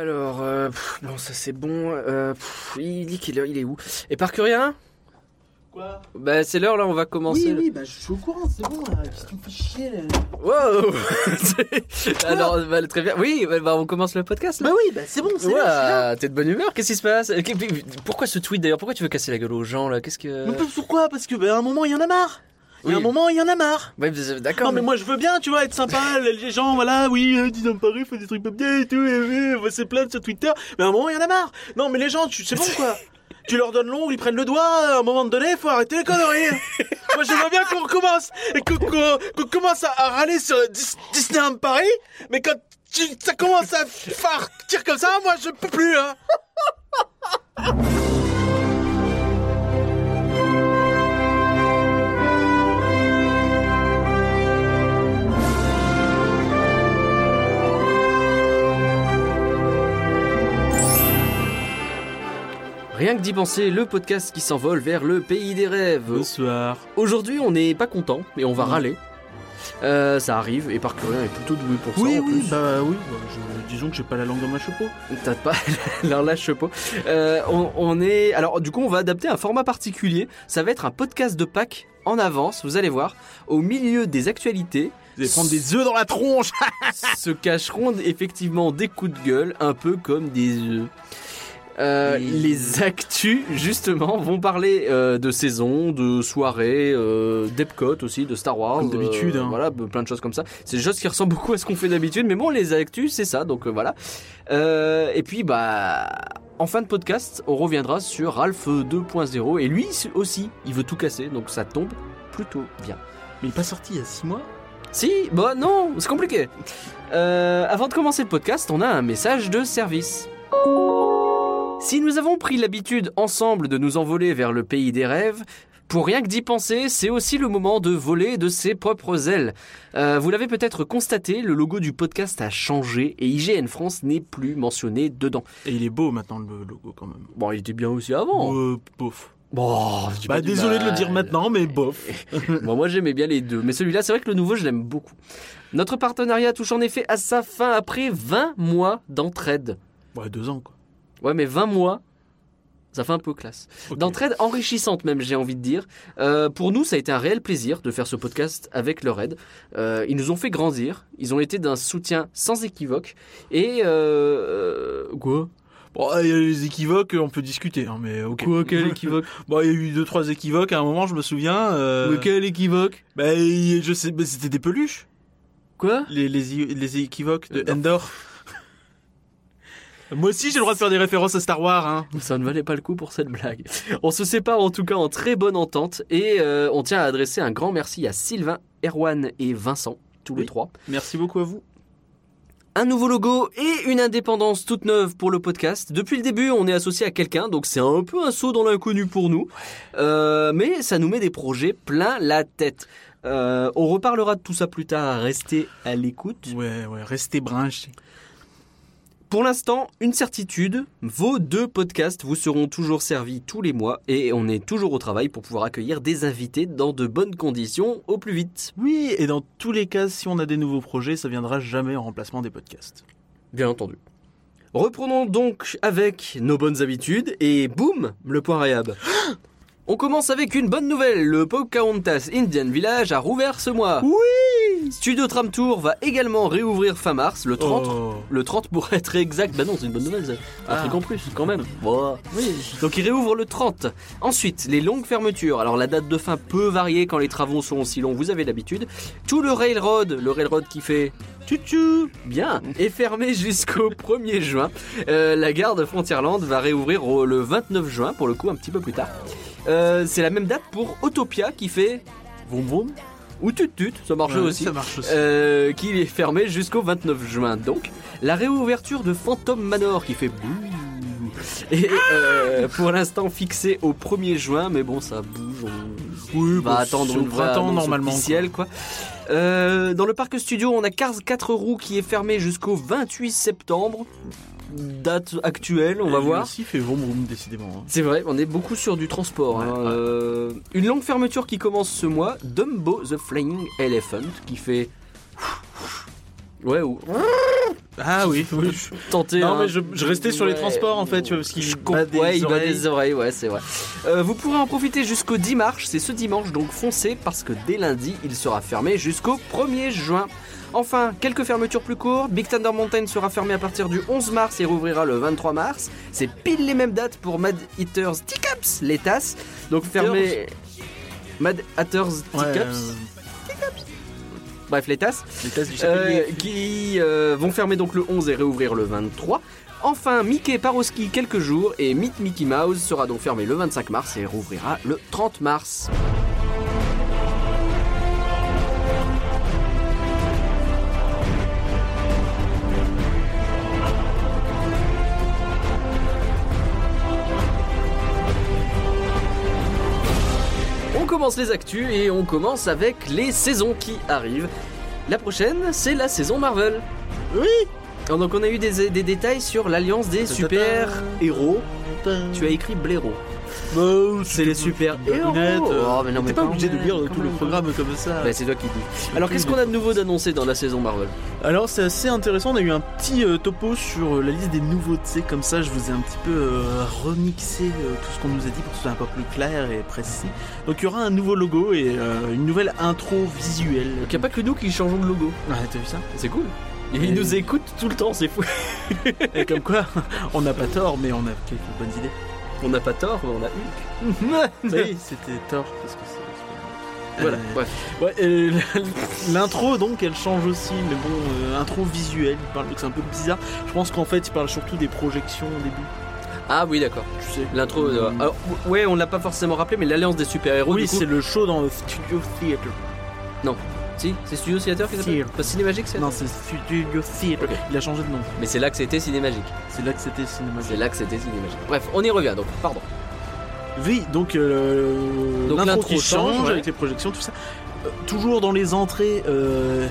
Alors, euh, pff, bon, ça c'est bon. Euh, pff, il dit qu'il est, il est où? Et par rien Quoi? Bah, c'est l'heure là, on va commencer. Oui, oui, bah je suis au courant, c'est bon là. Qu'est-ce que tu me fais chier là Wow C'est- Alors, bah, très bien. Oui, bah, bah, on commence le podcast là. Bah oui, bah c'est bon, c'est. Ouais, t'es de bonne humeur, qu'est-ce qui se passe? Euh, qu'est- Pourquoi ce tweet d'ailleurs? Pourquoi tu veux casser la gueule aux gens là? Qu'est-ce que. Mais pourquoi Parce que bah, à un moment il y en a marre. Il y a un moment il y en a marre. Ouais, d'accord. Non mais moi je veux bien, tu vois, être sympa, les gens, voilà, oui, euh, disons Paris, faut des trucs pas bien et tout, et, et, va se plaindre sur Twitter, mais à un moment il y en a marre. Non mais les gens, tu, c'est bon quoi. Tu leur donnes l'ongle, ils prennent le doigt, à un moment donné, faut arrêter les conneries. moi j'aimerais bien qu'on recommence, et qu'on, qu'on- qu'on commence à, à râler sur Dis- Disneyland Paris, mais quand tu- ça commence à partir comme ça, moi je peux plus, hein. Rien que d'y penser, le podcast qui s'envole vers le pays des rêves. Bonsoir. Aujourd'hui, on n'est pas content, mais on va râler. Euh, ça arrive, et Parcurien est plutôt doué pour Oui, ça en oui, plus. bah oui, bah, je- disons que j'ai pas la langue dans ma chapeau. T'as pas leur lâche pas. Euh, on, on est alors du coup on va adapter un format particulier. Ça va être un podcast de Pâques en avance. Vous allez voir, au milieu des actualités Vous allez prendre des œufs dans la tronche. se cacheront effectivement des coups de gueule, un peu comme des œufs. Euh, Oui. les actus justement vont parler euh, de saison, de soirée, euh, d'Epcot aussi, de Star Wars, Comme d'habitude, euh, hein. voilà, plein de choses comme ça. C'est des choses qui ressemblent beaucoup à ce qu'on fait d'habitude, mais bon, les actus c'est ça, donc voilà. Et puis bah en fin de podcast, on reviendra sur Ralph 2.0 et lui aussi, il veut tout casser, donc ça tombe plutôt bien. Mais il est pas sorti il y a 6 mois? Si, bah non, c'est compliqué. Avant de commencer le podcast, on a un message de service. Si nous avons pris l'habitude ensemble de nous envoler vers le pays des rêves, pour rien que d'y penser, c'est aussi le moment de voler de ses propres ailes. Euh, vous l'avez peut-être constaté, le logo du podcast a changé et IGN France n'est plus mentionné dedans. Et il est beau maintenant le logo quand même. Bon, il était bien aussi avant. Euh, bof. Bon, Bah désolé de le dire maintenant, mais bof. Bon, moi j'aimais bien les deux, mais celui-là, c'est vrai que le nouveau, je l'aime beaucoup. Notre partenariat touche en effet à sa fin après 20 mois d'entraide. Ouais, deux ans quoi. Ouais, mais 20 mois, ça fait un peu classe. D'entraide enrichissante même, j'ai envie de dire. Euh, pour nous, ça a été un réel plaisir de faire ce podcast avec leur aide. Euh, ils nous ont fait grandir, ils ont été d'un soutien sans équivoque. Et... Euh, quoi? Bon, il y a les équivoques, on peut discuter, hein, mais ok. Quoi, quel équivoque? Bon, il y a eu deux trois équivoques à un moment, je me souviens. Mais quel équivoque? Bah, je sais, bah, c'était des peluches. Quoi? Les, les, les équivoques de Endor. Moi aussi, j'ai le droit de faire des références à Star Wars, hein. Ça ne valait pas le coup pour cette blague. On se sépare en tout cas en très bonne entente et euh, on tient à adresser un grand merci à Sylvain, Erwan et Vincent, tous les trois. Merci beaucoup à vous. Un nouveau logo et une indépendance toute neuve pour le podcast. Depuis le début, on est associé à quelqu'un, donc c'est un peu un saut dans l'inconnu pour nous. Euh, mais ça nous met des projets plein la tête. Euh, on reparlera de tout ça plus tard. Restez à l'écoute. Ouais, ouais, restez branchés. Pour l'instant, une certitude, vos deux podcasts vous seront toujours servis tous les mois et on est toujours au travail pour pouvoir accueillir des invités dans de bonnes conditions au plus vite. Oui, et dans tous les cas, si on a des nouveaux projets, ça viendra jamais en remplacement des podcasts. Bien entendu. Reprenons donc avec nos bonnes habitudes et boum, le point réhab. On commence avec une bonne nouvelle, le Pocahontas Indian Village a rouvert ce mois. Oui Studio Tram Tour va également réouvrir fin mars, le 30. Oh. Le 30 pour être exact, bah non, c'est une bonne nouvelle, ça. Un Ah. truc en plus, quand même. Oui. Donc il réouvre le 30. Ensuite, les longues fermetures. Alors la date de fin peut varier quand les travaux sont aussi longs, vous avez l'habitude. Tout le railroad, le railroad qui fait tchou bien, est fermé jusqu'au 1er juin. Euh, la gare de Frontierland va réouvrir le 29 juin, pour le coup un petit peu plus tard. Euh, c'est la même date pour Autopia qui fait vroom vroom ou tut tut, ça marche Ouais, aussi. Ça marche aussi. Euh, qui est fermé jusqu'au 29 juin. Donc, la réouverture de Phantom Manor qui fait bouh. Et euh, pour l'instant fixé au 1er juin, mais bon, ça bouge. On oui, va bah, attendre une vraie printemps normalement. officielle, quoi. Euh, dans le parc studio, on a Cars 4 roues qui est fermé jusqu'au 28 septembre. Date actuelle, on va voir. aussi fait vroom vroom décidément. hein. C'est vrai, on est beaucoup sur du transport. Ouais, hein. ouais. Euh, une longue fermeture qui commence ce mois, Dumbo the Flying Elephant, qui fait Ouais, ou Ah oui, oui. tenter. Non un- mais je, je restais sur les transports en fait, tu vois, parce qu'il bat des ouais, il bat oreilles. des oreilles, ouais, c'est vrai. Euh, vous pourrez en profiter jusqu'au 10 mars, c'est ce dimanche, donc foncez parce que dès lundi, il sera fermé jusqu'au 1er juin. Enfin, quelques fermetures plus courtes. Big Thunder Mountain sera fermé à partir du 11 mars et rouvrira le 23 mars. C'est pile les mêmes dates pour Mad Eaters Teacups, les tasses. Donc fermé. Mad Ouais, Teacups. euh, Bref, les tasses. les tasses du Euh, qui euh, vont fermer donc le 11 et réouvrir le 23. Enfin, Mickey part au ski quelques jours et Meet Mickey Mouse sera donc fermé le 25 mars et rouvrira le 30 mars. Commence les actus et on commence avec les saisons qui arrivent. La prochaine, c'est la saison Marvel. Oui. Alors, donc on a eu des, des détails sur l'alliance des super héros. Tu as écrit blaireau. Bah, C'est les super héros. Honnête, Oh, mais non, mais T'es pas obligé de lire tout le programme comme ça. Bah, c'est toi qui dis. Alors qu'est-ce qu'on a de nouveau d'annoncer dans la saison Marvel Alors c'est assez intéressant, on a eu un petit euh, topo sur euh, la liste des nouveautés, comme ça je vous ai un petit peu euh, remixé euh, tout ce qu'on nous a dit pour que ce soit un peu plus clair et précis. Donc il y aura un nouveau logo et euh, une nouvelle intro visuelle. Donc y a pas que nous qui changeons de logo. Ouais, t'as vu ça? C'est cool. Et Et- ils nous écoutent tout le temps, c'est fou. Et comme quoi, on n'a pas tort, mais on a quelques bonnes idées. On n'a pas tort, on a Hulk. Oui, c'était tort parce que c'est. Voilà, Euh, bref. Ouais, et l'intro donc elle change aussi, mais bon, euh, intro visuelle, il parle donc c'est un peu bizarre. Je pense qu'en fait il parle surtout des projections au début, Ah oui, d'accord. tu sais. L'intro. euh, alors, ouais, on l'a pas forcément rappelé, mais l'alliance des super héros. oui, c'est le show dans le Studio Theater. Si, c'est Studio Theater qui s'appelle. Pas Cinémagique, c'est Non, c'est Studio Theater. Ok. Il a changé de nom. Mais c'est là que c'était Cinémagique. C'est là que c'était cinéma. C'est là que c'était Cinémagique. Bref, on y revient donc, pardon. Oui, donc, euh, Donc l'intro qui change, change ouais. avec les projections, tout ça. Euh, toujours dans les entrées. euh,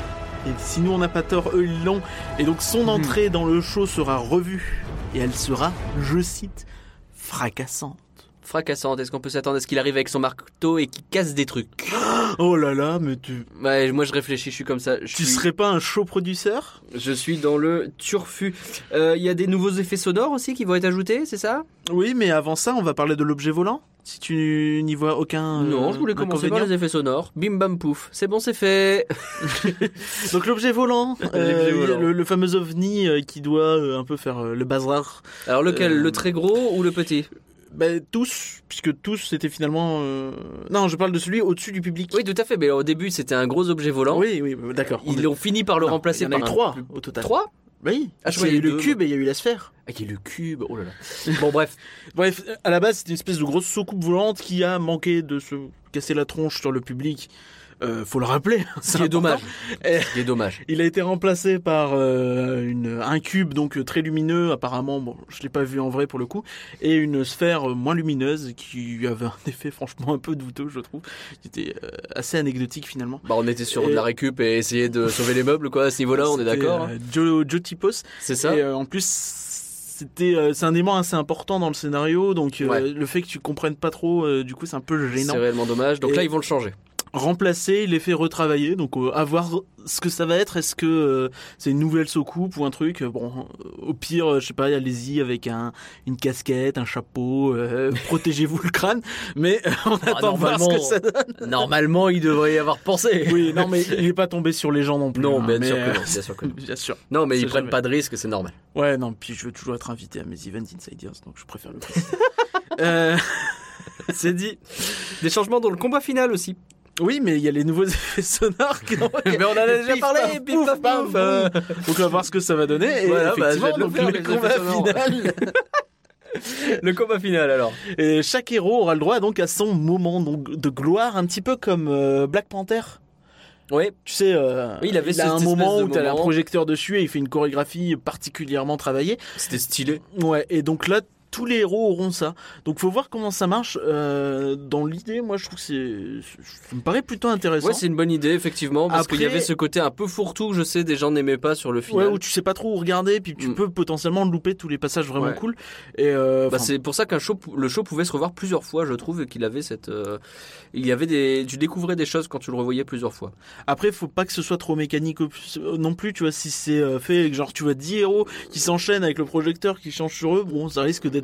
et si nous on n'a pas tort, eux ils l'ont. Et donc son Mhm. entrée dans le show sera revue et elle sera, je cite, fracassante. Fracassante, est-ce qu'on peut s'attendre à ce qu'il arrive avec son marteau et qu'il casse des trucs? Oh là là, mais tu, Ouais, moi je réfléchis, je suis comme ça. Je tu suis, serais pas un show producteur je suis dans le turfu. Euh, Il y a des nouveaux effets sonores aussi qui vont être ajoutés, c'est ça? Oui, mais avant ça, on va parler de l'objet volant. Si tu n'y vois aucun. euh, Non, je voulais commencer par les effets sonores. Bim bam pouf, c'est bon, c'est fait. Donc l'objet volant, euh, volant. Le, le fameux ovni qui doit un peu faire le bazar. Alors lequel, le très gros ou le petit? Ben, tous, puisque tous c'était finalement. euh, Non, je parle de celui au-dessus du public. Oui, tout à fait. Mais au début, c'était un gros objet volant. oui, oui, d'accord. Ils est- ont fini par le Non, remplacer il y en a par eu un trois au total. Trois Oui. Ah, je qu'il y a eu le cube et il y a eu la sphère. Ah, il y a le cube. Oh là là. Bon, bref. Bref, à la base, c'était une espèce de grosse soucoupe volante qui a manqué de se casser la tronche sur le public. Euh, faut le rappeler. Ce qui est dommage. Eh. Ce qui est dommage. Il a été remplacé par euh, une, un cube donc euh, très lumineux, apparemment, bon, je l'ai pas vu en vrai pour le coup, et une sphère euh, moins lumineuse qui avait un effet franchement un peu douteux, je trouve, qui était euh, assez anecdotique finalement. Bah, on était sur Et- de la récup et essayer de sauver les meubles, quoi. À ce niveau-là, on est C'était, d'accord. hein. Joe, Joe Tipos. C'est ça. Et en plus, c'était, c'est un élément assez important dans le scénario, donc euh, le fait que tu comprennes pas trop, euh, du coup, c'est un peu gênant. C'est réellement dommage. Donc Et- là, ils vont le changer. Les fait retravailler, donc euh, à voir ce que ça va être. Est-ce que euh, c'est une nouvelle soucoupe ou un truc? Euh, Bon, euh, au pire, euh, je sais pas, allez-y avec un, une casquette, un chapeau, euh, protégez-vous le crâne. Mais euh, on attend de voir ce que normalement. ça donne. Normalement, il devrait y avoir pensé. Oui, non, mais il est pas tombé sur les gens non plus. Non, hein, bien mais, sûr que non, bien sûr que non. Bien sûr. Non, mais ils prennent jamais. pas de risque, c'est normal. Ouais, non, puis je veux toujours être invité à mes events Insiders, donc je préfère le préciser. euh, C'est dit. Des changements dans le combat final aussi. Oui, mais il y a les nouveaux effets sonores. qui- Mais on en a déjà parlé, paf, pif, paf, euh, Donc on va voir ce que ça va donner. Et Voilà, bah, effectivement, de le faire, combat final. Le combat final alors. Et chaque héros aura le droit donc à son moment de gloire, un petit peu comme euh, Black Panther. Oui. Tu sais, euh, Oui, il avait a un moment où t'as un moment. projecteur dessus et il fait une chorégraphie particulièrement travaillée. C'était stylé. Ouais, et donc là, tous les héros auront ça. Donc faut voir comment ça marche. Euh, dans l'idée, moi je trouve que c'est, ça me paraît plutôt intéressant. Ouais, c'est une bonne idée, effectivement, parce qu'il y avait ce côté un peu fourre-tout, je sais, des gens n'aimaient pas sur le Ouais, final. où tu sais pas trop où regarder, puis tu Mm. peux potentiellement louper tous les passages vraiment Ouais. cool. Et euh, Bah, c'est pour ça qu'un show, le show pouvait se revoir plusieurs fois, je trouve, qu'il avait cette, euh, il y avait des, tu découvrais des choses quand tu le revoyais plusieurs fois. Après, faut pas que ce soit trop mécanique non plus, tu vois, si c'est fait, genre tu vois 10 héros qui s'enchaînent avec le projecteur qui change sur eux, bon, ça risque d'être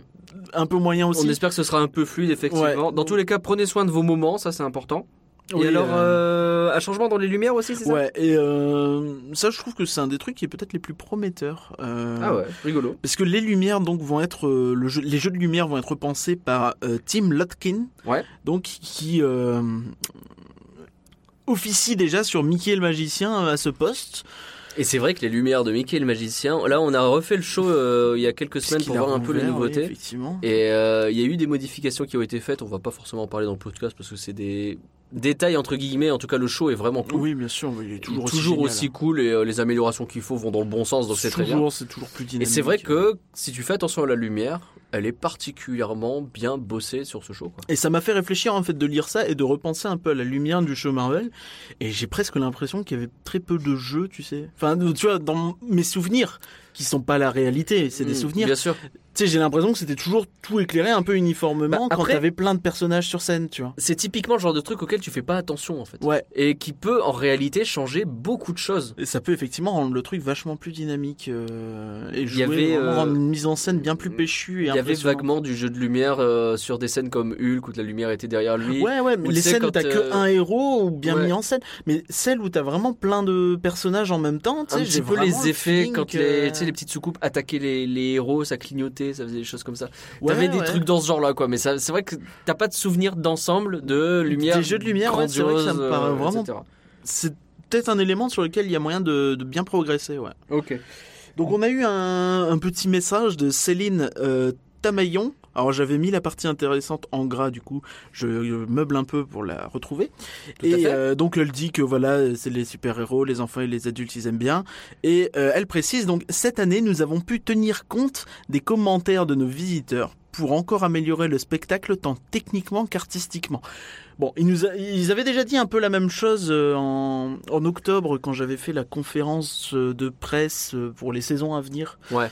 un peu moyen aussi. On espère que ce sera un peu fluide, effectivement. Ouais. Dans tous les cas, prenez soin de vos moments, ça c'est important. Oui, et alors, euh, euh, un changement dans les lumières aussi, c'est ça? Ouais, et euh, ça, je trouve que c'est un des trucs qui est peut-être les plus prometteurs. euh, Ah ouais, rigolo. Parce que les lumières donc vont être le jeu, les jeux de lumière vont être pensés par Tim Lotkin, Ouais. donc qui officie déjà sur Mickey le magicien à ce poste. Et c'est vrai que les lumières de Mickey le magicien, là on a refait le show euh, il y a quelques semaines pour voir un peu les oui, nouveautés. effectivement. Et euh, il y a eu des modifications qui ont été faites. On va pas forcément en parler dans le podcast parce que c'est des détails entre guillemets. En tout cas, le show est vraiment cool. Oui, bien sûr, mais il est toujours, toujours, aussi, aussi, génial. cool et euh, les améliorations qu'il faut vont dans le bon sens, donc c'est très bien. Toujours, c'est toujours plus Et dynamique. c'est vrai que si tu fais attention à la lumière, elle est particulièrement bien bossée sur ce show. Quoi. Et ça m'a fait réfléchir en fait de lire ça et de repenser un peu à la lumière du show Marvel. Et j'ai presque l'impression qu'il y avait très peu de jeux, tu sais. Enfin, tu vois, dans mes souvenirs, qui sont pas la réalité, c'est des Mm, souvenirs. Bien sûr. Tu sais, j'ai l'impression que c'était toujours tout éclairé un peu uniformément Bah, quand t'avais plein de personnages sur scène, tu vois. C'est typiquement le genre de truc auquel tu fais pas attention en fait. Ouais. Et qui peut en réalité changer beaucoup de choses. Et ça peut effectivement rendre le truc vachement plus dynamique euh, et jouer avait, vraiment euh, rendre une mise en scène bien plus péchue Il y avait vaguement du jeu de lumière euh, sur des scènes comme Hulk où la lumière était derrière lui. Ouais, ouais, mais les scènes où t'as que euh, un héros ou bien ouais. mis en scène, mais celles où t'as vraiment plein de personnages en même temps, tu sais, j'ai peu vraiment les le effets quand les, sais, les petites soucoupes attaquaient les, les héros, ça clignotait, ça faisait des choses comme ça. Ouais, T'avais des ouais. trucs dans ce genre-là, quoi. Mais c'est vrai que t'as pas de souvenir d'ensemble de lumière. Des jeux de lumière, ouais, c'est vrai que ça me paraît euh, vraiment-. C'est peut-être un élément sur lequel il y a moyen de, de bien progresser, ouais. Ok. Donc on a eu un, un petit message de Céline euh, Tamaillon. Alors j'avais mis la partie intéressante en gras du coup, je meuble un peu pour la retrouver. Tout et euh, donc elle dit que voilà, c'est les super-héros, les enfants et les adultes ils aiment bien. Et euh, elle précise donc cette année nous avons pu tenir compte des commentaires de nos visiteurs pour encore améliorer le spectacle tant techniquement qu'artistiquement. Bon, ils, nous a- ils avaient déjà dit un peu la même chose euh, en, en octobre quand j'avais fait la conférence de presse pour les saisons à venir. Ouais.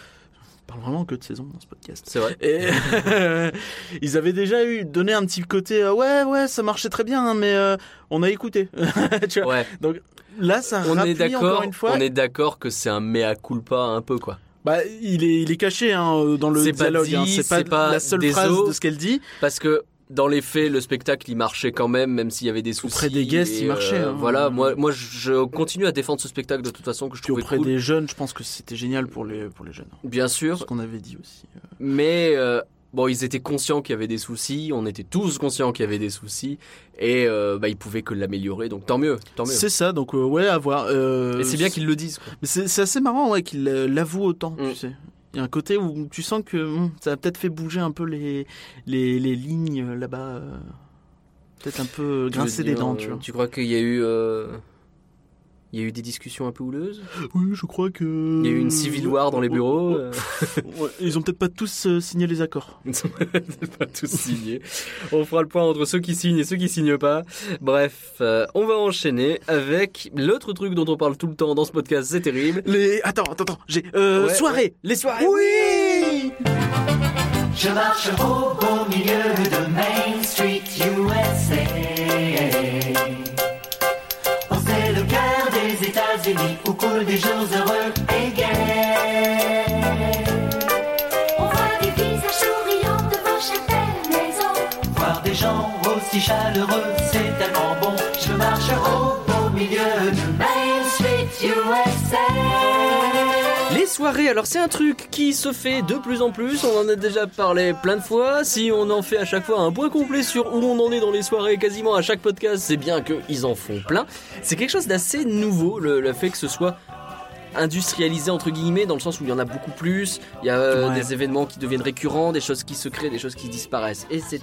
Parle vraiment que de saison dans ce podcast. C'est vrai. Et ils avaient déjà eu donné un petit côté euh, ouais ouais ça marchait très bien hein, mais euh, on a écouté. tu vois? Ouais. Là ça On est d'accord. encore une fois. On est d'accord que c'est un mea culpa un peu, quoi. Bah il est il est caché hein, dans le C'est pas dialogue. hein. C'est pas, la seule phrase os. de ce qu'elle dit. Parce que dans les faits, le spectacle, il marchait quand même, même s'il y avait des soucis. Auprès des guests, il marchait, euh, hein. Voilà, moi, moi, je continue à défendre ce spectacle de toute façon que je Puis trouvais auprès cool. des jeunes, je pense que c'était génial pour les pour les jeunes. Bien C'est sûr, ce qu'on avait dit aussi. mais euh, bon, ils étaient conscients qu'il y avait des soucis. On était tous conscients qu'il y avait des soucis, et euh, bah, ils pouvaient que l'améliorer. Donc tant mieux, tant mieux. C'est ça, donc euh, ouais, à voir. euh, Et c'est bien qu'ils le disent. Quoi. Mais c'est assez marrant ouais, qu'il euh, l'avoue autant, Mm. tu sais. Il y a un côté où tu sens que hum, ça a peut-être fait bouger un peu les, les, les lignes là-bas. euh, peut-être un peu grincer des dents, euh, tu vois. Tu crois qu'il y a eu, euh, il y a eu des discussions un peu houleuses Oui, je crois que. Il y a eu une civil war dans les bureaux. euh. Ouais, ils ont peut-être pas tous euh, signé les accords. Ils sont pas tous signés. On fera le point entre ceux qui signent et ceux qui signent pas. Bref, euh, on va enchaîner avec l'autre truc dont on parle tout le temps dans ce podcast, c'est terrible. Les... Attends, attends, attends. J'ai. Euh, Ouais, soirée Les soirées Oui Je marche au beau milieu de Main Des jours heureux et gais. On voit des visages souriants devant chaque belle maison. Voir des gens aussi chaleureux, c'est tellement bon. Je marche au beau milieu Les soirées, alors c'est un truc qui se fait de plus en plus, on en a déjà parlé plein de fois, si on en fait à chaque fois un point complet sur où on en est dans les soirées quasiment à chaque podcast, c'est bien qu'ils en font plein. C'est quelque chose d'assez nouveau, le fait que ce soit industrialisé entre guillemets dans le sens où il y en a beaucoup plus. Il y a euh, Ouais. des événements qui deviennent récurrents, des choses qui se créent, des choses qui disparaissent, etc.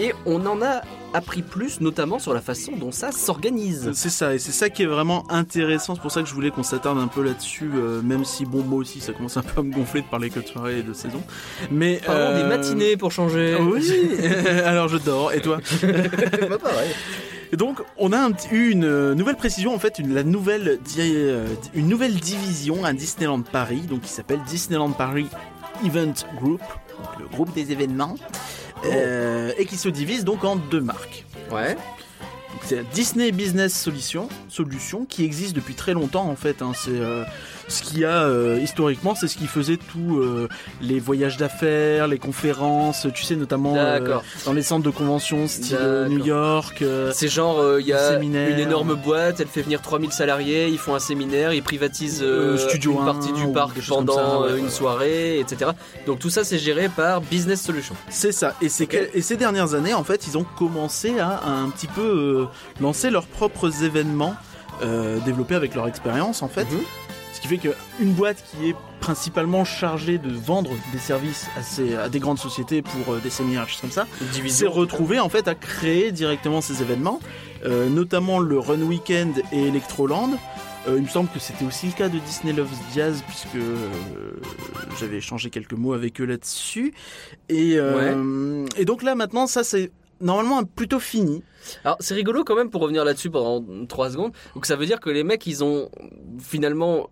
Et on en a appris plus, notamment sur la façon dont ça s'organise. C'est ça, et c'est ça qui est vraiment intéressant. C'est pour ça que je voulais qu'on s'attarde un peu là-dessus, euh, même si, bon, moi aussi, ça commence un peu à me gonfler de parler que de soirée et de saison. Mais. Parlons des euh, matinées pour changer. Oui, alors je dors. Et toi? Bah, pareil. Et donc, on a un eu une euh, nouvelle précision, en fait, une, la nouvelle, euh, une nouvelle division à Disneyland Paris, donc qui s'appelle Disneyland Paris Event Group, donc le groupe des événements, euh, et qui se divise donc en deux marques. Ouais. C'est Disney Business Solution, solution qui existe depuis très longtemps en fait. hein. C'est euh, ce qu'il y a euh, historiquement, c'est ce qui faisait tous euh, les voyages d'affaires, les conférences, tu sais notamment euh, dans les centres de convention style. New York. C'est genre, il y a Séminaire. une énorme boîte, elle fait venir 3000 salariés, ils font un séminaire, ils privatisent Studio une 1 partie du parc pendant ça, une soirée, etc. Donc tout ça c'est géré par Business Solutions. C'est ça. Et, c'est que- et ces dernières années, en fait, ils ont commencé à, à un petit peu lancer leurs propres événements euh, développés avec leur expérience, en fait. Mhm. Qui fait qu'une boîte qui est principalement chargée de vendre des services à, ces- à des grandes sociétés pour euh, des séminaires, choses comme ça, s'est retrouvée en fait à créer directement ces événements, euh, notamment le Run Weekend et Electroland. Euh, il me semble que c'était aussi le cas de Disney Loves Jazz puisque euh, j'avais échangé quelques mots avec eux là-dessus. Et, euh, et donc là maintenant ça c'est normalement plutôt fini. Alors c'est rigolo quand même pour revenir là-dessus pendant 3 secondes. Donc ça veut dire que les mecs ils ont finalement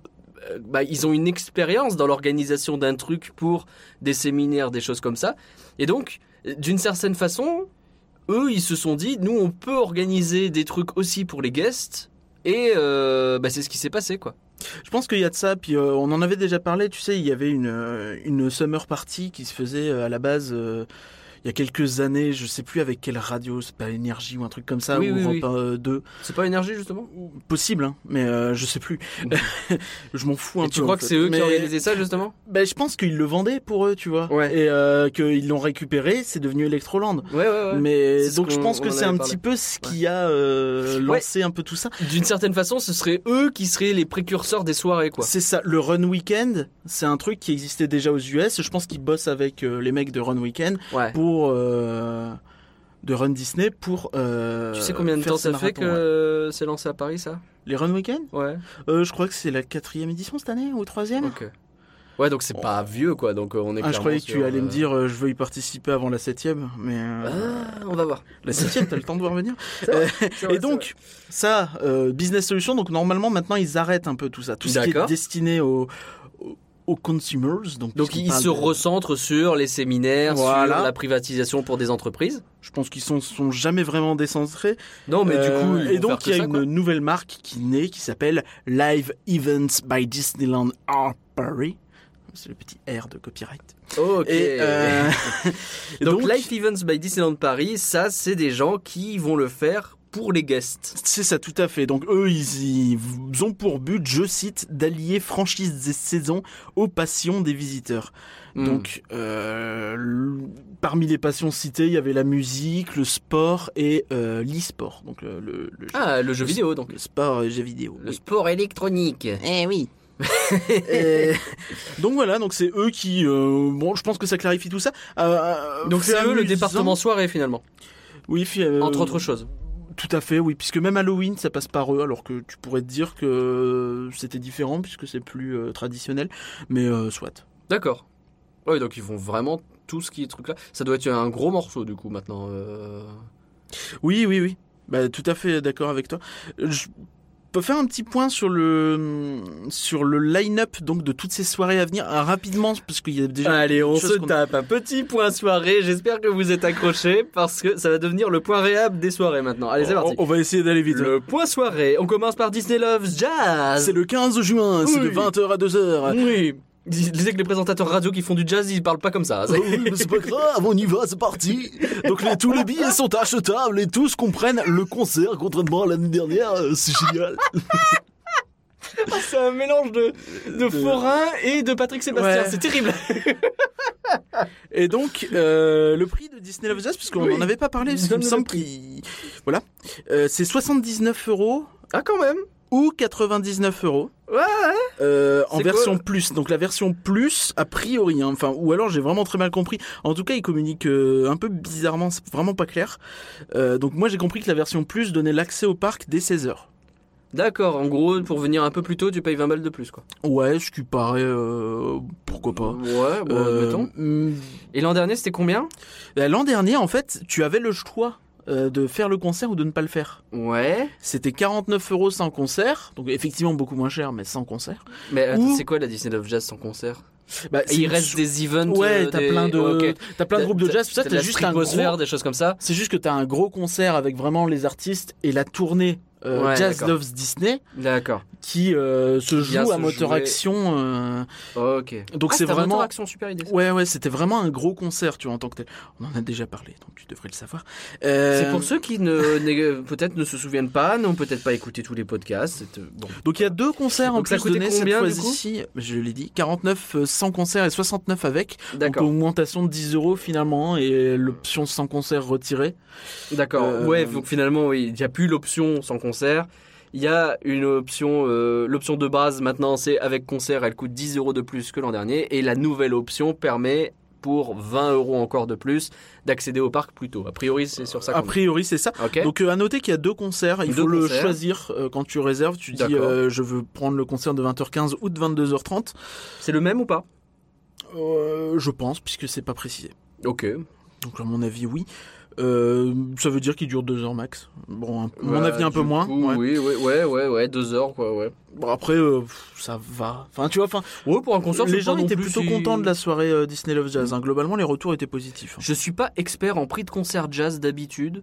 bah, ils ont une expérience dans l'organisation d'un truc pour des séminaires, des choses comme ça. Et donc d'une certaine façon, eux ils se sont dit nous on peut organiser des trucs aussi pour les guests. Et euh, bah, c'est ce qui s'est passé quoi. Je pense qu'il y a de ça, puis euh, on en avait déjà parlé, tu sais, il y avait une, euh, summer party qui se faisait euh, à la base euh, il y a quelques années, je sais plus avec quelle radio, c'est pas Énergie ou un truc comme ça, Oui, ou oui. Europe, euh, 2. C'est pas énergie justement? Possible, hein, mais euh, je sais plus. je m'en fous un Et peu. tu crois que c'est eux Mais- qui organisaient ça justement? Ben, je pense qu'ils le vendaient pour eux, tu vois. Ouais. Et euh, qu'ils l'ont récupéré, c'est devenu Electroland. Ouais ouais ouais. Mais donc je pense que c'est un parlé. petit peu ce qui a euh, lancé un peu tout ça. D'une certaine façon, ce serait eux qui seraient les précurseurs des soirées quoi. C'est ça, le Run Weekend, c'est un truc qui existait déjà aux US. Je pense qu'ils bossent avec les mecs de Run Weekend Ouais. pour euh, de Run Disney pour. euh, Tu sais combien de temps ça fait ouais. que c'est lancé à Paris, ça? Les Run Weekend Ouais. euh, Je crois que c'est la quatrième édition cette année ou troisième. Ok. Ouais, donc c'est pas vieux, quoi. Donc on est. Ah, je croyais que tu allais me dire euh, je veux y participer avant la septième, mais euh, Ah, on va voir. la septième, t'as le temps de voir venir. Vrai, Euh, vrai, Et donc, ça, euh, Business Solution, donc normalement maintenant ils arrêtent un peu tout ça, tout ce qui est destiné aux, aux, consumers. Donc, Donc ils se de- recentrent sur les séminaires, Voilà. sur la privatisation pour des entreprises. Je pense qu'ils sont, sont jamais vraiment décentrés. Non, mais Euh, du coup, ils et donc il y a ça, une quoi. nouvelle marque qui naît qui s'appelle Live Events by Disneyland Paris. C'est le petit R de copyright. Ok. Et, euh, et donc, Life Events by Disneyland Paris, ça, c'est des gens qui vont le faire pour les guests. C'est ça, tout à fait. Donc eux, ils, ils ont pour but, je cite, d'allier franchise et saison aux passions des visiteurs. Hmm. Donc, euh, parmi les passions citées, il y avait la musique, le sport et euh, l'e-sport. Donc le, le, le- Ah, le jeu vidéo, donc. le sport et jeux vidéo. Le sport électronique. Eh oui. Et- donc voilà, donc c'est eux qui, euh, bon, je pense que ça clarifie tout ça. Euh, Donc c'est eux le département soirée, finalement. Oui, fi- euh, Entre autres choses. Tout à fait, oui, puisque même Halloween, ça passe par eux, alors que tu pourrais te dire que c'était différent puisque c'est plus euh, traditionnel, mais euh, soit. D'accord. Oui, donc ils font vraiment tout ce qui est truc là. Ça doit être un gros morceau du coup maintenant. euh. Oui, oui, oui. Bah, tout à fait d'accord avec toi. Je peux faire un petit point sur le sur le line-up donc de toutes ces soirées à venir Ah, rapidement parce qu'il y a déjà. Allez, on se tape un petit point soirée. J'espère que vous êtes accrochés parce que ça va devenir le point réhab des soirées maintenant. Allez, c'est parti. On, on va essayer d'aller vite. Le point soirée. On commence par Disney Loves Jazz. C'est le 15 juin, c'est de Oui. 20h à 2h. Oui. Disais que les présentateurs radio qui font du jazz, ils parlent pas comme ça. Oh oui, mais c'est pas grave, on y va, c'est parti. Donc les- tous les billets sont achetables et tous comprennent le concert, contrairement à l'année dernière, euh, c'est génial. C'est un mélange de, de forain et de Patrick Sébastien. Ouais. C'est terrible. Et donc euh, le prix de Disney Love Jazz, puisqu'on Oui. n'en avait pas parlé, parce qu'il me semble qu'il... Voilà, Euh, c'est 79 euros Ah, quand même. Ou 99 euros. Ouais, Euh, en version plus. Donc la version plus, a priori, hein, enfin, ou alors j'ai vraiment très mal compris. En tout cas, ils communiquent euh, un peu bizarrement, c'est vraiment pas clair. Euh, donc moi j'ai compris que la version plus donnait l'accès au parc dès 16h. D'accord, en gros, pour venir un peu plus tôt, tu payes 20 balles de plus, quoi. Ouais, ce qui paraît, euh, pourquoi pas. Ouais, bon, Euh, admettons. hum, Et l'an dernier, c'était combien? Bah, L'an dernier, en fait, tu avais le choix euh, de faire le concert ou de ne pas le faire. Ouais. C'était 49 euros sans concert, donc effectivement beaucoup moins cher, mais sans concert. Mais Ou- c'est quoi la Disney Love Jazz sans concert? Bah, il reste des events Ouais, euh, t'as des- plein de, t'as plein de groupes de jazz, tout ça, T'as juste un gros, des choses comme ça. C'est juste que t'as un gros concert avec vraiment les artistes et la tournée euh, Ouais, Jazz. Loves Disney D'accord. qui euh, se joue à se moteur jouer. action. euh, Ok. Donc Ah, c'est vraiment. moteur action super idée. ça. Ouais, ouais, c'était vraiment un gros concert, tu vois, en tant que tel. On en a déjà parlé, donc tu devrais le savoir. Euh, C'est pour ceux qui ne peut-être ne se souviennent pas, n'ont peut-être pas écouté tous les podcasts. Bon. Donc il y a deux concerts en Donc plus donnés cette fois-ci. Je l'ai dit, 49 euh, sans concert et 69 avec. Donc D'accord. augmentation de 10 euros finalement et l'option sans concert retirée. D'accord. Euh, Ouais, donc finalement, oui, il n'y a plus l'option sans concert. Il y a une option, euh, l'option de base maintenant, c'est avec concert, elle coûte 10 euros de plus que l'an dernier. Et la nouvelle option permet, pour 20 euros encore de plus, d'accéder au parc plus tôt. A priori, c'est sur ça A priori c'est ça. Donc euh, à noter qu'il y a deux concerts, il Deux faut le choisir euh, quand tu réserves. Tu dis euh, je veux prendre le concert de 20h15 ou de 22h30. c'est le même ou pas? Je pense puisque c'est pas précisé. Ok. Donc à mon avis oui. Euh, ça veut dire qu'il dure deux heures max. Bon, mon Ouais, avis un peu moins. ouais. Oui, oui, ouais, ouais, ouais, deux heures, quoi, ouais. Bon après euh, ça va. Enfin tu vois, enfin Ouais, pour un concert, les gens étaient plutôt si- contents de la soirée euh, Disney Love Jazz. hein. Globalement les retours étaient positifs. hein. Je suis pas expert en prix de concert jazz d'habitude.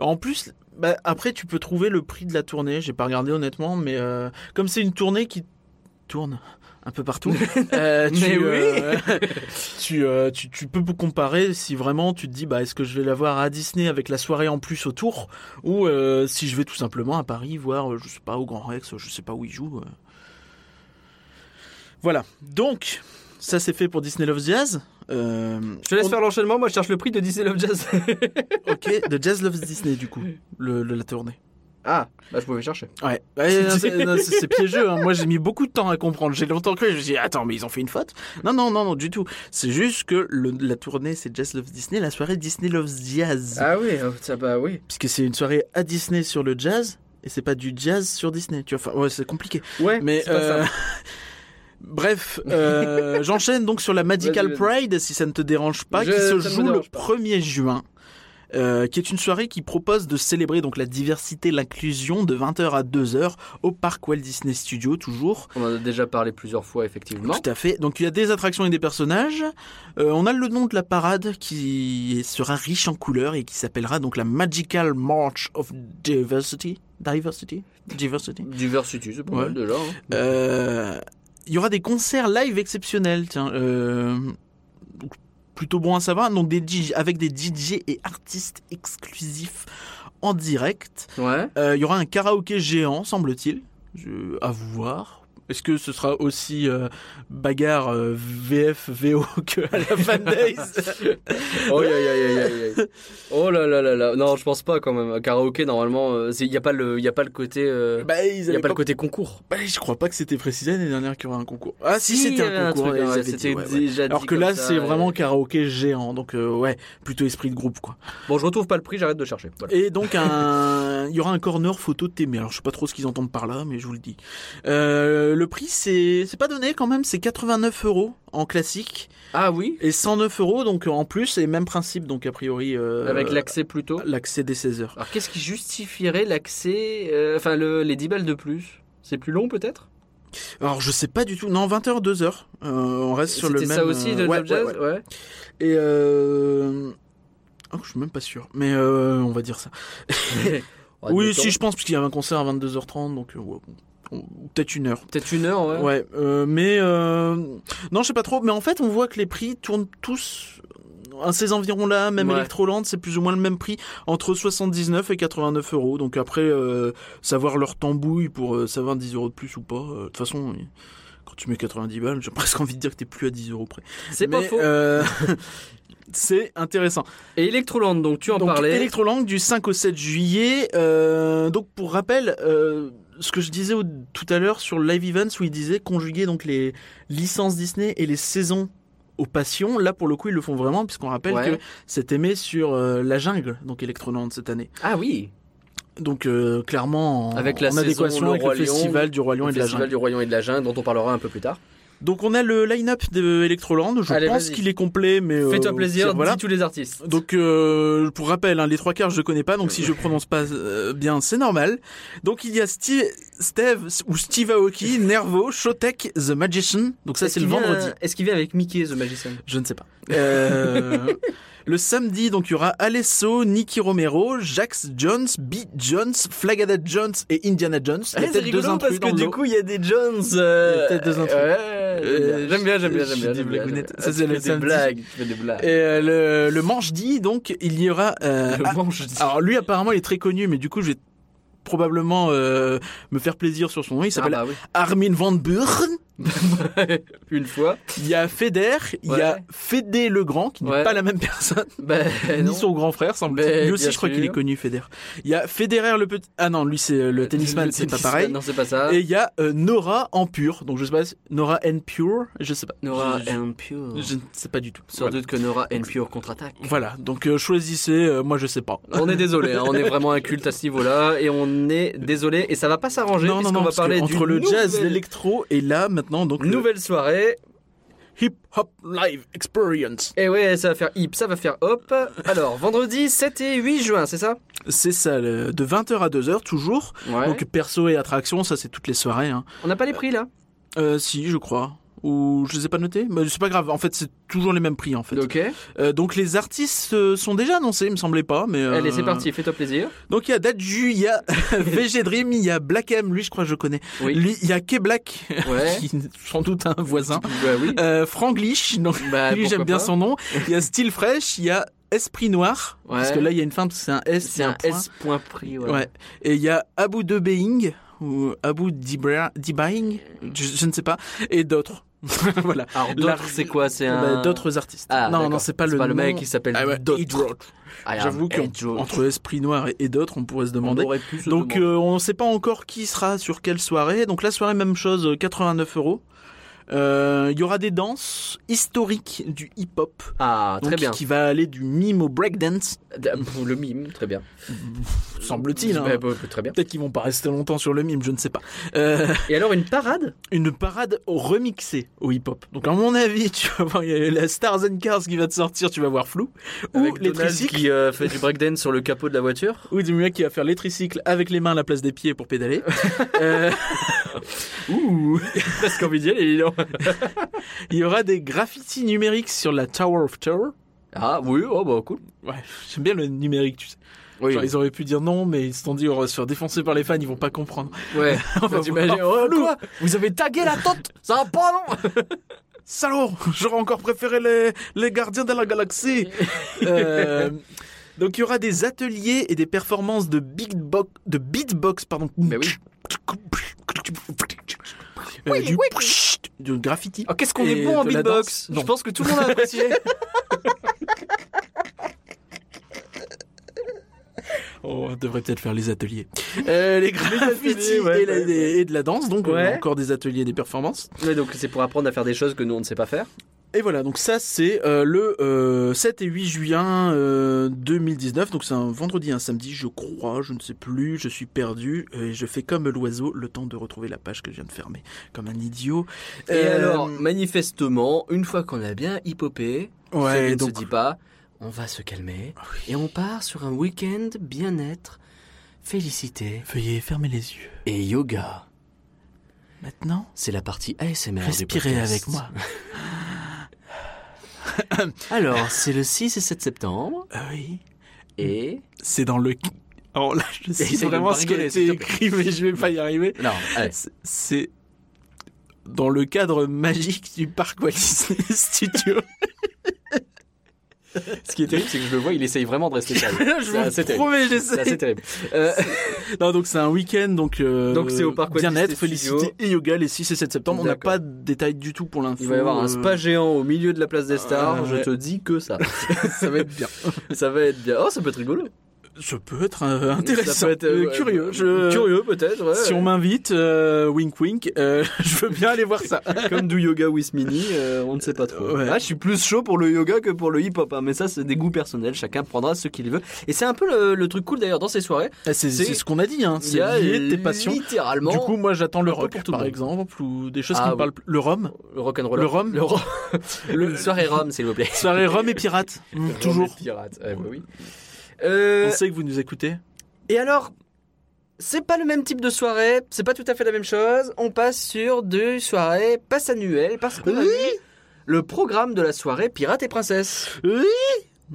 En plus, bah, après tu peux trouver le prix de la tournée. J'ai pas regardé honnêtement, mais comme c'est une tournée qui tourne un peu partout, euh, tu, Mais oui. euh, tu, euh, tu, tu peux comparer si vraiment tu te dis bah est-ce que je vais la voir à Disney avec la soirée en plus autour ou si je vais tout simplement à Paris voir je sais pas au Grand Rex, je sais pas où ils jouent. euh. Voilà. Donc ça c'est fait pour Disney Love Jazz. Euh, Je te laisse on- faire l'enchaînement, moi je cherche le prix de Disney Love Jazz. Ok, de Jazz Loves Disney du coup, le, le- la tournée. Ah, bah je pouvais chercher. Ouais, c'est non, c'est- c'est piégeux. hein. Moi, j'ai mis beaucoup de temps à comprendre. J'ai longtemps cru. Je me suis dit, attends, mais ils ont fait une faute? Non, non, non, non, du tout. C'est juste que le- la tournée, c'est Jazz Loves Disney, la soirée Disney Loves Jazz. Ah oui, ça bah oui. Puisque c'est une soirée à Disney sur le jazz, et c'est pas du jazz sur Disney. Tu vois, enfin, ouais, c'est compliqué. Ouais, Mais c'est pas euh, ça. bref, euh, j'enchaîne donc sur la Magical Vas-y, vas-y. Pride, si ça ne te dérange pas, Je- qui se joue le dérange pas. 1er juin. Euh, qui est une soirée qui propose de célébrer donc la diversité, l'inclusion de 20h à 2h au parc Walt Disney Studio toujours. On en a déjà parlé plusieurs fois, effectivement. Tout à fait. Donc il y a des attractions et des personnages. Euh, on a le nom de la parade qui sera riche en couleurs et qui s'appellera donc la Magical March of Diversity. Diversity? Diversity? Diversity, c'est pas Ouais. mal déjà. hein. Euh, Il y aura des concerts live exceptionnels, tiens. Plutôt bon à savoir. Donc des DJ, avec des DJ et artistes exclusifs en direct. Ouais. Euh, Il y aura un karaoké géant, semble-t-il. À voir. Est-ce que ce sera aussi euh, bagarre euh, VF VO que à la Fan Days Oh, oh là là là là. Non, je pense pas quand même. Un Karaoké, normalement, il n'y a, pas le- y a pas le côté. euh, Bah, y a pas le côté concours. Bah, je crois pas que c'était précisé l'année dernière qu'il y aurait un concours. Ah si, c'était un concours. truc, ils ouais, avaient dit, C'était ouais, ouais. déjà dit Alors que là, c'est vraiment karaoké géant, donc euh, ouais, plutôt esprit de groupe quoi. Bon, je retrouve pas le prix, j'arrête de chercher. Voilà. Et donc un, il y aura un corner photo de Témé. Alors je sais pas trop ce qu'ils entendent par là, mais je vous le dis. Euh, le prix c'est, c'est pas donné quand même, c'est 89 euros en classique Ah oui et 109 euros donc en plus et même principe donc a priori euh, Avec l'accès plus tôt. l'accès dès 16 heures. Alors, qu'est-ce qui justifierait l'accès. euh, Enfin, le- les 10 balles de plus? C'est plus long peut-être? Alors je sais pas du tout. Non 20 h 2 heures. Euh, on reste sur le C'était même. ça aussi, ouais, Love Jazz ouais, ouais. ouais. Et euh... oh, je suis même pas sûr, mais on va dire ça. oui, si je pense parce qu'il y avait un concert à 22h30, donc ouais, bon, peut-être une heure. Peut-être une heure, ouais. Ouais, euh, mais euh, non, je sais pas trop. Mais en fait, on voit que les prix tournent tous à ces environs-là. Même Ouais. Electroland, c'est plus ou moins le même prix, entre 79 et 89 euros. Donc après, euh, savoir leur tambouille pour euh, savoir 10 euros de plus ou pas. euh, De toute façon, euh, quand tu mets 90 balles, j'ai presque envie de dire que t'es plus à 10 euros près. C'est pas faux. euh, C'est intéressant. Et Electroland, donc tu en donc, parlais. Electroland du 5 au 7 juillet. euh, donc pour rappel, euh, ce que je disais au- tout à l'heure sur Live Events où il disait conjuguer donc les licences Disney et les saisons aux passions. Là pour le coup ils le font vraiment puisqu'on rappelle Ouais. que c'est aimé sur euh, la jungle donc Electroland cette année. Ah oui, Donc euh, clairement en, Avec la en saison adéquation Le avec Roi le Lion, festival du Roi Lion le et de la festival jungle. du Royaume et de la Jungle, dont on parlera un peu plus tard. Donc on a le line-up de Electroland. Je Allez, pense qu'il est complet mais euh, Fais-toi plaisir, voilà. dis tous les artistes. Donc euh, pour rappel, hein, les trois quarts je connais pas, donc si je prononce pas euh, bien, c'est normal. Donc il y a Steve, Steve ou Steve Aoki, Nervo, Shotek, The Magician. Donc ça c'est le vendredi. Est-ce qu'il vient avec Mickey the Magician? Je ne sais pas. Euh, le samedi, donc il y aura Alesso, Nicky Romero, Jax Jones, B. Jones, Flagada Jones et Indiana Jones. A peut-être deux intrus dans le lot. il y a des Jones. Il y a peut-être deux intrus. Euh, j'aime bien, j'aime bien, j'aime bien. des blagounettes. Ça, c'est le samedi. blagues, tu fais des blagues. Et euh, le, le manche-dit, donc il y aura... euh, Le ah, manche dit. alors lui apparemment il est très connu, mais du coup je vais probablement euh, me faire plaisir sur son nom. Il Ah s'appelle bah oui. Armin van Buren. Une fois. Il y a Feder, il y a. Fédé Legrand, qui n'est Ouais. pas la même personne, Ben ni son grand frère, semble Mais Lui aussi, je crois qu'il est connu, Feder. Il y a Federer le petit. Ah non, lui c'est euh, le tennisman, Le c'est pas tennisman, pareil. Non, c'est pas ça. Et il y a euh, Nora en pur. Donc je sais pas, si- Nora N pure, je sais pas. Nora and Pure. je, ne sais pas du tout. Sans Voilà. doute que Nora and Pure contre-attaque. Voilà, donc euh, choisissez, euh, moi je sais pas. On est désolé, hein, on est vraiment inculte à ce niveau-là et on est désolé et ça va pas s'arranger puisqu'on va parler entre d'une le jazz, l'électro et là maintenant donc le nouvelle soirée. hip hop live experience. Et ouais, ça va faire hip, ça va faire hop. Alors, vendredi 7 et 8 juin, c'est ça? C'est ça, de 20h à 2h toujours. Ouais. Donc perso et attraction, ça c'est toutes les soirées. Hein. on n'a pas les prix là? Euh, si, je crois. Ou je les ai pas notés, mais c'est pas grave. En fait, c'est toujours les mêmes prix en fait. Ok. Euh, donc les artistes euh, sont déjà annoncés, il me semblait pas, mais. euh, Allez, c'est parti, fais-toi plaisir. Donc il y a Dadju, il y a VG Dream, il y a Black M, lui je crois que je connais. Oui. Lui, il y a K Black, Ouais. qui est sans doute un voisin. Bah oui. Euh, Franglish, donc Bah, lui j'aime bien son nom. Il y a Style Fresh, il y a Esprit Noir, parce Ouais. que là il y a une fin, parce que c'est un S, C'est un point. S point prix, ouais. Ouais. Et il y a Abu de Being ou Abu Dibaing, je, je ne sais pas, et d'autres. voilà. Alors, La- d'autres, c'est quoi? C'est Bah, un. D'autres artistes. Ah, non, non, c'est pas le le nom. mec qui s'appelle Ah ouais, J'avoue qu'entre Esprit Noir et, et d'autres, on pourrait se demander. se Donc demander. euh, on ne sait pas encore qui sera sur quelle soirée. Donc la soirée même chose, euh, 89 euros. Euh, Il y aura des danses historiques du hip-hop. Ah, très Donc, bien. Qui va aller du mime au breakdance, le mime, très bien. semble-t-il. hein. Bah, bah, très bien. Peut-être qu'ils vont pas rester longtemps sur le mime, je ne sais pas. Euh, Et alors, une parade? une parade remixée au hip-hop. Donc à mon avis, tu vas voir il y a la Stars and Cars qui va te sortir, tu vas voir flou. Ou les Donald tricycles. qui euh, fait du breakdance sur le capot de la voiture. Ou du mec qui va faire les tricycles avec les mains à la place des pieds pour pédaler. Euh, Ouh Presque envie d'y aller. il y aura des graffitis numériques sur la Tower of Terror. Ah oui, oh bah cool. Ouais, j'aime bien le numérique, tu sais. Oui, Genre, ils auraient pu dire non, mais ils se sont dit on va se faire défoncer par les fans, ils vont pas comprendre. ouais. T'imagines, voir oh, quoi Vous avez tagué la tente Ça va pas, non Salaud J'aurais encore préféré les, les gardiens de la galaxie Euh, Donc il y aura des ateliers et des performances de beatbox, de beatbox pardon. Mais oui. Euh, Oui, du, oui. du graffiti. Oh, Qu'est-ce qu'on est bon en beatbox. Je pense que tout le monde a apprécié. Oh, on devrait peut-être faire les ateliers. Euh, les graffitis ateliers, ouais, et, la- ouais, ouais. et de la danse, donc Ouais. euh, encore des ateliers et des performances. ouais, donc c'est pour apprendre à faire des choses que nous on ne sait pas faire. Et voilà, donc ça c'est euh, le euh, 7 et 8 juin euh, 2019, donc c'est un vendredi un samedi, je crois, je ne sais plus, je suis perdu, euh, et je fais comme l'oiseau, le temps de retrouver la page que je viens de fermer, comme un idiot. Et Euh, alors, manifestement, une fois qu'on a bien hippopé, ouais, ne se dit pas, on va se calmer et on part sur un week-end bien-être, félicité veuillez fermer les yeux. et yoga. Maintenant, C'est la partie ASMR respirez avec moi. Alors, c'est le 6 et 7 septembre Ah oui, et... c'est dans le... Alors là, je sais vraiment ce qui a été écrit, mais je vais pas y arriver. Non, C'est dans le cadre magique du parc Walt Disney Studio. Ce qui est terrible, c'est que je le vois, il essaye vraiment de rester sérieux. je C'est assez vous terrible. promets, C'est j'essaie. assez terrible. Euh, Non, donc c'est un week-end, donc, euh, Donc c'est au Parc bien-être, félicité et yoga les 6 et 7 septembre. On n'a pas de détails du tout pour l'info. il va y avoir un euh, spa géant au milieu de la place des stars. Euh, je ouais. te dis que ça. Ça va être bien. ça va être bien. Oh, ça peut être rigolo. Ça peut être euh, intéressant, Ça peut être, euh, euh, curieux. Je... Curieux peut-être. ouais, Si ouais. on m'invite, euh, wink wink, euh, je veux bien aller voir ça. Comme du yoga with Mini, euh, on ne sait pas trop. Ouais. Ah, je suis plus chaud pour le yoga que pour le hip-hop, hein, mais ça c'est des goûts personnels, chacun prendra ce qu'il veut. Et c'est un peu le, le truc cool d'ailleurs dans ces soirées. Ah, C'est ce qu'on a dit, hein. Il y c'est a lié de tes passions. Littéralement. Du coup, moi, j'attends le rock, pour tout le par exemple, ou des choses Ah, qui me parlent. plus. Le rhum, le rock'n'roll. le rhum, Le rhum. Le soirée rhum, s'il vous plaît. soirée rhum et pirate, toujours. Pirate. Eh ben oui. Euh, On sait que vous nous écoutez. Et alors, c'est pas le même type de soirée, c'est pas tout à fait la même chose. On passe sur deux soirées passe annuelles parce a Oui. le programme de la soirée Pirates et Princesses. Oui.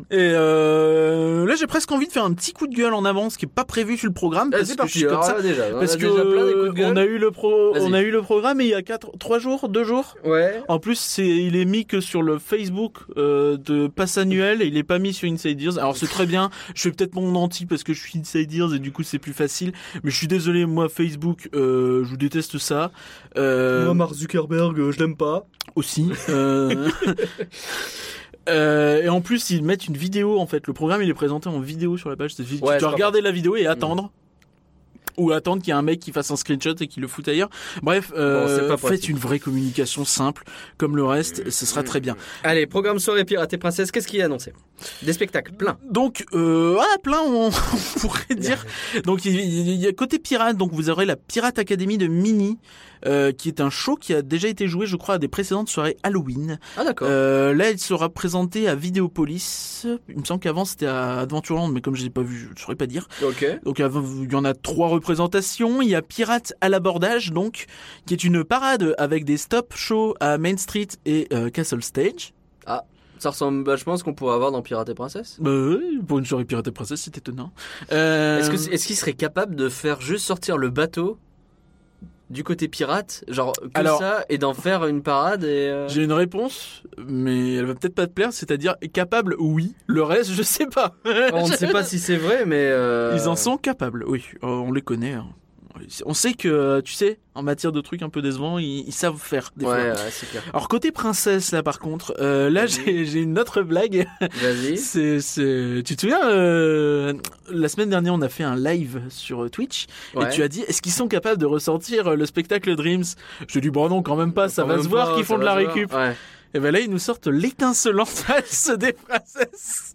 Et euh, là, j'ai presque envie de faire un petit coup de gueule en avance qui est pas prévu sur le programme Ah, parce c'est que je parti, suis comme ça. déjà. On Parce a que déjà plein des coups de gueule. on a eu le pro, on a eu le programme il y a quatre, trois jours, deux jours. Ouais. En plus, c'est, il est mis que sur le Facebook euh, de passe annuel et il est pas mis sur Inside Ears. Alors c'est très bien. Je fais peut-être mon anti parce que je suis Inside Ears et du coup c'est plus facile. Mais je suis désolé, moi Facebook, euh, je vous déteste ça. Euh, Mark Zuckerberg, je l'aime pas. aussi. Euh... et en plus, ils mettent une vidéo en fait. Le programme il est présenté en vidéo sur la page. C'est- Tu Ouais, dois regarder la vidéo et attendre. Ou attendre qu'il y ait un mec qui fasse un screenshot et qui le foute ailleurs. Bref, euh, Bon, faites une vraie communication simple, comme le reste, ce sera très bien. Allez, programme soirée Pirates et Princesses, qu'est-ce qu'il y a annoncé? Des spectacles, plein. Donc, euh, ah, plein, on, on pourrait dire. Donc, il il y a côté pirate, donc vous aurez la Pirate Academy de Mini, euh, qui est un show qui a déjà été joué, je crois, à des précédentes soirées Halloween. Ah d'accord. Euh, là, il sera présenté à Vidéopolis. Il me semble qu'avant c'était à Adventureland, mais comme je l'ai pas vu, je ne saurais pas dire. ok. Donc il y en a trois représentations. Il y a Pirates à l'abordage, donc, qui est une parade avec des stop shows à Main Street et euh, Castle Stage. Ça ressemble vachement à ce qu'on pourrait avoir dans Pirates et Princesses. Bah, oui, pour une soirée Pirate et Princesse, c'est étonnant. Euh, est-ce qu'il serait capable de faire juste sortir le bateau du côté pirate, genre que Alors- ça, et d'en faire une parade et euh, J'ai une réponse, mais elle va peut-être pas te plaire, c'est-à-dire capable, oui. Le reste, je sais pas. on ne sait pas si c'est vrai, mais euh, Ils en sont capables, oui. Euh, on les connaît. hein. On sait que, tu sais, en matière de trucs un peu décevants, ils, ils savent faire des Ouais, fois. ouais, c'est clair. Alors côté princesse là par contre, euh, là j'ai j'ai une autre blague. Vas-y. C'est c'est tu te souviens euh, la semaine dernière on a fait un live sur euh, Twitch Ouais. et tu as dit est-ce qu'ils sont capables de ressortir euh, le spectacle Dreams? Je dis bon non quand même pas ça Quand va se voir qu'ils font de la récup. Ouais. Et ben là ils nous sortent l'étincelante valse des princesses.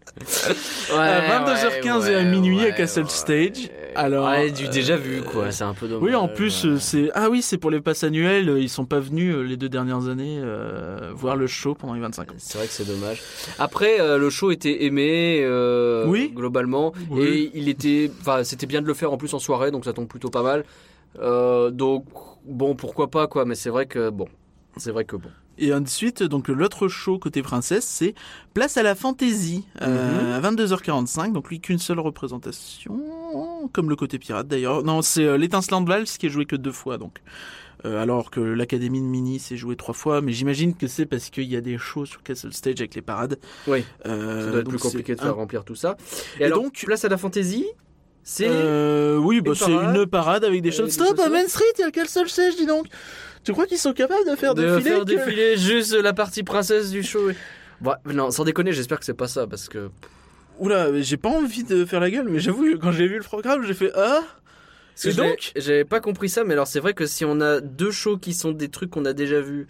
Ouais, À 22h15 et à minuit à Castle Stage. Alors, ouais, du déjà euh, vu quoi, c'est un peu dommage. Oui, en plus, euh, c'est ah oui, c'est pour les passes annuelles. Ils sont pas venus euh, les deux dernières années voir le show pendant les 25 ans. C'est vrai que c'est dommage. Après, le show était aimé Oui. globalement, Oui. et il était, enfin, c'était bien de le faire en plus en soirée, donc ça tombe plutôt pas mal. Euh, donc bon, pourquoi pas quoi, mais c'est vrai que bon, c'est vrai que bon. Et ensuite, donc l'autre show côté princesse, c'est Place à la fantaisie euh, à 22h45. Donc lui qu'une seule représentation, comme le côté pirate d'ailleurs. Non, c'est euh, l'étincelante valse qui est joué que deux fois donc. Euh, alors que l'académie de Mini s'est joué trois fois, mais j'imagine que c'est parce qu'il y a des shows sur Castle Stage avec les parades. Oui. Euh, Ça doit être plus compliqué de faire un- remplir tout ça. Et, Et alors, donc- place à la fantaisie, c'est Euh, oui, bah, Une c'est parade. une parade avec des des stop à. Main Street. Il y a Castle Stage, dis donc? Tu crois qu'ils sont capables de faire de défiler faire que- défiler juste la partie princesse du show. Bon, non, sans déconner, j'espère que c'est pas ça parce que Oula, j'ai pas envie de faire la gueule, mais j'avoue que quand j'ai vu le programme, j'ai fait ah. Et donc J'avais pas compris ça, mais alors c'est vrai que si on a deux shows qui sont des trucs qu'on a déjà vus,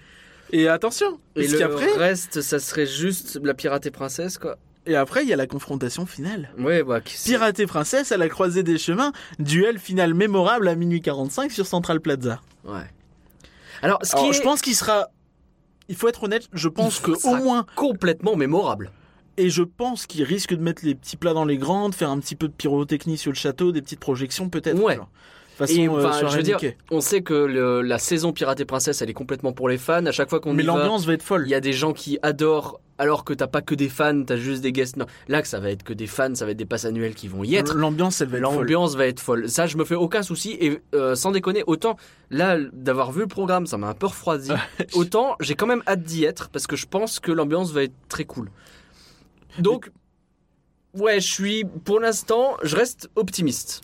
Et attention, et le reste, ça serait juste la pirate et princesse, quoi. Et après il y a la confrontation finale. Ouais, bah, Pirate et princesse à la croisée des chemins, duel final mémorable à minuit 45 sur Central Plaza. Ouais. Alors, ce qui Alors, est je pense qu'il sera. Il faut être honnête, je pense que au moins, complètement mémorable. et je pense qu'il risque de mettre les petits plats dans les grandes, faire un petit peu de pyrotechnie sur le château, des petites projections peut-être. Ouais. genre. Façon, Et, euh, soirée je veux dire. On sait que le- la saison pirate et princesse, elle est complètement pour les fans. À chaque fois qu'on mais va, l'ambiance va être folle. il y a des gens qui adorent. Alors que t'as pas que des fans, t'as juste des guests. Non, là que ça va être que des fans, ça va être des passes annuelles qui vont y être. L'ambiance, elle va être folle. L'ambiance va être folle. Ça, je me fais aucun souci. Et euh, sans déconner, autant là d'avoir vu le programme, ça m'a un peu refroidi. autant j'ai quand même hâte d'y être parce que je pense que l'ambiance va être très cool. Donc, ouais, je suis, pour l'instant, je reste optimiste.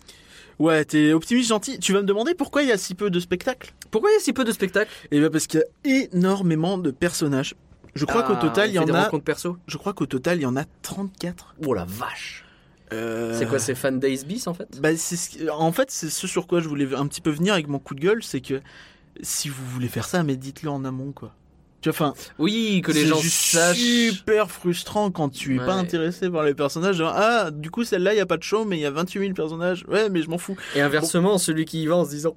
Ouais, t'es optimiste gentil. Tu vas me demander pourquoi il y a si peu de spectacles? Pourquoi il y a si peu de spectacles? Eh bien parce qu'il y a énormément de personnages. Je crois qu'au Ah, total, il y en a. perso. Je crois qu'au total, il y en a 34. Oh la vache. Euh, C'est quoi, c'est Fan Days bis en fait? Bah, ce En fait, c'est ce sur quoi je voulais un petit peu venir avec mon coup de gueule, c'est que si vous voulez faire ça, mais dites-le en amont, quoi. Tu vois, enfin, Oui, que les c'est gens sachent. super frustrant quand tu es Ouais. pas intéressé par les personnages. Genre, ah, du coup, celle-là, il y a pas de show, mais il y a 28 000 personnages. Ouais, mais je m'en fous. Et inversement, celui qui y va en se disant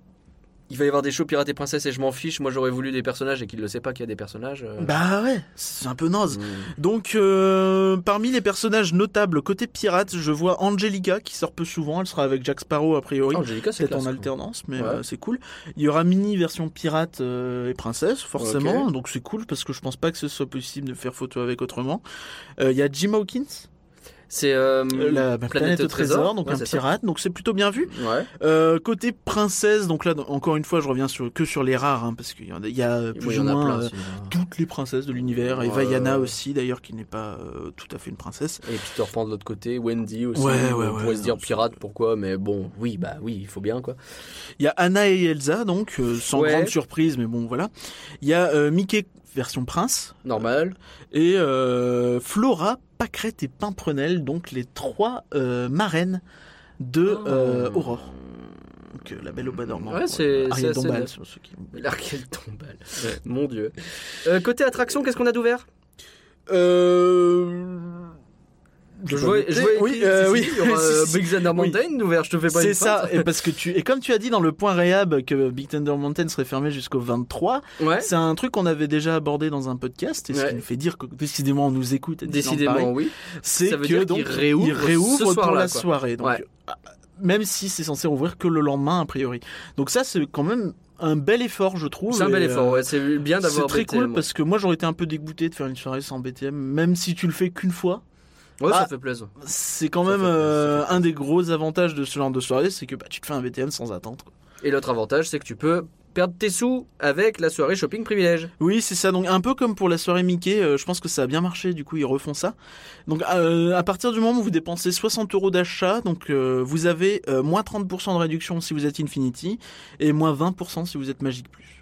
il va y avoir des shows pirates et princesses et je m'en fiche, moi j'aurais voulu des personnages et qu'il ne sait pas qu'il y a des personnages. euh, Bah ouais, c'est un peu naze. hmm. Donc, euh, parmi les personnages notables côté pirate, je vois Angelica qui sort peu souvent. Elle sera avec Jack Sparrow a priori. Angelica, c'est en quoi. alternance, mais Ouais. euh, c'est cool. Il y aura mini version pirate et princesse, forcément. Donc c'est cool parce que je pense pas que ce soit possible de faire photo avec autrement. Il y a Jim Hawkins, C'est euh, euh, la planète, au trésor, donc Ouais, un ça. pirate. Donc c'est plutôt bien vu. Ouais. Euh, côté princesse, donc là encore une fois, je reviens sur que sur les rares, hein, parce qu'il y en a, y plus y ou moins plein. euh, hein. toutes les princesses de l'univers. Et. Vaiana aussi, d'ailleurs, qui n'est pas tout à fait une princesse. Et Peter Pan de l'autre côté, Wendy aussi. Ouais, on pourrait se dire pirate, pourquoi Mais bon, oui, bah oui, il faut bien quoi. Il y a Anna et Elsa, donc sans grande surprise, mais bon voilà. Il y a Mickey version prince Normal. et euh, Flora, Pâquerette et Pimprenel, donc les trois euh, marraines de euh, Oh. Aurore. Donc euh, la Belle au bois dormant. Ouais, c'est- Ariel Dombal, L'arquel tombale. Mon dieu. Euh, côté attraction, qu'est-ce qu'on a d'ouvert? Euh... Je vois, je vois oui, euh, oui. il y aura, euh. Big Thunder Oui. Mountain d'ouvert, je te fais pas C'est ça, et parce que tu et comme tu as dit dans le point réhab que Big Thunder Mountain serait fermé jusqu'au 23, Ouais. c'est un truc qu'on avait déjà abordé dans un podcast et ce qui nous fait dire que décidément on nous écoute. Décidément, oui. c'est que donc qu'il réouvre il réouvre pour la quoi. soirée. Donc, Ouais. euh, même si c'est censé ouvrir que le lendemain a priori. Donc ça c'est quand même un bel effort je trouve. C'est un bel effort, ouais. C'est bien C'est d'avoir très BTM, cool parce que moi j'aurais été un peu dégoûté de faire une soirée sans BTM, même si tu le fais qu'une fois. Ouais, ça Ah. fait plaisir. C'est quand même euh, un des gros avantages de ce genre de soirée, c'est que bah, tu te fais un BTM sans attendre. Et l'autre avantage, c'est que tu peux perdre tes sous avec la soirée shopping privilège. Oui, c'est ça. Donc un peu comme pour la soirée Mickey, euh, je pense que ça a bien marché. Du coup, ils refont ça. Donc euh, à partir du moment où vous dépensez 60 euros d'achat, donc euh, vous avez moins 30% de réduction si vous êtes Infinity et moins 20% si vous êtes Magic Plus.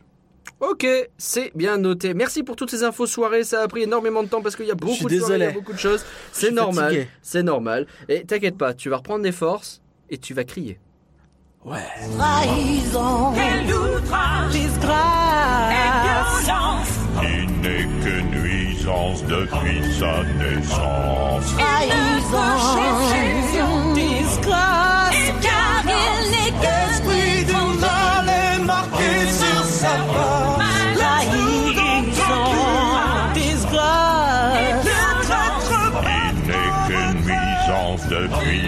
Ok, c'est bien noté. Merci pour toutes ces infos soirées. Ça a pris énormément de temps parce qu'il y a beaucoup de soirées, il y a désolé. beaucoup de choses. C'est normal. C'est normal. Et t'inquiète pas, tu vas reprendre des forces et tu vas crier. Ouais. trahison, disgrâce, Il n'est que nuisance depuis sa naissance. trahison, disgrâce, car il n'est que esprit du mal est marqué sur sa depuis.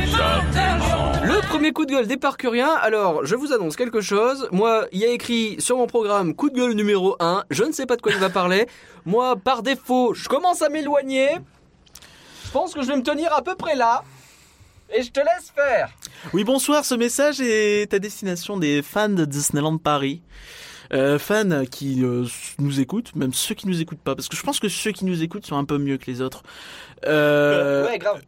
Le premier coup de gueule des parcuriens. Alors, je vous annonce quelque chose. Moi, il y a écrit sur mon programme coup de gueule numéro 1. Je ne sais pas de quoi il va parler. Moi, par défaut, je commence à m'éloigner. Je pense que je vais me tenir à peu près là. Et je te laisse faire. Oui, bonsoir. Ce message est à destination des fans de Disneyland Paris. Euh, fans qui euh, nous écoutent, même ceux qui nous écoutent pas, parce que je pense que ceux qui nous écoutent sont un peu mieux que les autres. Euh, Ouais, grave.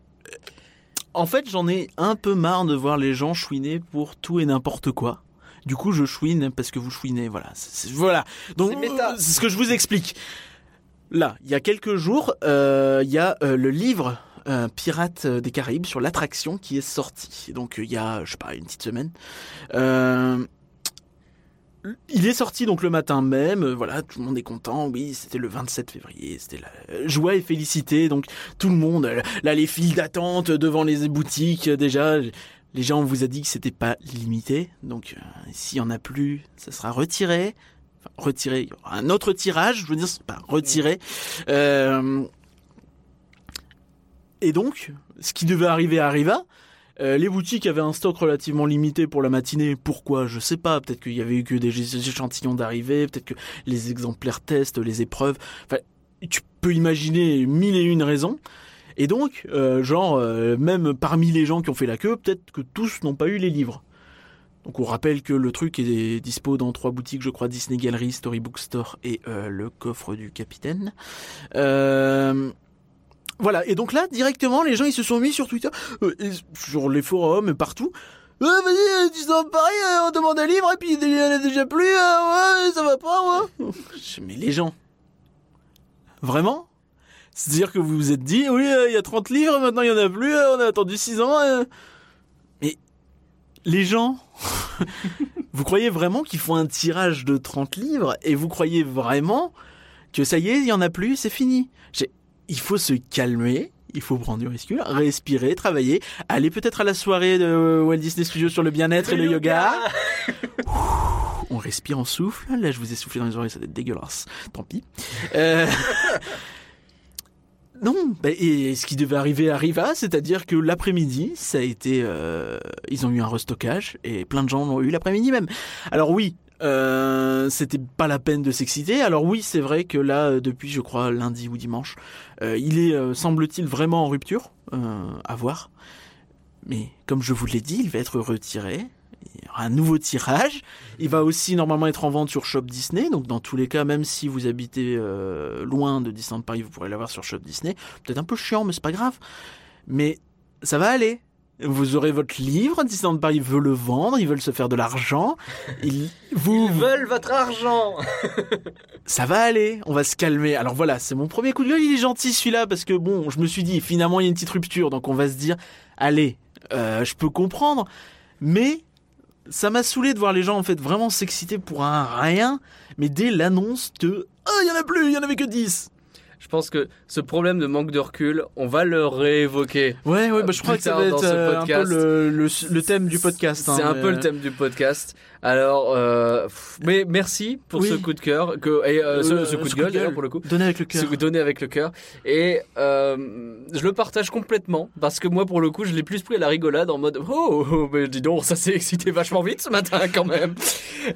En fait, j'en ai un peu marre de voir les gens chouiner pour tout et n'importe quoi. Du coup, je chouine parce que vous chouinez. Voilà. C'est- voilà. Donc, C'est ce que je vous explique. Là, il y a quelques jours, euh, il y a euh, le livre euh, Pirates des Caraïbes sur l'attraction qui est sorti. Donc, il y a, je sais pas, une petite semaine. Il est sorti donc le matin même, euh, voilà, tout le monde est content, oui, c'était le 27 février, c'était la joie et félicité, donc tout le monde, euh, là les files d'attente devant les boutiques, euh, déjà, les gens vous a dit que c'était pas limité, donc s'il y en a plus, ça sera retiré, enfin retiré, il y aura un autre tirage, je veux dire, pas retiré, Euh, et donc, ce qui devait arriver arriva, euh, les boutiques avaient un stock relativement limité pour la matinée. Pourquoi? Je sais pas. Peut-être qu'il y avait eu que des échantillons d'arrivée. Peut-être que les exemplaires tests, les épreuves. Enfin, tu peux imaginer mille et une raisons. Et donc, euh, genre, euh, même parmi les gens qui ont fait la queue, peut-être que tous n'ont pas eu les livres. Donc on rappelle que le truc est dispo dans trois boutiques, je crois, Disney Gallery, Storybook Store et le coffre du capitaine. Voilà, et donc là, directement, les gens, ils se sont mis sur Twitter, euh, et sur les forums, et partout. Euh, vas-y, euh, Disneyland Paris, euh, on demande un livre, et puis il y en a déjà plus, euh, ouais, ça va pas, ouais. Je- Mais les gens, vraiment? C'est-à-dire que vous vous êtes dit, oui, il y a 30 livres, maintenant il y en a plus, on a attendu 6 ans. Mais les gens, vous croyez vraiment qu'ils font un tirage de 30 livres, et vous croyez vraiment que ça y est, il y en a plus, c'est fini? Il faut se calmer. Il faut prendre du risque, respirer, travailler, aller peut-être à la soirée de Walt Disney Studios sur le bien-être et le yoga. On respire, on souffle. Là, je vous ai soufflé dans les oreilles, ça va être dégueulasse. Tant pis. Euh, Non, bah, et ce qui devait arriver arriva, c'est-à-dire que l'après-midi, ça a été, euh, ils ont eu un restockage et plein de gens l'ont eu l'après-midi même. Alors oui, euh, c'était pas la peine de s'exciter. Alors oui, c'est vrai que là, euh, depuis, je crois lundi ou dimanche, euh, il est, semble-t-il, vraiment en rupture, à voir. Mais comme je vous l'ai dit, il va être retiré. Il y aura un nouveau tirage. Il va aussi normalement être en vente sur Shop Disney. Donc dans tous les cas, même si vous habitez loin de Disneyland Paris, vous pourrez l'avoir sur Shop Disney. Peut-être un peu chiant, mais c'est pas grave. Mais ça va aller. Vous aurez votre livre. Disneyland Paris veut le vendre. Ils veulent se faire de l'argent. Ils, vous, Ils veulent votre argent ça va aller, on va se calmer. Alors voilà, c'est mon premier coup de gueule, il est gentil celui-là, parce que bon, je me suis dit, finalement il y a une petite rupture, donc on va se dire, allez, euh, je peux comprendre, mais ça m'a saoulé de voir les gens en fait vraiment s'exciter pour un rien, mais dès l'annonce de, ah, il y en a plus, il y en avait que 10. Je pense que ce problème de manque de recul, on va le réévoquer. Ouais, ouais, bah, Euh, je crois plus que ça va être ce euh, un peu le, le, le thème du podcast. hein, C'est un mais, peu le euh, thème du podcast. Alors, euh, mais merci pour Oui. ce coup de cœur, que, et euh, ce, euh, ce coup de gueule d'ailleurs pour le coup. Donné avec le cœur. Ce donné avec le cœur. Et euh, je le partage complètement parce que moi, pour le coup, je l'ai plus pris à la rigolade en mode Oh, oh, mais dis donc, ça s'est excité vachement vite ce matin quand même.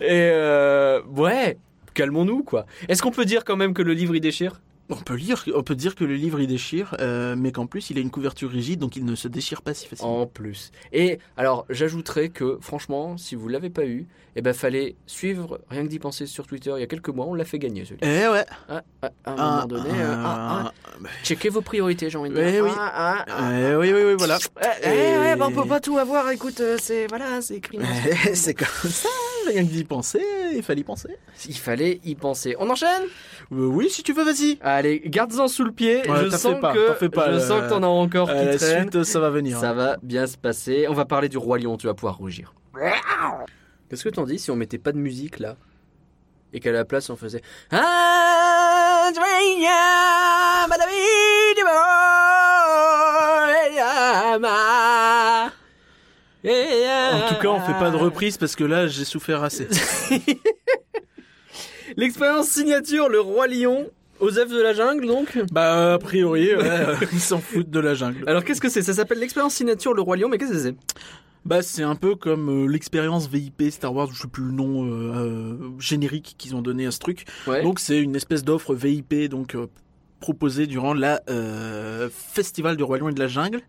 Et euh, ouais, calmons-nous quoi. Est-ce qu'on peut dire quand même que le livre il déchire? On peut lire, on peut dire que le livre il déchire, euh, mais qu'en plus il a une couverture rigide, donc il ne se déchire pas si facilement. En plus. Et alors, j'ajouterais que franchement, si vous l'avez pas eu, eh ben fallait suivre rien que d'y penser sur Twitter. Il y a quelques mois, on l'a fait gagner celui. Eh ouais. Ah, ah, à un Ah, moment donné, euh, ah, ah, bah, checkez vos priorités, j'ai envie de Ouais, dire. oui. Ah, ah. eh oui, oui, oui, voilà. Eh, eh, ouais, bah, on peut pas tout avoir. Écoute, euh, c'est voilà, c'est écrit. Eh, C'est comme ça, rien que d'y penser, il fallait y penser. Il fallait y penser. On enchaîne? Oui, si tu veux, vas-y. Allez, garde-en sous le pied. Ouais, je sens pas, que pas, je euh, sens que t'en as encore Euh, qui la suite, ça va venir. Ça hein. va bien se passer. On va parler du roi lion. Tu vas pouvoir rougir. Qu'est-ce que t'en dis si on mettait pas de musique là? Et qu'à la place on faisait En tout cas, on fait pas de reprise parce que là, j'ai souffert assez. L'expérience signature, le roi lion aux œufs de la jungle donc. bah, a priori, ouais, euh, ils s'en foutent de la jungle. Alors qu'est-ce que c'est? Ça s'appelle l'expérience signature, le roi lion. Mais qu'est-ce que c'est? Bah, c'est un peu comme euh, l'expérience VIP Star Wars, je sais plus le nom euh, euh, générique qu'ils ont donné à ce truc. Ouais. Donc, c'est une espèce d'offre VIP, donc proposée durant la Festival du Roi Lion et de la Jungle.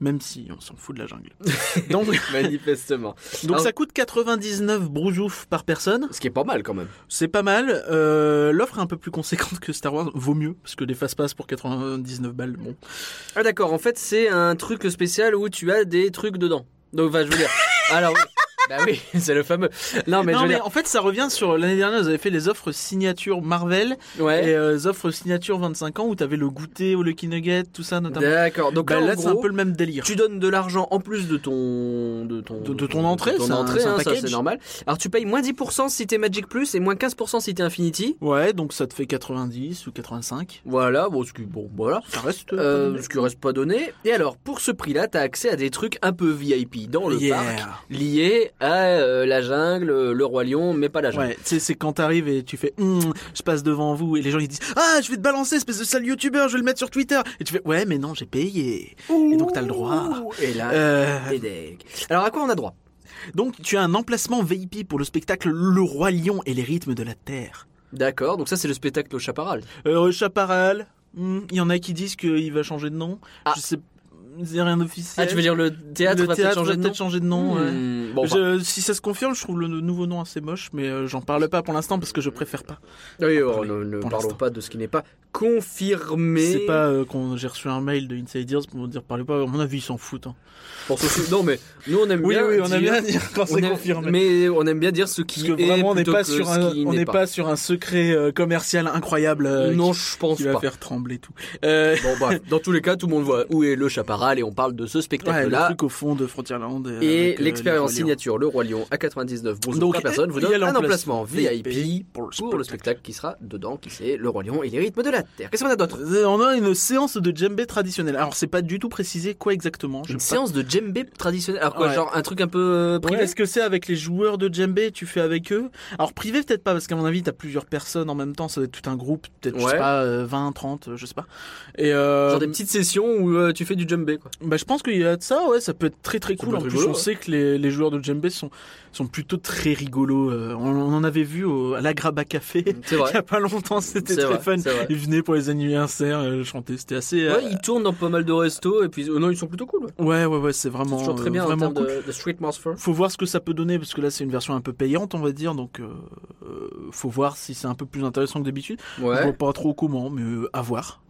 Même si on s'en fout de la jungle. Donc, Manifestement. donc Alors- ça coûte 99 broujouf par personne. Ce qui est pas mal quand même. C'est pas mal. Euh, L'offre est un peu plus conséquente que Star Wars. Vaut mieux, parce que les fast-pass pour 99 balles, bon. Ah d'accord, en fait c'est un truc spécial où tu as des trucs dedans. Donc enfin, je veux dire. Alors. Bah oui, c'est le fameux. Non mais non, je veux mais dire. en fait, ça revient sur l'année dernière, vous avez fait les offres signature Marvel Ouais. et euh, les offres signature 25 ans où t'avais le goûter ou le Lucky Nugget, tout ça notamment. D'accord. Donc Bah, là, c'est un peu le même délire. tu donnes de l'argent en plus de ton de ton De- de ton entrée, de ton entrée, hein, c'est normal. Alors tu payes moins 10% si t'es Magic Plus et moins 15% si t'es Infinity. Ouais, donc ça te fait 90 ou 85. Voilà, bon, ce qui, bon voilà. Ça reste. Euh, ce qui reste pas donné. Et alors, pour ce prix-là, t'as accès à des trucs un peu VIP dans le Yeah. parc, liés à euh, la jungle, euh, le roi lion, mais pas la jungle. Ouais, tu sais, c'est quand t'arrives et tu fais, Hum, je passe devant vous et les gens ils disent, ah, je vais te balancer, espèce de sale youtubeur, je vais le mettre sur Twitter. Et tu fais, ouais, mais non, j'ai payé. Et donc t'as le droit. Et là, Euh, t'es deg. Alors, à quoi on a droit? donc tu as un emplacement VIP pour le spectacle Le Roi Lion et les rythmes de la Terre. D'accord, donc ça c'est le spectacle au chaparral. Euh, Chaparral, hum, il y en a qui disent qu'il va changer de nom. Ah. Je sais, c'est rien d'officiel. Ah, tu veux dire le théâtre le va peut-être théâtre changer va de nom peut-être changer de nom. ouais. Hmm. bon, Je- si ça se confirme, je trouve le nouveau nom assez moche, mais euh, j'en parle pas pour l'instant parce que je préfère pas. oui, oh, parler ne, ne parlons pas de ce qui n'est pas confirmé. C'est pas euh, qu'on j'ai reçu un mail de Insiders pour me dire parlez pas. À mon avis, ils s'en foutent. hein. Pour Non, mais nous on aime Oui, bien. oui, on aime dire- bien dire quand c'est confirmé. Mais on aime bien dire ce qui Parce que est vraiment, on n'est pas sur un, qui on n'est n'est pas sur un secret euh, commercial incroyable euh, non, qui, je pense qui va pas. faire trembler tout. Bon, dans tous les cas, tout le monde voit où est le chaparral et on parle de ce ouais, le spectacle-là. truc au fond de Frontierland. et avec, euh, l'expérience signature Le Roi Lion à 99 bonjour Donc, personne vous donne un emplacement VIP VIP pour, pour le le spectacle qui sera dedans, qui c'est Le Roi Lion et les rythmes de la Terre. Qu'est-ce qu'on a d'autre? Euh, On a une séance de djembé traditionnelle. Alors, c'est pas du tout précisé quoi exactement. Une pas- séance de djembé traditionnel. Alors quoi, Ouais. genre un truc un peu euh, Ouais, privé Est-ce que c'est avec les joueurs de djembé Tu fais avec eux? Alors privé peut-être pas parce qu'à mon avis t'as plusieurs personnes en même temps. Ça doit être tout un groupe, peut-être je sais pas euh, 20, 30, euh, je sais pas. Et euh, Genre des petites sessions où euh, tu fais du djembé quoi. Bah, je pense qu'il y a de ça, ouais, ça peut être très très Ça cool. En plus, rigolo, on ouais. sait que les, les joueurs de djembé sont, sont plutôt très rigolos. euh, on, on en avait vu au, à l'Agraba Café il y a pas longtemps, c'était très vrai, fun. Ils venaient pour les anniversaires euh, chanter, c'était assez. euh, Ouais, ils tournent dans pas mal de restos et puis euh, non, ils sont plutôt cool. ouais. ouais, ouais, ouais, c'est vraiment, toujours très bien en vraiment cool. de, de street master. Faut voir ce que ça peut donner parce que là c'est une version un peu payante on va dire donc faut voir si c'est un peu plus intéressant que d'habitude. Je vois Ouais. pas trop comment mais à voir.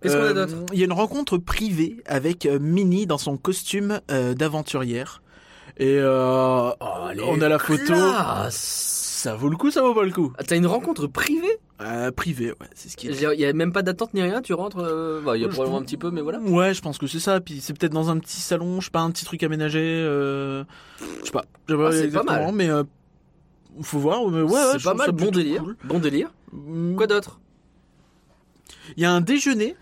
Qu'est-ce qu'on a d'autre Il y a une rencontre privée avec Minnie dans son costume euh, d'aventurière et euh, on a la photo. Classe. Ça vaut le coup, ça vaut pas le coup. Ah, T'as une rencontre privée? Euh, privé, ouais, c'est ce qui est. Il y a même pas d'attente ni rien, tu rentres. euh, bah, il y a Je probablement pense- un petit peu, mais voilà. Ouais, je pense que c'est ça. Puis c'est peut-être dans un petit salon, je sais pas, un petit truc aménagé. Je sais pas. Ah, c'est pas mal. mais faut voir. Mais ouais, c'est pas mal, bon délire. cool. Bon délire. Mm. Quoi d'autre? Il y a un déjeuner.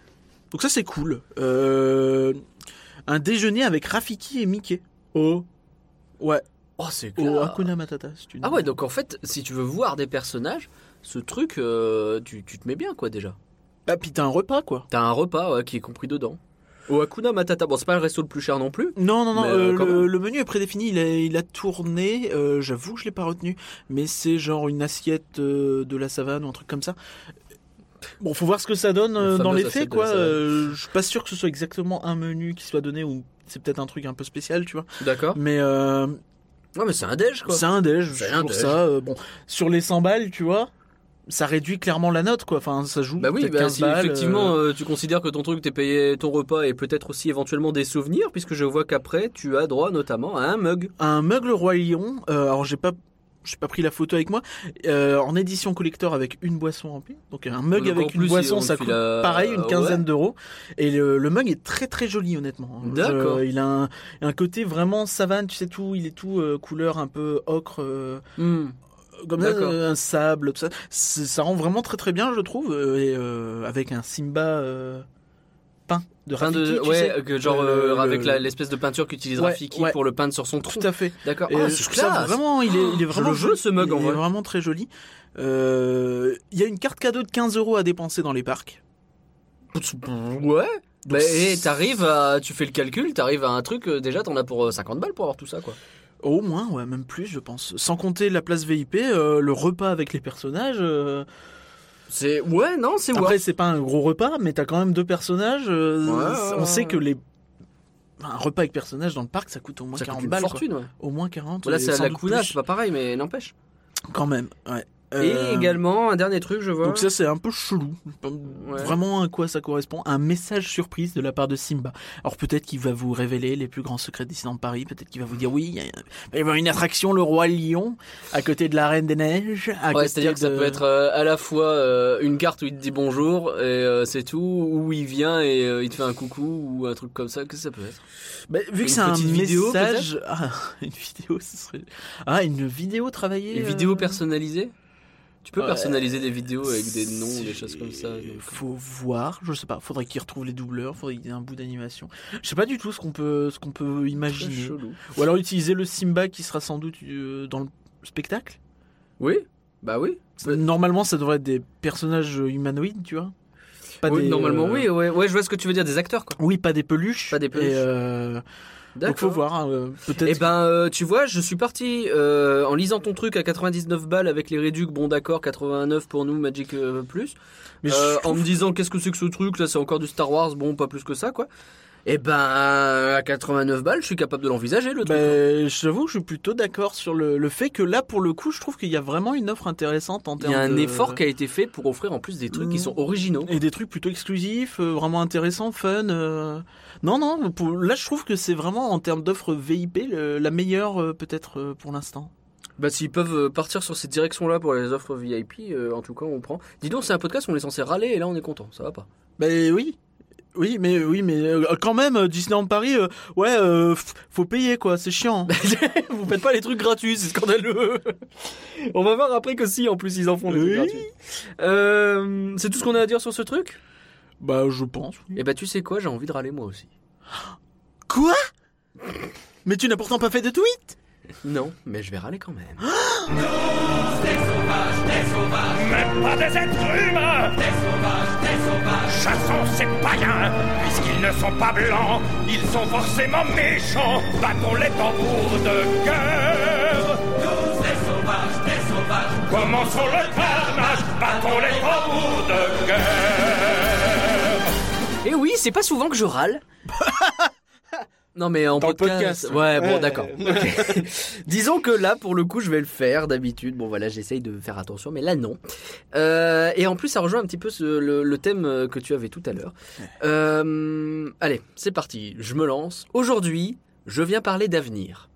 Donc ça c'est cool. Euh... Un déjeuner avec Rafiki et Mickey. Oh. Ouais. Oh, c'est Au clair. Hakuna Matata, si tu dis. Ah ouais, donc en fait, si tu veux voir des personnages, ce truc, euh, tu, tu te mets bien quoi déjà. Ah, puis t'as un repas quoi. T'as un repas ouais, qui est compris dedans. Au Hakuna Matata, bon, c'est pas le resto le plus cher non plus. Non, non, non, euh, euh, le, menu est prédéfini, il a, il a tourné, euh, j'avoue que je l'ai pas retenu, mais c'est genre une assiette de la savane ou un truc comme ça. Bon, faut voir ce que ça donne euh, dans les faits, quoi. Euh, je suis pas sûr que ce soit exactement un menu qui soit donné ou c'est peut-être un truc un peu spécial, tu vois. D'accord. Mais euh, Non, mais c'est un déj quoi. c'est un déj, C'est un déj. ça. euh, bon, sur les 100 balles, tu vois, ça réduit clairement la note, quoi. Enfin, ça joue Bah oui, peut-être bah 15 si balles, effectivement euh, euh, tu considères que ton truc t'es payé ton repas et peut-être aussi éventuellement des souvenirs, puisque je vois qu'après tu as droit notamment à un mug. un mug le roi lion. euh, alors j'ai pas j'ai pas pris la photo avec moi euh, en édition collector avec une boisson remplie. Donc un mug Donc, avec une boisson on ça te coûte pareil une ouais. quinzaine d'euros et le, le mug est très très joli honnêtement. Je- D'accord. il a un, un côté vraiment savane, tu sais tout, il est tout euh, couleur un peu ocre euh, Hmm. comme ça, un sable tout ça. Ça rend vraiment très très bien je trouve et avec un Simba peint de Rafiki, de, tu ouais, sais. que genre euh, avec l'espèce de peinture qu'utilise Ouais, Rafiki ouais. pour le peindre sur son tronc. Tout à fait. D'accord. Ah, je c'est trouve ça vraiment, il est, il est Je vraiment le veux, joli. ce mug, il en est vrai. vraiment très joli. Euh, Il y a une carte cadeau de 15 euros à dépenser dans les parcs. Ouais. Bah, et t'arrives à, tu fais le calcul, t'arrives à un truc euh, déjà t'en as pour euh, 50 balles pour avoir tout ça quoi. Au moins, ouais, même plus, je pense. Sans compter la place VIP, euh, le repas avec les personnages. C'est ouais non c'est Après, c'est pas un gros repas, mais t'as quand même deux personnages. euh, Ouais, ouais, on sait ouais. que les un repas avec personnages dans le parc, ça coûte au moins Ça 40 coûte une balles. quoi. fortune ouais. Au moins 40. Voilà et c'est à sans la doute Kuna, plus. c'est pas pareil mais n'empêche. Quand même, ouais. Et Euh, également un dernier truc je vois. Donc ça c'est un peu chelou. Ouais. Vraiment à quoi ça correspond? Un message surprise de la part de Simba. Alors peut-être qu'il va vous révéler les plus grands secrets de Disneyland Paris. Peut-être qu'il va vous dire oui, il y va avoir une attraction, le roi lion, à côté de la reine des neiges. Ouais, c'est-à-dire que ça de- peut être euh, à la fois euh, une carte où il te dit bonjour et c'est tout, ou il vient et il te fait un coucou ou un truc comme ça. Qu'est-ce que ça peut être? Bah, vu une que c'est un petite vidéo, message, ah, une vidéo, ce serait ah une vidéo travaillée. Une vidéo personnalisée? Tu peux Ouais. personnaliser des vidéos avec des noms, des choses comme ça. donc. Faut voir, je sais pas. Faudrait qu'il retrouve les doubleurs, faudrait qu'il y ait un bout d'animation. Je sais pas du tout ce qu'on peut, ce qu'on peut imaginer. Ou alors utiliser le Simba qui sera sans doute euh, dans le spectacle. Oui Bah oui. Normalement, ça devrait être des personnages humanoïdes, tu vois. Pas Oui, des, normalement, euh, oui, ouais. ouais, je vois ce que tu veux dire, des acteurs, quoi. Oui, pas des peluches. Pas des peluches. Et, euh, donc faut voir. hein, euh, Peut-être. Eh ben, euh, tu vois, je suis parti euh, en lisant ton truc à 99 balles avec les réducs, bon d'accord, 89 pour nous, Magic euh, Plus. Mais je en me disant qu'est-ce que c'est que ce truc? Là, c'est encore du Star Wars, bon pas plus que ça quoi. Eh ben, à 89 balles, je suis capable de l'envisager, le truc. Ben, je t'avoue que je suis plutôt d'accord sur le, le fait que là, pour le coup, je trouve qu'il y a vraiment une offre intéressante en Il termes y a un de- effort qui a été fait pour offrir en plus des trucs qui Mm. sont originaux. Et des trucs plutôt exclusifs, euh, vraiment intéressants, fun. euh. Non, non, pour... là je trouve que c'est vraiment en termes d'offres VIP le- la meilleure euh, peut-être euh, pour l'instant. Bah, s'ils peuvent euh, partir sur cette direction-là pour les offres VIP, euh, en tout cas, on prend. Dis donc, c'est un podcast où on est censé râler et là, on est content. Ça va pas. Ben oui. Oui, mais oui, mais euh, quand même, euh, Disneyland Paris, euh, ouais, faut payer quoi, c'est chiant. Vous faites pas les trucs gratuits, c'est scandaleux. on va voir après que si, en plus, ils en font des trucs Oui. gratuits. Euh, c'est tout ce qu'on a à dire sur ce truc? Bah, je pense. oui. Eh bah, tu sais quoi, j'ai envie de râler moi aussi. Quoi? Mais tu n'as pourtant pas fait de tweet? Non, mais je vais râler quand même. Même pas des êtres humains Des sauvages, des sauvages Chassons ces païens Puisqu'ils ne sont pas blancs, ils sont forcément méchants Battons les tambours de guerre Tous des sauvages, des sauvages Commençons le carnage Battons les tambours de guerre Et Eh oui, c'est pas souvent que je râle. Non mais en Dans podcast. podcast. Ouais, bon d'accord. Disons que là, pour le coup, je vais le faire d'habitude. Bon voilà, j'essaye de faire attention, mais là non. Euh, et en plus, ça rejoint un petit peu ce- le, le thème euh, que tu avais tout à l'heure. Euh, allez, c'est parti. Je me lance. Aujourd'hui, je viens parler d'avenir.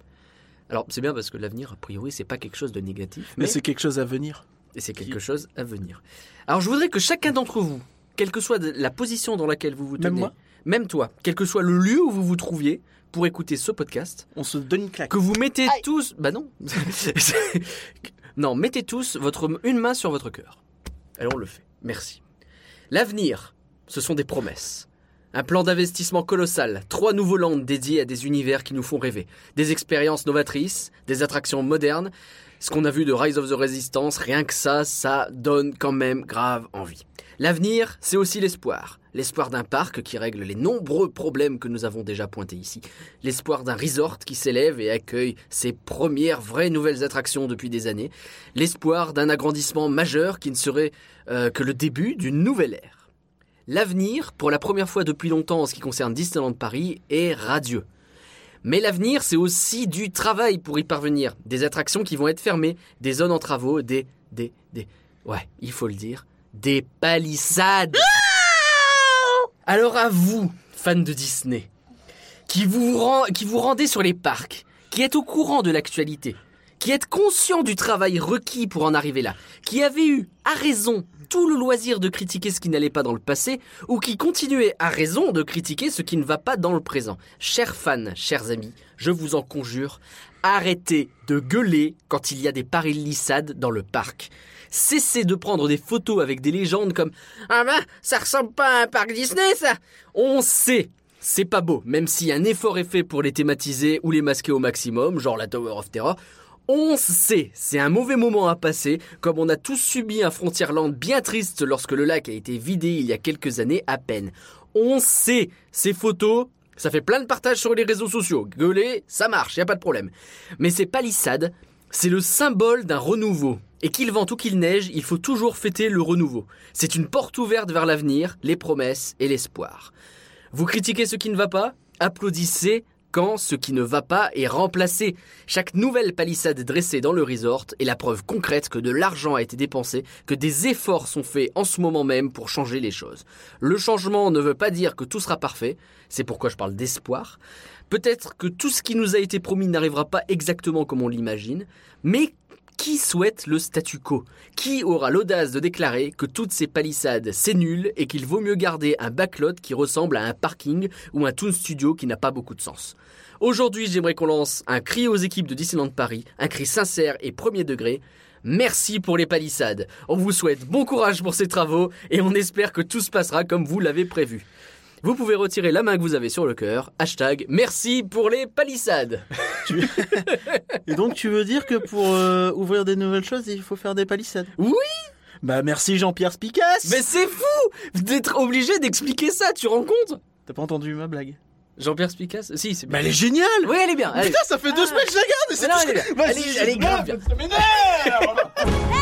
Alors c'est bien parce que l'avenir, a priori, c'est pas quelque chose de négatif, Mais mais c'est quelque chose à venir. et c'est quelque chose à venir. Alors je voudrais que chacun d'entre vous, quelle que soit la position dans laquelle vous vous tenez, Même moi même toi, quel que soit le lieu où vous vous trouviez pour écouter ce podcast, On se donne une claque. que vous mettez tous, bah non, non, mettez tous votre une main sur votre cœur. Alors on le fait. Merci. L'avenir, ce sont des promesses. Un plan d'investissement colossal, trois nouveaux landes dédiés à des univers qui nous font rêver, des expériences novatrices, des attractions modernes. Ce qu'on a vu de Rise of the Resistance, rien que ça, ça donne quand même grave envie. L'avenir, c'est aussi l'espoir. L'espoir d'un parc qui règle les nombreux problèmes que nous avons déjà pointés ici. L'espoir d'un resort qui s'élève et accueille ses premières vraies nouvelles attractions depuis des années. L'espoir d'un agrandissement majeur qui ne serait euh, que le début d'une nouvelle ère. L'avenir, pour la première fois depuis longtemps en ce qui concerne Disneyland Paris, est radieux. Mais l'avenir, c'est aussi du travail pour y parvenir. Des attractions qui vont être fermées, des zones en travaux, des, des, des, ouais, il faut le dire, des palissades. Alors à vous, fans de Disney, qui vous, rend- qui vous rendez sur les parcs, qui êtes au courant de l'actualité, qui êtes conscient du travail requis pour en arriver là, qui avez eu, à raison, tout le loisir de critiquer ce qui n'allait pas dans le passé, ou qui continuez, à raison, de critiquer ce qui ne va pas dans le présent. Chers fans, chers amis, je vous en conjure, arrêtez de gueuler quand il y a des palissades dans le parc. Cessez de prendre des photos avec des légendes comme Ah ben, ça ressemble pas à un parc Disney, ça On sait c'est pas beau, même si un effort est fait pour les thématiser ou les masquer au maximum, genre la Tower of Terror. On sait, c'est un mauvais moment à passer, comme on a tous subi un Frontierland bien triste lorsque le lac a été vidé il y a quelques années à peine. On sait, ces photos, ça fait plein de partages sur les réseaux sociaux. Gueuler, ça marche, y a pas de problème. Mais ces palissades, c'est le symbole d'un renouveau. Et qu'il vente ou qu'il neige, il faut toujours fêter le renouveau. C'est une porte ouverte vers l'avenir, les promesses et l'espoir. Vous critiquez ce qui ne va pas? Applaudissez quand ce qui ne va pas est remplacé. Chaque nouvelle palissade dressée dans le resort est la preuve concrète que de l'argent a été dépensé, que des efforts sont faits en ce moment même pour changer les choses. Le changement ne veut pas dire que tout sera parfait, c'est pourquoi je parle d'espoir. Peut-être que tout ce qui nous a été promis n'arrivera pas exactement comme on l'imagine, mais qui souhaite le statu quo? Qui aura l'audace de déclarer que toutes ces palissades c'est nul et qu'il vaut mieux garder un backlot qui ressemble à un parking ou un Toon Studio qui n'a pas beaucoup de sens? Aujourd'hui, j'aimerais qu'on lance un cri aux équipes de Disneyland Paris, un cri sincère et premier degré. Merci pour les palissades. On vous souhaite bon courage pour ces travaux et on espère que tout se passera comme vous l'avez prévu. Vous pouvez retirer la main que vous avez sur le cœur. Hashtag merci pour les palissades. Et donc tu veux dire que pour euh, ouvrir des nouvelles choses, il faut faire des palissades? Oui Bah merci Jean-Pierre Spicasse Mais c'est fou d'être obligé d'expliquer ça, tu rends compte? T'as pas entendu ma blague? Jean-Pierre Spicasse? Si, c'est Bah elle est géniale Oui, elle est bien. Allez. Putain, ça fait deux Ah. semaines que je la garde et c'est Mais tout elle est que- bien. Vas-y, Elle est- je elle est te grave garde, bien. ça m'énerve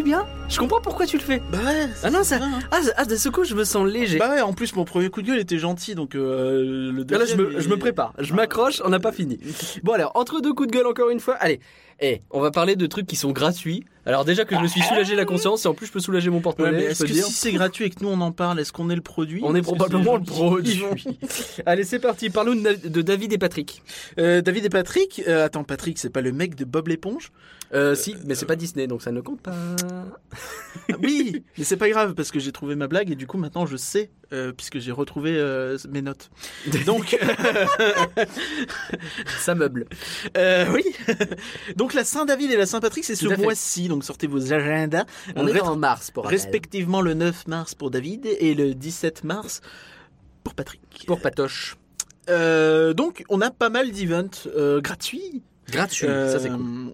du bien. Je comprends pourquoi tu le fais. Bah ouais. Ah non, ça. hein. Ah, ah, de ce coup, je me sens léger. Bah ouais, en plus mon premier coup de gueule était gentil, donc euh, le Ah, là, je deuxième, me, je il- me prépare, je m'accroche, on n'a pas fini. Bon alors, entre deux coups de gueule encore une fois, allez, eh, on va parler de trucs qui sont gratuits. Alors déjà que je me suis soulagé la conscience et en plus je peux soulager mon porte-monnaie, je est-ce que dire. si c'est gratuit et que nous on en parle, est-ce qu'on est le produit On est probablement le produit. Allez, c'est parti, parlons de, de David et Patrick. Euh, David et Patrick. euh, attends, Patrick, c'est pas le mec de Bob l'éponge? Euh, si, mais c'est pas Disney, donc ça ne compte pas. Ah Oui, mais c'est pas grave parce que j'ai trouvé ma blague et du coup maintenant je sais euh, puisque j'ai retrouvé euh, mes notes. Donc, Ça meuble. euh, oui. Donc la Saint-David et la Saint-Patrick, c'est ce mois-ci. Donc sortez vos agendas. On est en mars pour respectivement le 9 mars pour David et le 17 mars pour Patrick. Pour Patoche. Euh, donc on a pas mal d'events euh, gratuits. Gratuit, Euh, ça c'est cool.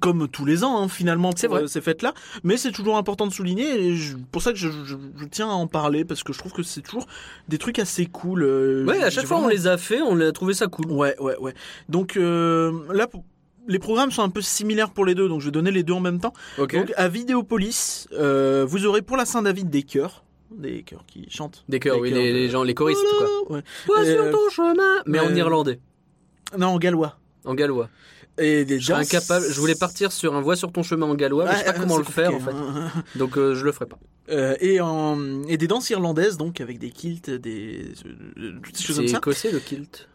Comme tous les ans, hein, finalement, pour vrai. euh, ces fêtes-là. Mais c'est toujours important de souligner. Et je- pour ça que je, je- je tiens à en parler parce que je trouve que c'est toujours des trucs assez cool. euh, Ouais, à chaque fois on les a fait, on a trouvé ça cool. Ouais, ouais, ouais. Donc euh, là, pour- les programmes sont un peu similaires pour les deux, donc je vais donner les deux en même temps. Ok. Donc à Vidéopolis, euh, vous aurez pour la Saint-David des chœurs, des chœurs qui chantent. Des chœurs, oui, chœurs les, de- les gens, les choristes quoi. Ouais. Toi sur ton chemin, mais en irlandais, Non, en gallois. en gallois. Et des danses- incapable. Je voulais partir sur un voix sur ton chemin en gallois, mais je sais pas comment le faire en fait. hein. Donc euh, je le ferai pas. Euh, et, en, et des danses irlandaises, donc avec des kilts, des, euh, choses C'est comme ça. écossais le kilt.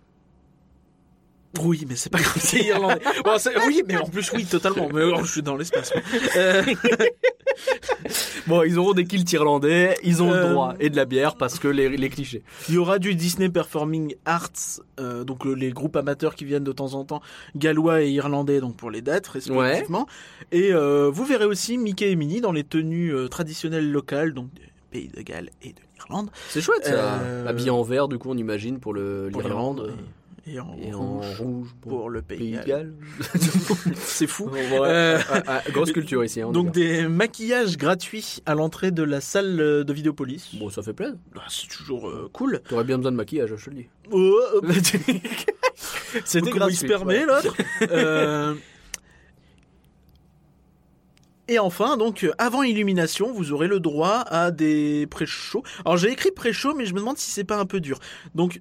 Oui, mais c'est pas comme c'est irlandais. Bon, oui, mais en plus, oui, totalement. Mais alors, je suis dans l'espace. Euh, Bon, ils auront des kilts irlandais, ils ont Euh, le droit et de la bière parce que les, les clichés. Il y aura du Disney Performing Arts, euh, donc euh, les groupes amateurs qui viennent de temps en temps, gallois et irlandais, donc pour les dates respectivement. Et euh, vous verrez aussi Mickey et Minnie dans les tenues euh, traditionnelles locales, donc du pays de Galles et de l'Irlande. C'est chouette ça. Euh, Habillé en vert, du coup, on imagine Pour l'Irlande Et, en et en rouge rouge pour, le pays, de Galles. C'est fou. Ouais, Euh, ah, ah, grosse culture ici. hein, Donc des maquillages gratuits à l'entrée de la salle euh, de Vidéopolis. Bon, ça fait plaisir. Ah, C'est toujours euh, cool. T'aurais bien besoin de maquillage, je te le dis. Oh. C'était Comment il se permet l'autre Euh, Et enfin, donc, avant illumination, vous aurez le droit à des pré-shows. Alors, j'ai écrit pré-show, mais je me demande si c'est pas un peu dur. Donc,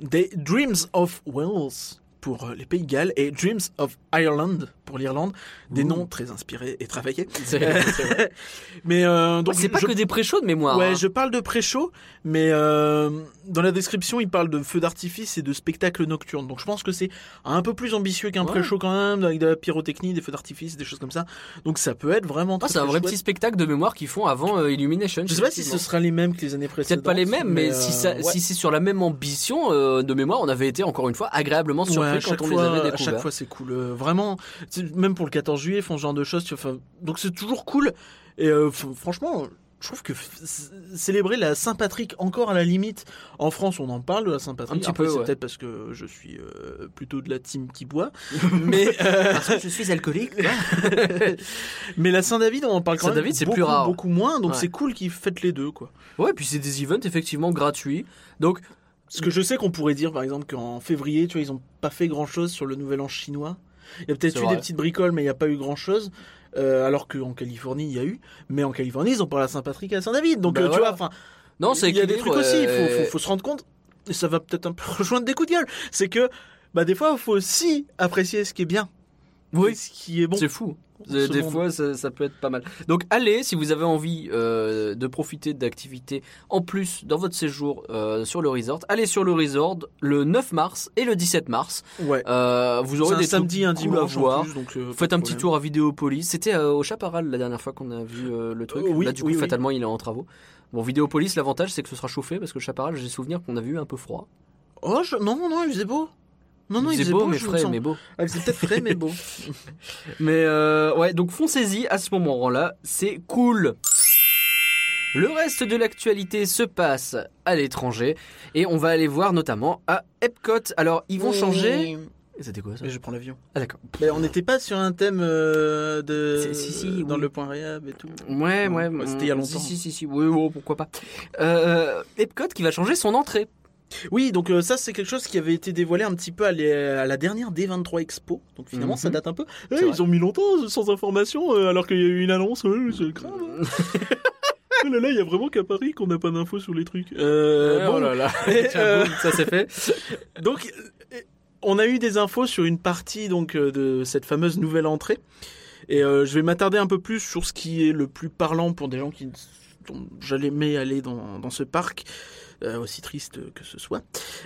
des Dreams of Wales pour les Pays de Galles et Dreams of Ireland pour l'Irlande. Des noms très inspirés et travaillés. Vrai. Mais euh, donc, c'est pas je- que des pré-shows de mémoire. Ouais, hein. je parle de pré-show, mais euh, dans la description, il parle de feux d'artifice et de spectacles nocturnes. Donc je pense que c'est un peu plus ambitieux qu'un Ouais. quand même, avec de la pyrotechnie, des feux d'artifice, des choses comme ça. Donc ça peut être vraiment Ah, c'est un vrai chouette. petit spectacle de mémoire qu'ils font avant euh, Illumination. Je sais pas si ce sera les mêmes que les années précédentes. Peut-être pas les mêmes, mais, si, ça, euh, si c'est sur la même ambition de mémoire, on avait été encore une fois agréablement surpris quand on fois, les avait à chaque découverts. fois c'est cool. Vraiment, même pour le 14 juillet, font ce genre de choses. tu vois, enfin, donc c'est toujours cool. Et euh, franchement, je trouve que célébrer la Saint-Patrick encore à la limite, en France, on en parle de la Saint-Patrick. Un petit Après, peu, c'est ouais. peut-être parce que je suis euh, plutôt de la team qui boit. mais, euh, Parce que je suis alcoolique. mais la Saint-David, on en parle quand même Saint-David, c'est beaucoup, plus rare. beaucoup moins. Donc Ouais. c'est cool qu'ils fêtent les deux, quoi. ouais, puis c'est des events effectivement gratuits. Donc, Parce que je sais qu'on pourrait dire, par exemple, qu'en février, tu vois, ils ont pas fait grand-chose sur le Nouvel An chinois. Il y a peut-être eu vrai. des petites bricoles, mais il n'y a pas eu grand-chose. Euh, alors qu'en Californie, il y a eu. Mais en Californie, ils ont pas la Saint-Patrick et la Saint-David. Donc, Bah euh, tu voilà. vois, enfin, non, c'est il y a des trucs aussi. Il faut, faut, faut se rendre compte. Et ça va peut-être un peu rejoindre des coups de gueule. C'est que, bah, des fois, il faut aussi apprécier ce qui est bien. Oui. Ce qui est bon. C'est fou. Des fois, ça, ça peut être pas mal. Donc, allez, si vous avez envie euh, de profiter d'activités en plus dans votre séjour euh, sur le resort, allez sur le resort le 9 mars et le 17 mars. Ouais. Euh, vous aurez des samedi, un à dimanche en voir. plus, donc, pas Faites un petit tour à Vidéopolis. C'était au Chaparral la dernière fois qu'on a vu le truc. Oui, Là, du coup, oui, oui. fatalement, il est en travaux. Bon, Vidéopolis, l'avantage, c'est que ce sera chauffé parce que le Chaparral, j'ai souvenir qu'on a vu un peu froid. Oh, je- non, non, il faisait beau. Non, non, il c'est faisait beau, beau, mais frais, mais beau. Ah, il faisait peut-être frais, mais beau. Mais euh, ouais, donc foncez-y à ce moment-là, c'est cool. Le reste de l'actualité se passe à l'étranger et on va aller voir notamment à Epcot. Alors, ils vont changer. C'était quoi ça je prends l'avion. Ah d'accord. Mais on n'était pas sur un thème euh, de si, si, dans oui. le point réhab et tout. Ouais, ouais, Ouais, c'était il y a longtemps. Si, si, si, si. Oui, oh, pourquoi pas. Euh, Epcot qui va changer son entrée. Oui, donc euh, ça c'est quelque chose qui avait été dévoilé un petit peu à, les- à la dernière D23 Expo. Donc finalement Mhm. ça date un peu. Eh, ils vrai. ont mis longtemps sans information euh, alors qu'il y a eu une annonce. C'est grave. hein. oh là là, il y a vraiment qu'à Paris qu'on n'a pas d'infos sur les trucs. Euh, oh bon, là là. Et, euh, ça c'est fait. Donc, euh, on a eu des infos sur une partie donc euh, de cette fameuse nouvelle entrée. Et euh, je vais m'attarder un peu plus sur ce qui est le plus parlant pour des gens qui j'allais aller dans, dans ce parc, euh, aussi triste que ce soit.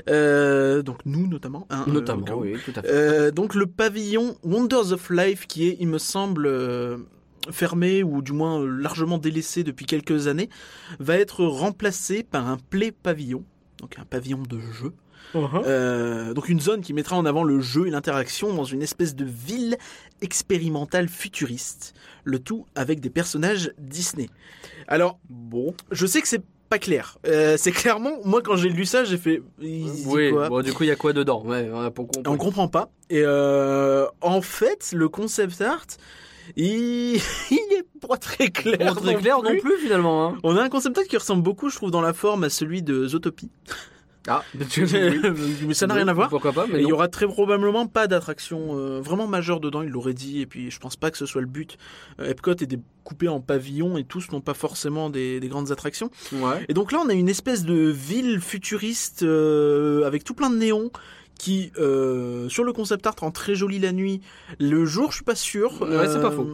Euh, donc nous notamment. hein, euh, Notamment, oui, tout à fait. Euh, donc le pavillon Wonders of Life qui est, il me semble, euh, fermé ou du moins largement délaissé depuis quelques années, va être remplacé par un play pavillon, donc un pavillon de jeu. Euh, donc une zone qui mettra en avant le jeu et l'interaction dans une espèce de ville expérimentale futuriste. Le tout avec des personnages Disney. Alors, bon, je sais que c'est pas clair. Euh, c'est clairement, moi quand j'ai lu ça, j'ai fait... Oui, quoi bon, du coup, il y a quoi dedans? Ouais, pour on comprend pas. Et euh, en fait, le concept art, il, il est pas très clair. Pas très non clair non plus. plus finalement. Hein. On a un concept art qui ressemble beaucoup, je trouve, dans la forme à celui de Zootopie. Ah, mais ça n'a rien à voir. Pourquoi pas mais il y aura très probablement pas d'attraction euh, vraiment majeure dedans, il l'aurait dit, et puis je pense pas que ce soit le but. Euh, Epcot est découpé en pavillons et tous n'ont pas forcément des, des grandes attractions. Ouais. Et donc là, on a une espèce de ville futuriste euh, avec tout plein de néons qui, sur le concept art, rend très joli la nuit. Le jour, je suis pas sûr. Ouais, c'est pas faux.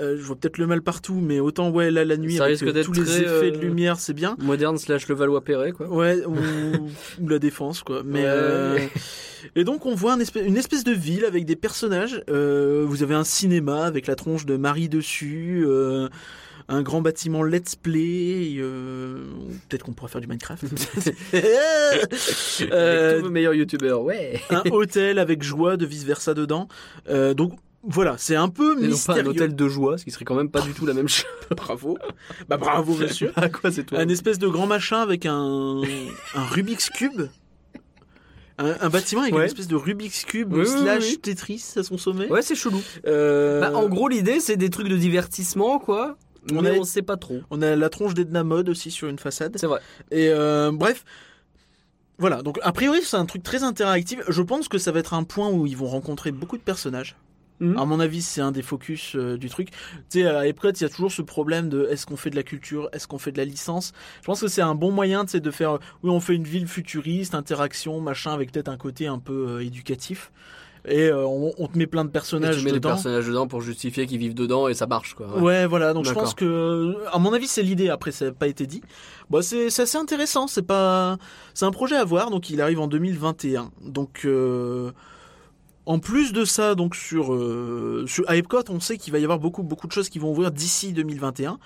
Euh, je vois peut-être le mal partout, mais autant ouais là la nuit Ça avec risque euh, tous les très, effets de euh, lumière, c'est bien. Moderne slash le Valois-Perret, quoi. Ouais, ou, ou la défense, quoi. Mais Ouais. et donc on voit un espèce- une espèce de ville avec des personnages. Vous avez un cinéma avec la tronche de Marie dessus, un grand bâtiment Let's Play. euh, Peut-être qu'on pourra faire du Minecraft. Avec Euh, tous vos meilleurs youtubeurs, ouais. un hôtel avec joie de vice versa dedans. Euh, donc voilà, c'est un peu Et non pas un mystérieux. hôtel de joie, ce qui serait quand même pas du tout la même chose. Bravo. Bah bravo monsieur. À quoi c'est toi Un espèce de grand machin avec un, un Rubik's Cube. Un, un bâtiment avec Ouais. une espèce de Rubik's Cube Oui, oui, slash oui. Tetris à son sommet. Ouais, c'est chelou. Euh, Bah, en gros, l'idée, c'est des trucs de divertissement, quoi. On mais a- on sait pas trop. on a la tronche d'Edna Mode aussi sur une façade. C'est vrai. Et euh, bref. Voilà, donc a priori c'est un truc très interactif. Je pense que ça va être un point où ils vont rencontrer beaucoup de personnages. Mhm. À mon avis, c'est un des focus euh, du truc. Tu sais, à Epcot, il y a toujours ce problème de est-ce qu'on fait de la culture, est-ce qu'on fait de la licence? Je pense que c'est un bon moyen, tu sais, de faire. euh, Oui, on fait une ville futuriste, interaction, machin, avec peut-être un côté un peu euh, éducatif. Et euh, on, on te met plein de personnages tu mets des dedans. personnages dedans pour justifier qu'ils vivent dedans et ça marche, quoi. Ouais. Ouais, voilà. Donc je pense que, à mon avis, c'est l'idée. Après, ça n'a pas été dit. Bon, c'est c'est assez intéressant. C'est pas, c'est un projet à voir. Donc il arrive en 2021. Donc euh, en plus de ça, donc sur, euh, sur à Epcot, on sait qu'il va y avoir beaucoup beaucoup de choses qui vont ouvrir d'ici 2021.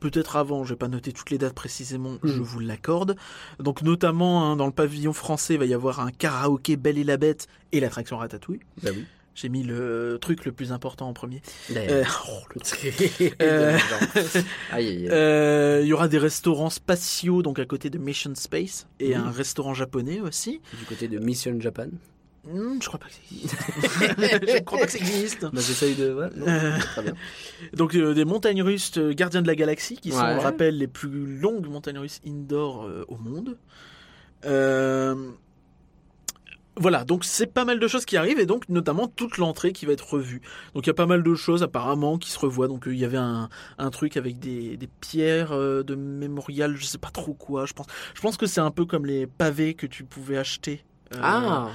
Peut-être avant, je vais pas noter toutes les dates précisément, je vous l'accorde. Donc notamment hein, dans le pavillon français, il va y avoir un karaoké Belle et la Bête et l'attraction Ratatouille. Bah oui. J'ai mis le truc le plus important en premier. Euh, oh, le Euh. Euh, Il y aura des restaurants spatiaux, donc à côté de Mission Space, et un restaurant japonais aussi. Du côté de Mission Japan. Hmm, je crois pas que ça existe. je crois pas que ça existe. Bah, j'essaye de. Ouais, non, Euh, Très bien. Donc euh, des montagnes russes euh, gardiens de la galaxie, qui sont, Ouais. on le rappelle, les plus longues montagnes russes indoor au monde. Voilà, donc c'est pas mal de choses qui arrivent et donc notamment toute l'entrée qui va être revue. Donc il y a pas mal de choses apparemment qui se revoient. Donc il y avait un, un truc avec des, des pierres de mémorial, je sais pas trop quoi. Je pense, je pense que c'est un peu comme les pavés que tu pouvais acheter. Ah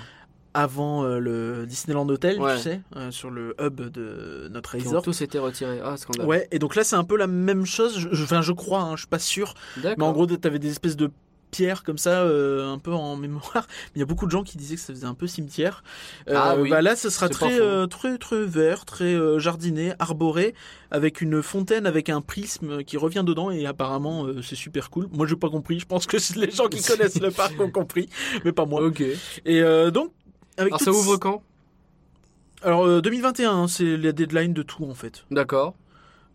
avant euh, le Disneyland Hotel, Ouais. tu sais, euh, sur le hub de notre Ils ont resort. tous été retirés. Ah, scandale. Ouais, et donc là c'est un peu la même chose. Je, je- enfin, je crois, hein, je suis pas sûr. D'accord. Mais en gros, t'avais des espèces de pierres comme ça, euh, un peu en mémoire. Mais il y a beaucoup de gens qui disaient que ça faisait un peu cimetière. Ah oui, bah là, ce sera très, très, très vert, très jardiné, arboré, avec une fontaine avec un prisme qui revient dedans. Et apparemment, c'est super cool. Moi, j'ai pas compris. Je pense que les gens qui connaissent le parc ont compris, mais pas moi. Ok. Et donc. Avec Alors ça ouvre quand? Alors euh, 2021, hein, c'est la deadline de tout en fait. D'accord.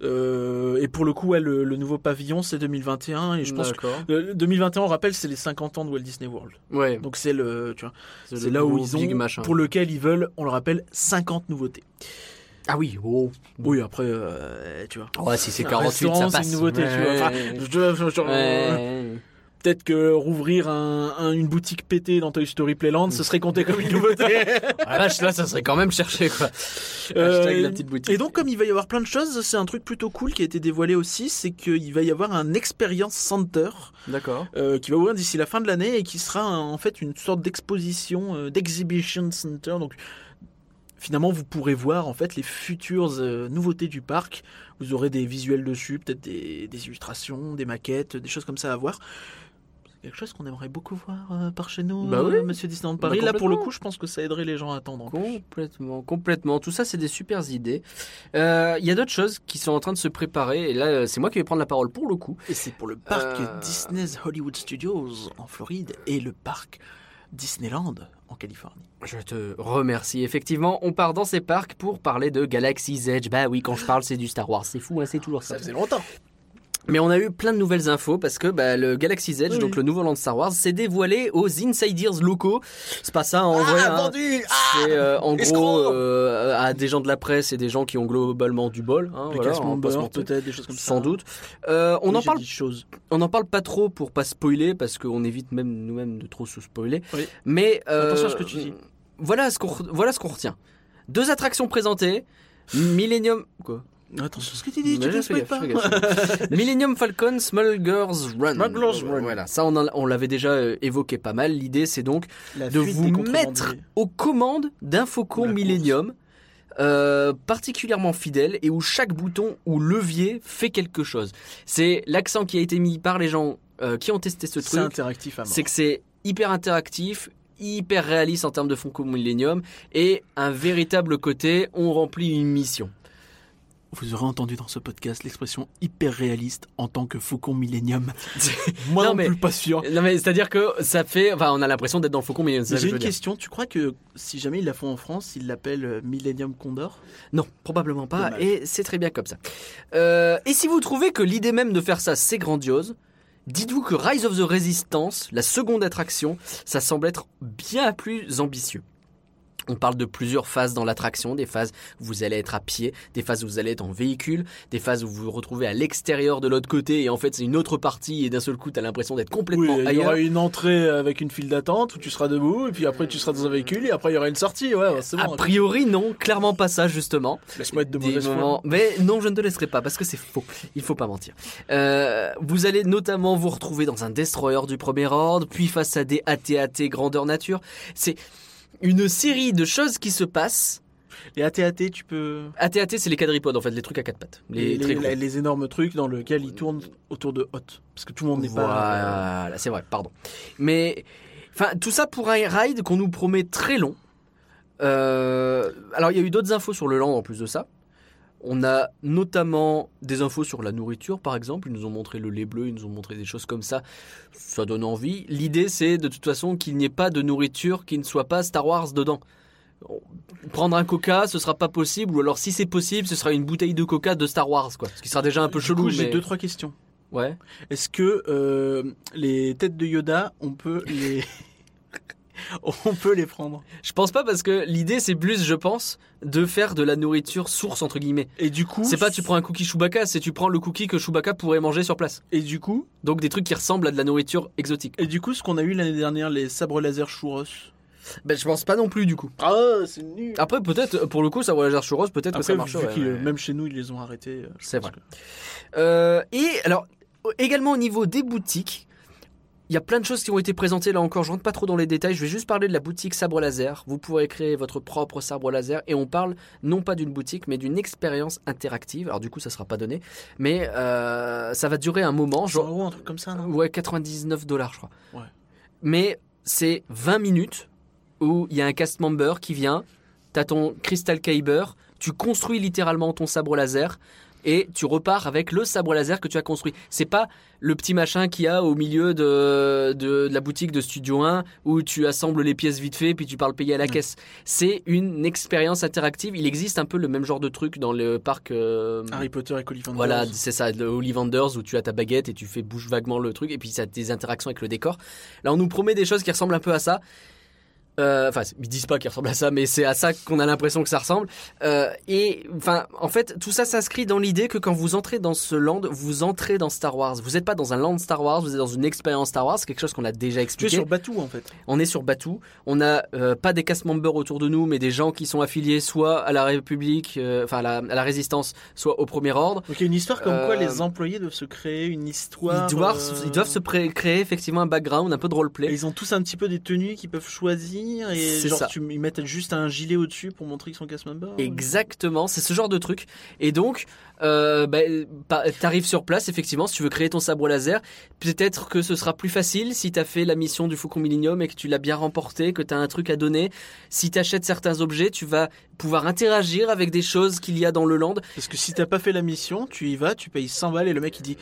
Euh, et pour le coup, ouais, le, le nouveau pavillon c'est 2021 et je pense que D'accord. euh, 2021, on rappelle, c'est les 50 ans de Walt Disney World. Ouais. Donc c'est le, tu vois, c'est le là où ils ont, machin. pour lequel ils veulent, on le rappelle, 50 nouveautés. Ah oui. Oh. Oui, après, euh, tu vois. Ouais, si c'est Un 48, restaurant, ça c'est passe. une nouveauté, tu vois. Enfin, je- je- je- Ouais. Peut-être que rouvrir un, un- une boutique pétée dans Toy Story Playland, ce serait compté comme une nouveauté. Ah, là, ça serait quand même cherché, quoi. Euh, Hashtag la petite boutique. Et donc, comme il va y avoir plein de choses, c'est un truc plutôt cool qui a été dévoilé aussi, c'est qu'il va y avoir un Experience Center D'accord. euh, qui va ouvrir d'ici la fin de l'année et qui sera en fait une sorte d'exposition, euh, d'exhibition center. Donc, finalement, vous pourrez voir en fait les futures euh, nouveautés du parc. Vous aurez des visuels dessus, peut-être des, des illustrations, des maquettes, des choses comme ça à voir. C'est quelque chose qu'on aimerait beaucoup voir euh, par chez nous, Bah oui. euh, Monsieur Disneyland Paris. Bah, Là, pour le coup, je pense que ça aiderait les gens à attendre. Complètement, complètement. Tout ça, c'est des super idées. Euh, Il y a d'autres choses qui sont en train de se préparer. Et là, c'est moi qui vais prendre la parole pour le coup. Et c'est pour le parc Euh. Disney's Hollywood Studios en Floride et le parc Disneyland en Californie. Je te remercie. Effectivement, on part dans ces parcs pour parler de Galaxy's Edge. Bah oui, quand je parle, c'est du Star Wars. C'est fou, hein, c'est toujours ça. Ça faisait longtemps. Mais on a eu plein de nouvelles infos parce que bah, le Galaxy's Edge, Oui. donc le nouveau land Star Wars, s'est dévoilé aux insiders locaux. C'est pas ça en vrai. hein. vendu C'est euh, en gros euh, à des gens de la presse et des gens qui ont globalement du bol. Hein, voilà, peut-être, des choses comme ça. Sans doute. Euh, on Oui, en parle, on en parle pas trop pour pas spoiler parce qu'on évite même nous-mêmes de trop se spoiler. Oui. Mais euh, Attention à ce que tu dis. Voilà ce qu'on re- voilà ce qu'on retient. Deux attractions présentées. Millennium quoi Attention à ce que tu dis, Mais tu fais spoil gaffe, pas. Millennium Falcon Small Girls Run. Small Girls Run. Voilà, ça on, l'avait déjà euh, évoqué pas mal. L'idée c'est donc La de vous mettre aux commandes d'un faucon Millennium euh, particulièrement fidèle et où chaque bouton ou levier fait quelque chose. C'est l'accent qui a été mis par les gens euh, qui ont testé ce C'est truc. interactif à mort. C'est que c'est hyper interactif, hyper réaliste en termes de Faucon Millennium et un véritable côté on remplit une mission. Vous aurez entendu dans ce podcast l'expression hyper réaliste en tant que faucon millénium. Moi Non, non, mais- plus pas sûr. Non mais c'est-à-dire que ça fait, enfin on a l'impression d'être dans le Faucon Millennium. J'ai une dire. question. Tu crois que si jamais ils la font en France, ils l'appellent euh, Millennium Condor? Non, probablement pas. Dommage. Et c'est très bien comme ça. Euh, et si vous trouvez que l'idée même de faire ça, c'est grandiose, dites-vous que Rise of the Resistance, la seconde attraction, ça semble être bien plus ambitieux. On parle de plusieurs phases dans l'attraction, des phases où vous allez être à pied, des phases où vous allez être en véhicule, des phases où vous vous retrouvez à l'extérieur de l'autre côté et en fait c'est une autre partie et d'un seul coup t'as l'impression d'être Oui, complètement il y ailleurs. aura une entrée avec une file d'attente où tu seras debout et puis après tu seras dans un véhicule et après il y aura une sortie. Ouais, c'est A bon. priori non, clairement pas ça justement. Laisse-moi être de mauvaise moments- Mais non, je ne te laisserai pas parce que c'est faux. Il faut pas mentir. Euh, vous allez notamment vous retrouver dans un destroyer du premier ordre, puis face à des AT-AT grandeur nature. C'est une série de choses qui se passent. Les AT-AT, tu peux. AT-AT, c'est les quadripodes en fait, les trucs à quatre pattes. Les, Les, énormes trucs dans lesquels ils tournent autour de Hot. Parce que tout le monde n'est pas. euh, Voilà, c'est vrai, pardon. Mais, enfin, tout ça pour un ride qu'on nous promet très long. Euh, alors, il y a eu d'autres infos sur le land en plus de ça. On a notamment des infos sur la nourriture, par exemple. Ils nous ont montré le lait bleu, ils nous ont montré des choses comme ça. Ça donne envie. L'idée, c'est de toute façon qu'il n'y ait pas de nourriture qui ne soit pas Star Wars dedans. Prendre un coca, ce sera pas possible, ou alors si c'est possible, ce sera une bouteille de coca de Star Wars, quoi. Ce qui sera déjà un peu Du chelou. coup, j'ai mais... deux trois questions. Ouais. Est-ce que euh, les têtes de Yoda, on peut les on peut les prendre Je pense pas parce que l'idée c'est plus, je pense, de faire de la nourriture source entre guillemets. Et du coup, C'est pas tu prends un cookie Chewbacca, c'est tu prends le cookie que Chewbacca pourrait manger sur place. et du coup, Donc des trucs qui ressemblent à de la nourriture exotique. et du coup, ce qu'on a eu l'année dernière, les sabres laser churros. Ben je pense pas non plus du coup. Ah, c'est nul. Après peut-être pour le coup ça va laser churros, peut-être que ça ouais. même chez nous, ils les ont arrêtés. euh, C'est vrai. que- Euh, et alors également au niveau des boutiques, il y a plein de choses qui ont été présentées là encore. Je rentre pas trop dans les détails. Je vais juste parler de la boutique sabre laser. Vous pourrez créer votre propre sabre laser et on parle non pas d'une boutique mais d'une expérience interactive. Alors du coup ça sera pas donné, mais euh, ça va durer un moment. 100 Genre, euros, un truc comme ça, non? Ouais 99 dollars je crois. Ouais. Mais c'est 20 minutes où il y a un cast member qui vient. T'as ton crystal kyber. Tu construis littéralement ton sabre laser et tu repars avec le sabre laser que tu as construit. C'est pas le petit machin qu'il y a au milieu de, de, de la boutique de Studio 1 où tu assembles les pièces vite fait puis tu parles payer à la Ouais. caisse. C'est une expérience interactive. Il existe un peu le même genre de truc dans le parc. euh, Harry Potter et Colifanders. voilà, c'est ça, Ollivanders où tu as ta baguette et tu fais bouge vaguement le truc et puis ça a des interactions avec le décor. Là, on nous promet des choses qui ressemblent un peu à ça. Euh, Enfin, ils disent pas qu'ils ressemblent à ça, mais c'est à ça qu'on a l'impression que ça ressemble. Euh, et enfin, en fait, tout ça s'inscrit dans l'idée que quand vous entrez dans ce land, vous entrez dans Star Wars. Vous n'êtes pas dans un land Star Wars, vous êtes dans une expérience Star Wars. C'est quelque chose qu'on a déjà Tu es expliqué. sur Batuu en fait. On est sur Batuu. On n'a euh, pas des cast members autour de nous, mais des gens qui sont affiliés soit à la République, euh, enfin à la, à la Résistance, soit au Premier Ordre. Donc il y a une histoire comme quoi les employés doivent se créer une histoire. Ils doivent, ils doivent se créer effectivement un background, un peu de Et roleplay. ils ont tous un petit peu des tenues qu'ils peuvent choisir et C'est genre ça. tu, ils mettent juste un gilet au-dessus pour montrer qu'ils sont cast members. Exactement, c'est ce genre de truc. Et donc, euh, bah, t'arrives sur place, effectivement, si tu veux créer ton sabre laser, peut-être que ce sera plus facile si t'as fait la mission du Faucon Millennium et que tu l'as bien remporté, que t'as un truc à donner. Si t'achètes certains objets, tu vas pouvoir interagir avec des choses qu'il y a dans le land. Parce que si t'as pas fait la mission, tu y vas, tu payes 100 balles et le mec il dit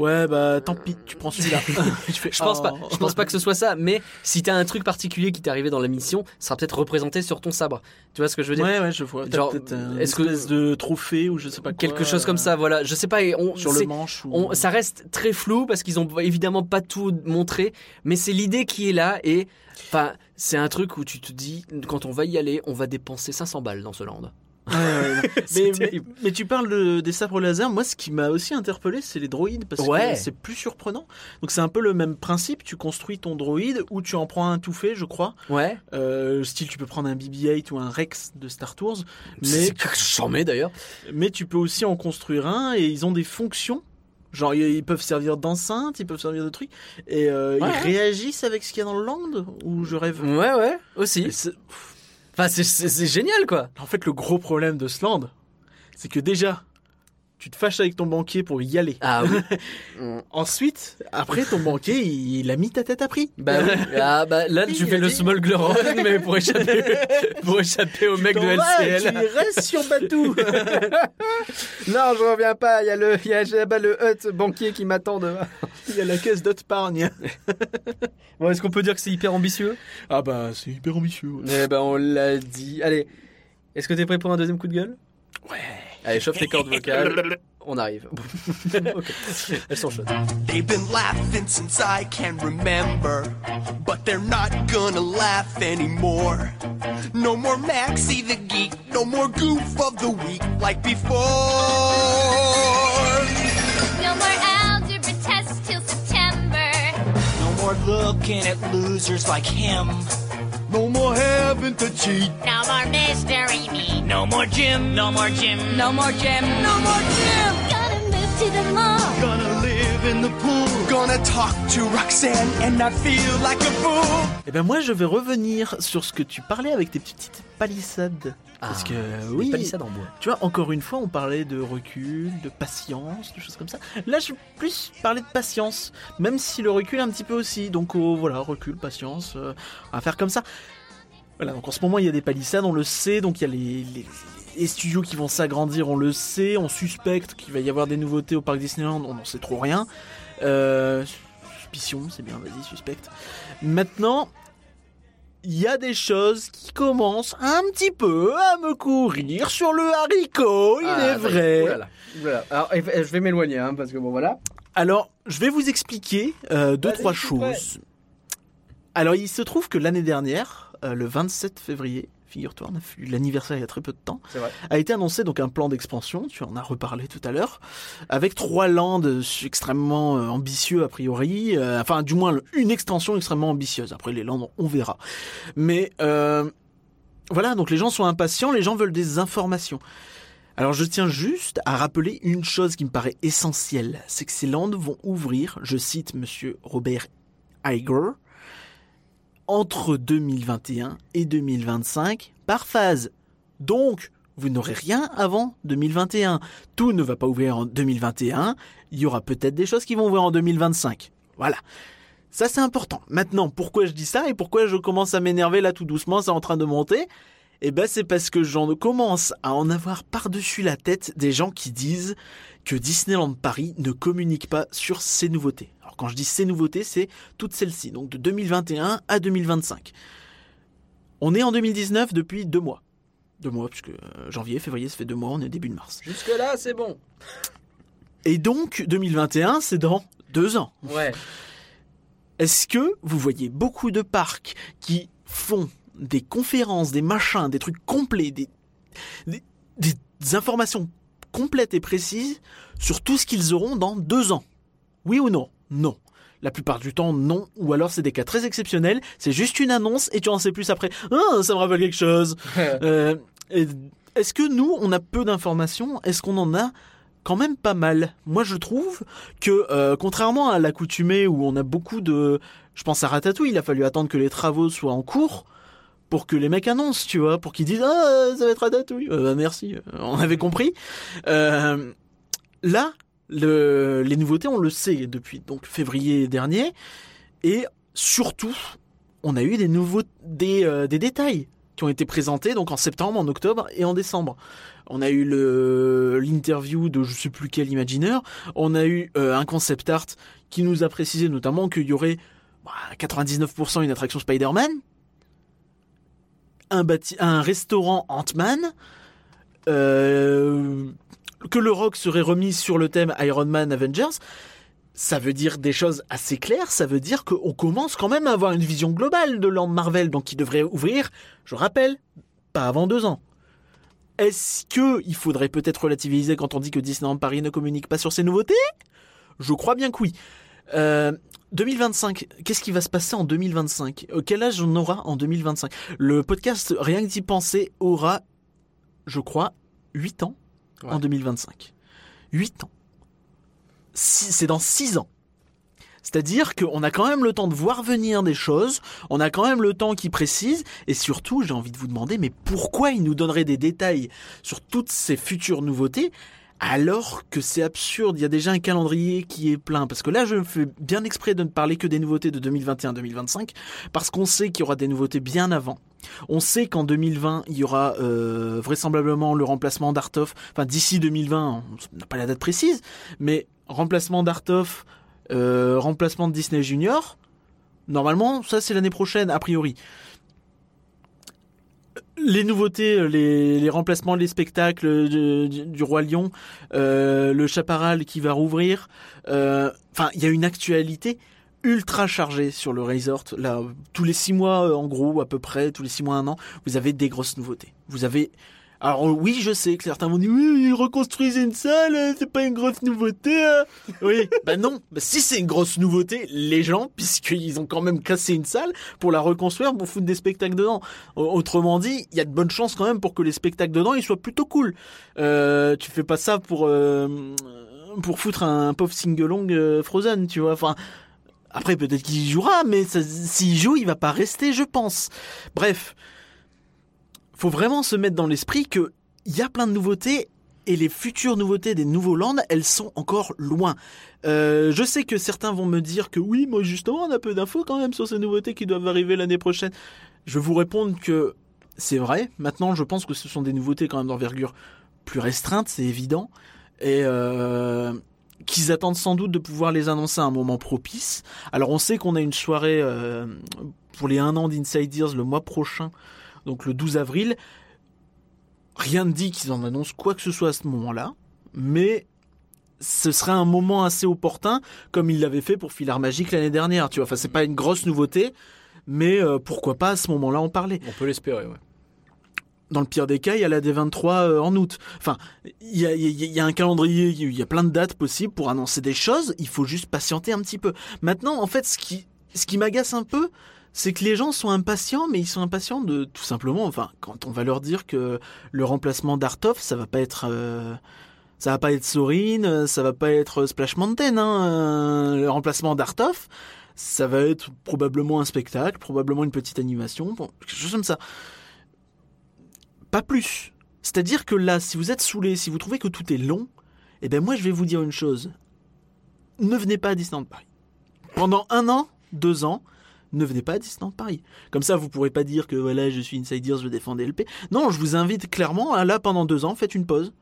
ouais bah tant pis, tu prends celui-là. Je pense Oh. pas, je pense pas que ce soit ça, mais si t'as un truc particulier qui t'est arrivé dans la mission, ça sera peut-être représenté sur ton sabre. Tu vois ce que je veux dire? Ouais ouais je vois. Genre, est-ce que- espèce de trophée ou je sais pas quoi. Quelque chose comme ça, voilà. Je sais pas, et on, Sur le manche ou... On, ça reste très flou parce qu'ils ont évidemment pas tout montré, mais c'est l'idée qui est là et enfin c'est un truc où tu te dis quand on va y aller, on va dépenser 500 balles dans ce land. C'est mais, mais, terrible. mais tu parles de- des sabres laser, moi ce qui m'a aussi interpellé c'est les droïdes parce Ouais. que c'est plus surprenant. Donc c'est un peu le même principe, tu construis ton droïde ou tu en prends un tout fait je crois. Ouais. Euh, style tu peux prendre un BB-8 ou un Rex de Star Tours, mais, mets d'ailleurs. mais tu peux aussi en construire un et ils ont des fonctions. Genre ils ils peuvent servir d'enceinte, ils peuvent servir de trucs et euh, Ouais, ils ouais. réagissent avec ce qu'il y a dans le land ou je rêve? Ouais ouais aussi. Enfin c'est génial quoi. En fait, le gros problème de ce land, c'est que déjà, tu te fâches avec ton banquier pour y aller. Ah oui. Ensuite, après, ton banquier, il, il a mis ta tête à prix. bah oui. Ah bah là tu Il fais a le dit- smuggler run, mais pour échapper pour échapper au mec de vas, LCL. Tu restes sur Batou. Non, je reviens pas, il y a le il y a là-bas le hut banquier qui m'attend devant. il y a la caisse d'épargne. Bon, est-ce qu'on peut dire que c'est hyper ambitieux? Ah bah, c'est hyper ambitieux. Eh ben, on l'a dit. Allez, est-ce que t'es prêt pour un deuxième coup de gueule? Ouais. Allez, chauffe tes cordes vocales. On arrive. Ok. Elles sont chaudes. They've been laughing since I can remember, but they're not gonna laugh anymore. No more Maxie the geek, no more goof of the week like before. No more algebra tests till September. No more looking at losers like him. No more having to cheat. No more mystery meat. No more Jim. No more Jim. No more Jim. No more Jim. Gonna move to the mall. Gonna live in the pool. Gonna talk to Roxanne and not feel like a fool. Et ben moi, je vais revenir sur ce que tu parlais avec tes petites palissades. Parce que oui, Les palissades en bois. tu vois, encore une fois, on parlait de recul, de patience, de choses comme ça. Là, je vais plus parler de patience, même si le recul un petit peu aussi. Donc oh, voilà, recul, patience, euh, on va faire comme ça. Voilà, donc en ce moment, il y a des palissades, on le sait, donc il y a les, les- les studios qui vont s'agrandir, on le sait, on suspecte qu'il va y avoir des nouveautés au parc Disneyland, on n'en sait trop rien. Euh, suspicion, c'est bien, vas-y, suspecte. Maintenant, il y a des choses qui commencent un petit peu à me courir sur le haricot, il Ah, est vrai. Oulala, oulala. Alors, eh, je vais m'éloigner, hein, parce que bon, voilà. Alors, je vais vous expliquer euh, deux, trois prêt. choses. Alors, il se trouve que l'année dernière, euh, le 27 février, figure-toi, on a fait l'anniversaire il y a très peu de temps, vrai. a été annoncé donc un plan d'expansion, tu en as reparlé tout à l'heure, avec trois landes extrêmement euh, ambitieux a priori, euh, enfin du moins une extension extrêmement ambitieuse. Après les landes, on verra. Mais euh, voilà, donc les gens sont impatients, les gens veulent des informations. Alors je tiens juste à rappeler une chose qui me paraît essentielle, c'est que ces landes vont ouvrir, je cite monsieur Robert Iger, entre 2021 et 2025 par phase. Donc, vous n'aurez rien avant 2021. Tout ne va pas ouvrir en 2021. Il y aura peut-être des choses qui vont ouvrir en 2025. Voilà. Ça, c'est important. Maintenant, pourquoi je dis ça et pourquoi je commence à m'énerver là tout doucement, c'est en train de monter? Eh ben, c'est parce que j'en commence à en avoir par-dessus la tête des gens qui disent que Disneyland Paris ne communique pas sur ses nouveautés. Alors, quand je dis ces nouveautés, c'est toutes celles-ci, donc de 2021 à 2025. On est en 2019 depuis deux mois. Deux mois, puisque euh, janvier, février, ça fait deux mois, on est début de mars. Jusque-là, c'est bon. Et donc, 2021, c'est dans deux ans. Ouais. Est-ce que vous voyez beaucoup de parcs qui font des conférences, des machins, des trucs complets, des, des, des informations complètes et précises sur tout ce qu'ils auront dans deux ans? Oui ou non? Non. La plupart du temps, non. Ou alors c'est des cas très exceptionnels. C'est juste une annonce et tu en sais plus après. Ah, ça me rappelle quelque chose. Euh, Est-ce que nous, on a peu d'informations? Est-ce qu'on en a quand même pas mal? Moi, je trouve que, euh, contrairement à l'accoutumée où on a beaucoup de... Je pense à Ratatouille, il a fallu attendre que les travaux soient en cours pour que les mecs annoncent, tu vois, pour qu'ils disent ah ça va être Ratatouille. Euh, bah, merci, on avait compris. Euh, là, le, les nouveautés, on le sait depuis donc février dernier, et surtout, on a eu des nouveaux des, euh, détails qui ont été présentés donc en septembre, en octobre et en décembre. On a eu l'interview de je sais plus quel imagineur. On a eu euh, un concept art qui nous a précisé notamment qu'il y aurait bah, 99% une attraction Spider-Man, un, un restaurant Ant-Man, euh, que le rock serait remis sur le thème Iron Man Avengers. Ça veut dire des choses assez claires, ça veut dire qu'on commence quand même à avoir une vision globale de Land Marvel, donc qui devrait ouvrir, je rappelle, pas avant deux ans. Est-ce que il faudrait peut-être relativiser quand on dit que Disneyland Paris ne communique pas sur ses nouveautés? Je crois bien que oui. Euh, 2025, qu'est-ce qui va se passer en 2025 Euh, Quel âge on aura en 2025 Le podcast Rien que d'y penser aura, je crois, 8 ans en Ouais. 2025. 8 ans. C'est dans 6 ans. C'est-à-dire qu'on a quand même le temps de voir venir des choses, on a quand même le temps qui précise, et surtout, j'ai envie de vous demander, mais pourquoi il nous donnerait des détails sur toutes ces futures nouveautés alors que c'est absurde, il y a déjà un calendrier qui est plein. Parce que là, je fais bien exprès de ne parler que des nouveautés de 2021-2025, parce qu'on sait qu'il y aura des nouveautés bien avant. On sait qu'en 2020, il y aura euh, vraisemblablement le remplacement d'Artov. Enfin, d'ici 2020, on n'a pas la date précise, mais remplacement d'Artov, euh, remplacement de Disney Junior. Normalement, ça c'est l'année prochaine, a priori. Les nouveautés, les, remplacements, les spectacles du, Roi Lion, euh, le Chaparral qui va rouvrir. Enfin, il y a une actualité ultra chargée sur le resort. Là, tous les six mois, euh, en gros, à peu près, tous les six mois, un an, vous avez des grosses nouveautés. Vous avez alors oui, je sais que certains vont dire oui, ils reconstruisent une salle, euh, c'est pas une grosse nouveauté. hein. Oui, bah non. Bah si c'est une grosse nouveauté, les gens, puisqu'ils ont quand même cassé une salle pour la reconstruire, pour foutre des spectacles dedans. Autrement dit, il y a de bonnes chances quand même pour que les spectacles dedans ils soient plutôt cool. Euh, tu fais pas ça pour euh, pour foutre un pauvre single-long euh, Frozen, tu vois. Enfin. Après, peut-être qu'il jouera, mais s'il joue, il va pas rester, je pense. Bref, faut vraiment se mettre dans l'esprit que il y a plein de nouveautés et les futures nouveautés des nouveaux lands, elles sont encore loin. Euh, je sais que certains vont me dire que oui, moi justement, on a peu d'infos quand même sur ces nouveautés qui doivent arriver l'année prochaine. Je vous répondre que c'est vrai. Maintenant, je pense que ce sont des nouveautés quand même d'envergure plus restreinte, c'est évident, et euh, qu'ils attendent sans doute de pouvoir les annoncer à un moment propice. Alors, on sait qu'on a une soirée euh, pour les 1 an d'Inside Ears le mois prochain donc le 12 avril. Rien ne dit qu'ils en annoncent quoi que ce soit à ce moment-là, mais ce serait un moment assez opportun, comme ils l'avaient fait pour Filar Magique l'année dernière. Tu vois, enfin c'est pas une grosse nouveauté, mais euh, pourquoi pas à ce moment-là en parler. On peut l'espérer, ouais. Dans le pire des cas, il y a la D23 euh, en août. Enfin, il y a, un calendrier, il y a plein de dates possibles pour annoncer des choses. Il faut juste patienter un petit peu. Maintenant, en fait, ce qui, ce qui m'agace un peu, c'est que les gens sont impatients, mais ils sont impatients de tout simplement, enfin, quand on va leur dire que le remplacement d'Artov, ça va pas être, euh, ça va pas être Sorin, ça va pas être Splash Mountain, hein, euh, le remplacement d'Artov, ça va être probablement un spectacle, probablement une petite animation, bon, quelque chose comme ça. Pas plus. C'est-à-dire que là, si vous êtes saoulé, si vous trouvez que tout est long, eh ben moi je vais vous dire une chose. Ne venez pas à Disneyland Paris. Pendant un an, deux ans, ne venez pas à Disneyland Paris. Comme ça, vous pourrez pas dire que voilà, je suis insider, je défends DLP. Non, je vous invite clairement à là pendant deux ans, faites une pause.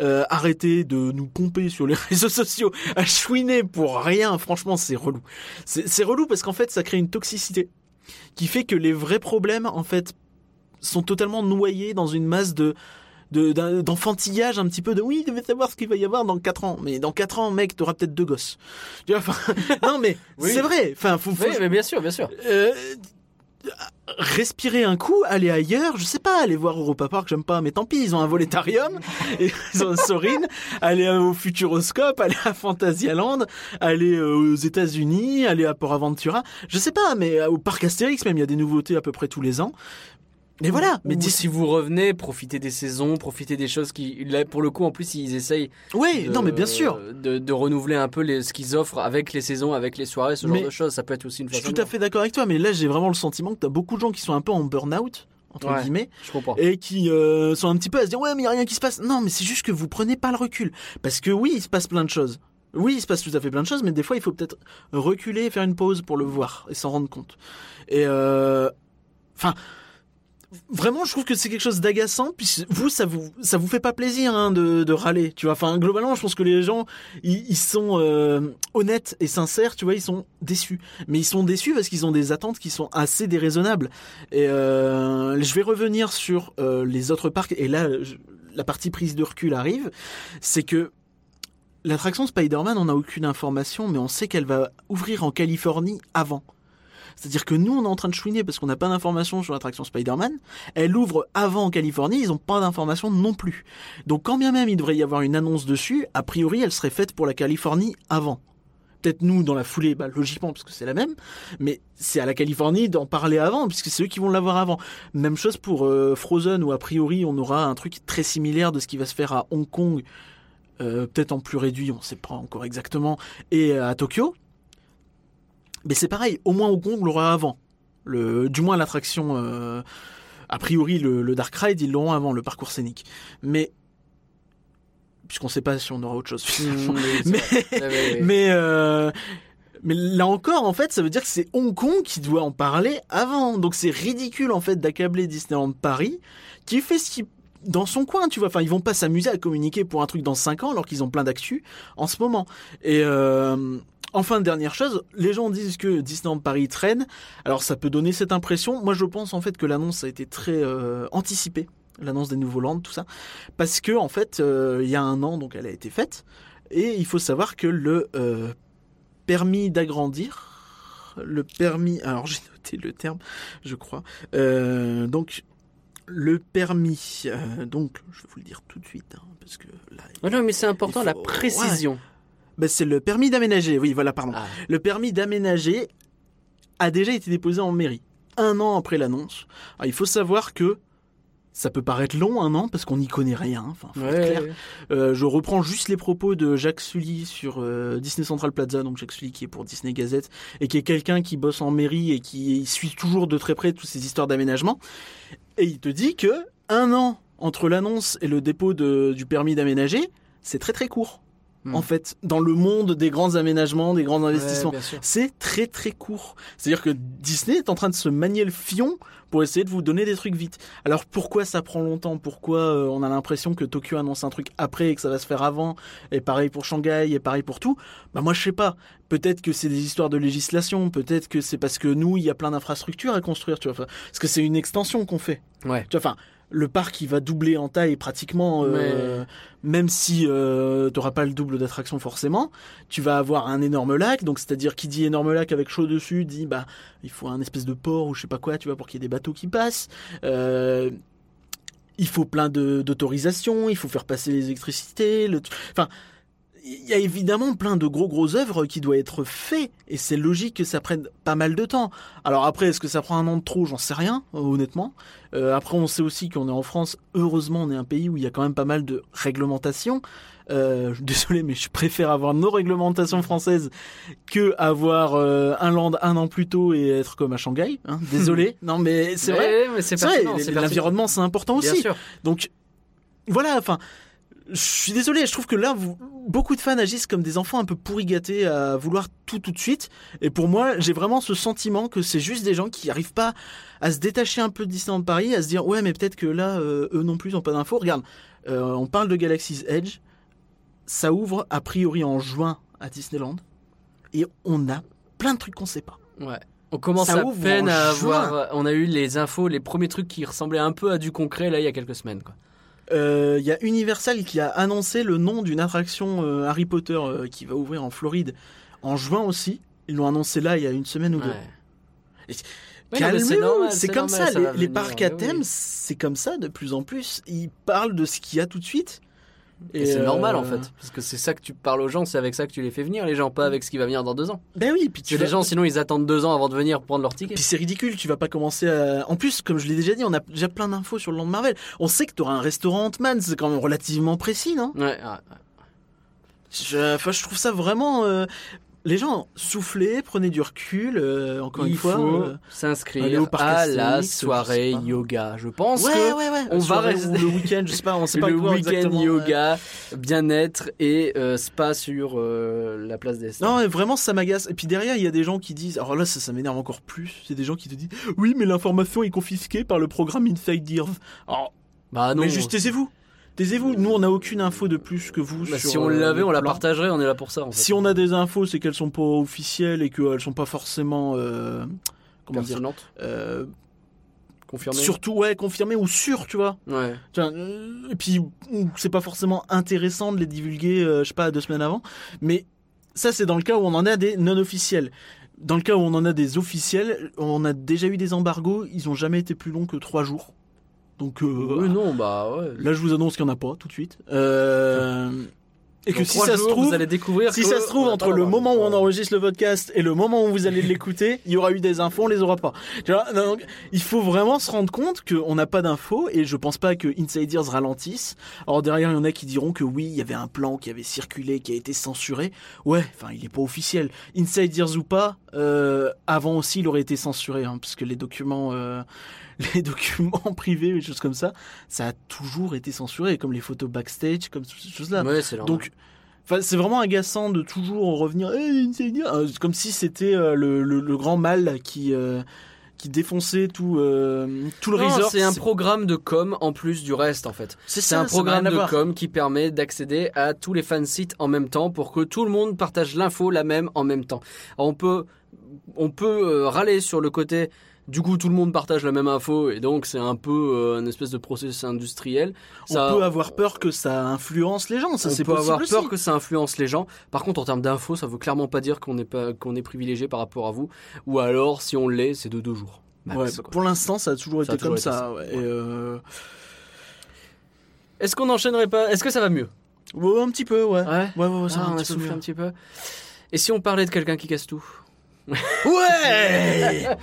Euh, arrêtez de nous pomper sur les réseaux sociaux à chouiner pour rien. Franchement, c'est relou. C'est relou parce qu'en fait, ça crée une toxicité qui fait que les vrais problèmes, en fait, sont totalement noyés dans une masse de d'enfantillage un petit peu de oui, tu savoir ce qu'il va y avoir dans 4 ans. Mais dans 4 ans, mec, t'auras peut-être deux gosses. Tu vois, enfin, non, mais Oui. c'est vrai. Enfin, faut, faut- Oui, mais bien sûr, bien sûr. euh, respirer un coup, aller ailleurs, je sais pas, aller voir Europa Park, j'aime pas, mais tant pis, ils ont un volétarium, et ils ont un Sorine, aller au Futuroscope, aller à Fantasyland, aller euh, aux États-Unis, aller à Port Aventura, je sais pas, mais euh, au parc Astérix même, il y a des nouveautés à peu près tous les ans. Et voilà, mais Mais dis- si vous revenez, profitez des saisons, profitez des choses qui, là, pour le coup, en plus, ils essayent. oui, de- non mais bien sûr. De, de renouveler un peu les, ce qu'ils offrent avec les saisons, avec les soirées, ce genre Mais de choses. Ça peut être aussi une Je suis façon. tout à fait d'accord avec toi, mais là j'ai vraiment le sentiment que t'as beaucoup de gens qui sont un peu en burn-out, entre Ouais. guillemets. Je comprends. et qui euh, sont un petit peu à se dire ouais mais il y a rien qui se passe. Non mais c'est juste que vous prenez pas le recul parce que oui il se passe plein de choses. Oui il se passe tout à fait plein de choses mais des fois il faut peut-être reculer et faire une pause pour le voir et s'en rendre compte. Et euh, enfin vraiment je trouve que c'est quelque chose d'agaçant puis vous ça vous ça vous fait pas plaisir hein, de, de râler tu vois. Enfin globalement je pense que les gens ils, sont euh, honnêtes et sincères tu vois ils sont déçus mais ils sont déçus parce qu'ils ont des attentes qui sont assez déraisonnables. Et euh, je vais revenir sur euh, les autres parcs. Et là, la partie prise de recul arrive. C'est que l'attraction Spider-Man, on n'a aucune information, mais on sait qu'elle va ouvrir en Californie avant. C'est-à-dire que nous, on est en train de chouiner parce qu'on n'a pas d'informations sur l'attraction Spider-Man. Elle ouvre avant en Californie, ils n'ont pas d'informations non plus. Donc quand bien même il devrait y avoir une annonce dessus, a priori, elle serait faite pour la Californie avant. Peut-être nous, dans la foulée, bah, logiquement, parce que c'est la même, mais c'est à la Californie d'en parler avant, puisque c'est eux qui vont l'avoir avant. Même chose pour euh, Frozen, où a priori on aura un truc très similaire de ce qui va se faire à Hong Kong, euh, peut-être en plus réduit, on ne sait pas encore exactement, et à Tokyo. Mais c'est pareil, au moins Hong Kong l'aura avant. Le, du moins l'attraction, euh, a priori le, le Dark Ride, ils l'auront avant, le parcours scénique. Mais, puisqu'on ne sait pas si on aura autre chose finalement. Mmh, oui, c'est Mais- euh, mais là encore, en fait, ça veut dire que c'est Hong Kong qui doit en parler avant. Donc c'est ridicule, en fait, d'accabler Disneyland Paris, qui fait ce qui dans son coin, tu vois. Enfin, ils vont pas s'amuser à communiquer pour un truc dans 5 ans alors qu'ils ont plein d'actu en ce moment. Et euh, enfin, dernière chose, les gens disent que Disneyland Paris traîne. Alors ça peut donner cette impression. Moi, je pense en fait que l'annonce a été très euh, anticipée. L'annonce des nouveaux lands, tout ça. Parce que, en fait, euh, il y a un an, donc elle a été faite. Et il faut savoir que le euh, permis d'agrandir, le permis, alors j'ai noté le terme, je crois. Donc le permis, donc je vais vous le dire tout de suite, hein, parce que là, Ouais, non, mais c'est important, Il la précision. Bah, c'est le permis d'aménager. Oui, voilà, pardon. Ah. Le permis d'aménager a déjà été déposé en mairie, un an après l'annonce. Il faut savoir que ça peut paraître long, un an, parce qu'on n'y connaît rien. Enfin, faut être clair. ouais. Euh, je reprends juste les propos de Jacques Sully sur euh, Disney Central Plaza, donc Jacques Sully qui est pour Disney Gazette et qui est quelqu'un qui bosse en mairie et qui suit toujours de très près toutes ces histoires d'aménagement. Et il te dit que un an entre l'annonce et le dépôt de- du permis d'aménager, c'est très très court. Hmm. En fait, dans le monde des grands aménagements, des grands investissements, Ouais, c'est très très court. C'est-à-dire que Disney est en train de se manier le fion pour essayer de vous donner des trucs vite. Alors pourquoi ça prend longtemps? Pourquoi euh, on a l'impression que Tokyo annonce un truc après et que ça va se faire avant? Et pareil pour Shanghai et pareil pour tout? Bah moi je sais pas. Peut-être que c'est des histoires de législation. Peut-être que c'est parce que nous il y a plein d'infrastructures à construire. Tu vois, parce que c'est une extension qu'on fait. Ouais. Tu vois, enfin, le parc il va doubler en taille pratiquement, euh, même si euh, tu n'auras pas le double d'attraction forcément. Tu vas avoir un énorme lac, donc c'est-à-dire qui dit énorme lac avec chaud dessus dit bah il faut un espèce de port ou je sais pas quoi, tu vois, pour qu'il y ait des bateaux qui passent. Euh, il faut plein de- d'autorisations, il faut faire passer les électricités, le, enfin. Il y a évidemment plein de gros gros œuvres qui doivent être faits et c'est logique que ça prenne pas mal de temps. Alors après, est-ce que ça prend un an de trop? J'en sais rien, euh, honnêtement. Euh, après, on sait aussi qu'on est en France. Heureusement, on est un pays où il y a quand même pas mal de réglementations. Euh, désolé, mais je préfère avoir nos réglementations françaises que avoir euh, un land un an plus tôt et être comme à Shanghai. hein. Désolé, non mais c'est vrai. Mais c'est vrai, l'environnement c'est important Bien aussi. sûr. Donc voilà, enfin, je suis désolé, je trouve que là, vous, beaucoup de fans agissent comme des enfants un peu pourri gâtés à vouloir tout tout de suite. Et pour moi, j'ai vraiment ce sentiment que c'est juste des gens qui n'arrivent pas à se détacher un peu de Disneyland Paris, à se dire ouais, mais peut-être que là, euh, eux non plus n'ont pas d'infos. Regarde, euh, on parle de Galaxy's Edge, ça ouvre a priori en juin à Disneyland, et on a plein de trucs qu'on sait pas. Ouais. On commence Ça à peine à juin. avoir. On a eu les infos, les premiers trucs qui ressemblaient un peu à du concret là il y a quelques semaines. Quoi. Euh, Il y a Universal qui a annoncé le nom d'une attraction euh, Harry Potter euh, qui va ouvrir en Floride en juin aussi. Ils l'ont annoncé là il y a une semaine ou deux. Ouais. Calmez-vous, c'est comme normal, ça. ça les, parcs à oui. thème, c'est comme ça de plus en plus. Ils parlent de ce qu'il y a tout de suite. Et c'est euh, normal en fait, parce que c'est ça que tu parles aux gens, c'est avec ça que tu les fais venir, les gens, pas avec ce qui va venir dans deux ans. Ben oui, puis tu que les gens, sinon, ils attendent deux ans avant de venir prendre leur ticket. Puis c'est ridicule, tu vas pas commencer à... En plus, comme je l'ai déjà dit, on a déjà plein d'infos sur le land Marvel. On sait que tu auras un restaurant Ant-Man, c'est quand même relativement précis, non? Ouais, ouais, ouais. je... Enfin, je trouve ça vraiment... euh, Les gens, soufflez, prenez du recul, euh, encore Il une fois. faut euh, s'inscrire à la soirée je yoga. Je pense Ouais, que ouais, ouais. on va rester- le week-end, je sais pas, on sait pas le week-end yoga, bien-être et euh, spa sur euh, la place des Stars. Non, mais vraiment, ça m'agace. Et puis derrière, il y a des gens qui disent, alors là, ça, ça m'énerve encore plus. C'est des gens qui te disent, oui, mais l'information est confisquée par le programme Inside Earth. Alors, Bah non. mais juste taisez-vous. Taisez-vous. Nous, on n'a aucune info de plus que vous. Bah, sur, si on euh, l'avait, on la partagerait. On est là pour ça. En fait. Si on a des infos, c'est qu'elles sont pas officielles et qu'elles sont pas forcément, euh, comment dire, euh, confirmée. surtout ouais, confirmées ou sûres, tu vois. Ouais. Tiens, et puis, c'est pas forcément intéressant de les divulguer, euh, je sais pas, deux semaines avant. Mais ça, c'est dans le cas où on en a des non officiels. Dans le cas où on en a des officiels, on a déjà eu des embargos, ils ont jamais été plus longs que trois jours. Donc euh, Oui, non, bah ouais. là, je vous annonce qu'il y en a pas tout de suite. Euh, et que si ça se trouve, vous allez découvrir. si ça se trouve entre le moment où on enregistre le podcast et le moment où vous allez l'écouter, il y aura eu des infos, on les aura pas. Tu vois, donc, il faut vraiment se rendre compte qu'on n'a pas d'infos et je pense pas que Insiders ralentisse. Alors derrière, il y en a qui diront que oui, il y avait un plan qui avait circulé, qui a été censuré. Ouais, enfin, il est pas officiel. Insiders ou pas, euh, avant aussi, il aurait été censuré, hein, parce que les documents, euh, les documents privés, des choses comme ça, ça a toujours été censuré, comme les photos backstage, comme toutes ces choses-là. Ouais. Donc, c'est vraiment agaçant de toujours revenir, Insider Euh, comme si c'était euh, le, le- le grand mal qui euh, qui défonçait tout euh, tout le Non, resort. c'est un programme de com en plus du reste en fait. C'est un programme de com qui permet d'accéder à tous les fansites en même temps pour que tout le monde partage l'info la même en même temps. Alors, on peut, on peut râler sur le côté. Du coup, tout le monde partage la même info et donc c'est un peu euh, une espèce de processus industriel. On Ça- peut avoir peur que ça influence les gens, ça on peut possible avoir peur aussi. que ça influence les gens. Par contre, en termes d'infos, ça veut clairement pas dire qu'on est pas qu'on est privilégié par rapport à vous. Ou alors, si on l'est, c'est de deux jours. max, Ouais, quoi. pour l'instant, ça a toujours Ça a été toujours comme été ça. ouais. euh, Est-ce qu'on n'enchaînerait pas? Est-ce que ça va mieux? Ouais, un petit peu, ouais. Ouais? Ouais, ça Ah, va un on a peu mieux. un petit peu. Et si on parlait de quelqu'un qui casse tout? Ouais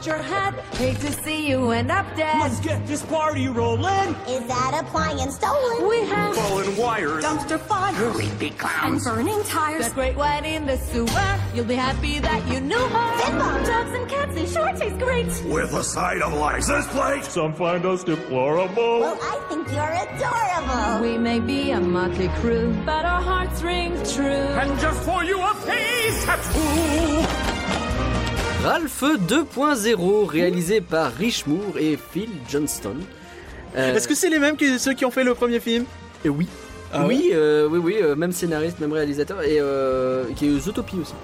back, your head. Hate to see you end up dead. Let's get this party rolling. Is that appliance stolen? We have Fallen wires. dumpster fire creepy clowns, and burning tires. That great white in the sewer. You'll be happy that you knew her. Finball. Dogs and cats, they sure taste great. With a side of license plate. Some find us deplorable. Well, I think you're adorable. We may be a motley crew, but our hearts ring true. And just for you, a face tattoo. Ralph 2.0, réalisé par Rich Moore et Phil Johnston. Euh, Est-ce que c'est les mêmes que ceux qui ont fait le premier film? Et oui. Ah oui, euh, oui, oui, euh, même scénariste, même réalisateur, et qui est Zootopie aussi.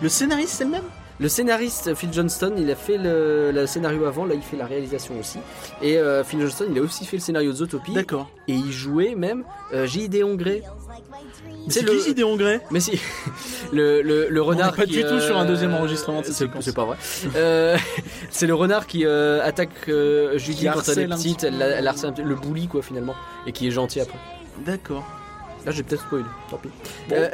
Le scénariste, c'est le même? Le scénariste Phil Johnston, il a fait le, le scénario avant, là il fait la réalisation aussi. Et euh, Phil Johnston, il a aussi fait le scénario de Zootopie. D'accord. Et il jouait même euh, J.D. Hongré. C'est C'est qui le- Gideon Grey Mais si, le, le, le renard. pas qui, du tout sur un deuxième enregistrement de cette c'est- séquence. C'est pas vrai. Euh, c'est le renard qui euh, attaque euh, Judy Qui quand elle est petite, elle, elle harcèle le bully quoi finalement, et qui est gentil après. D'accord. Là j'ai peut-être spoilé, tant pis. Bon. Euh,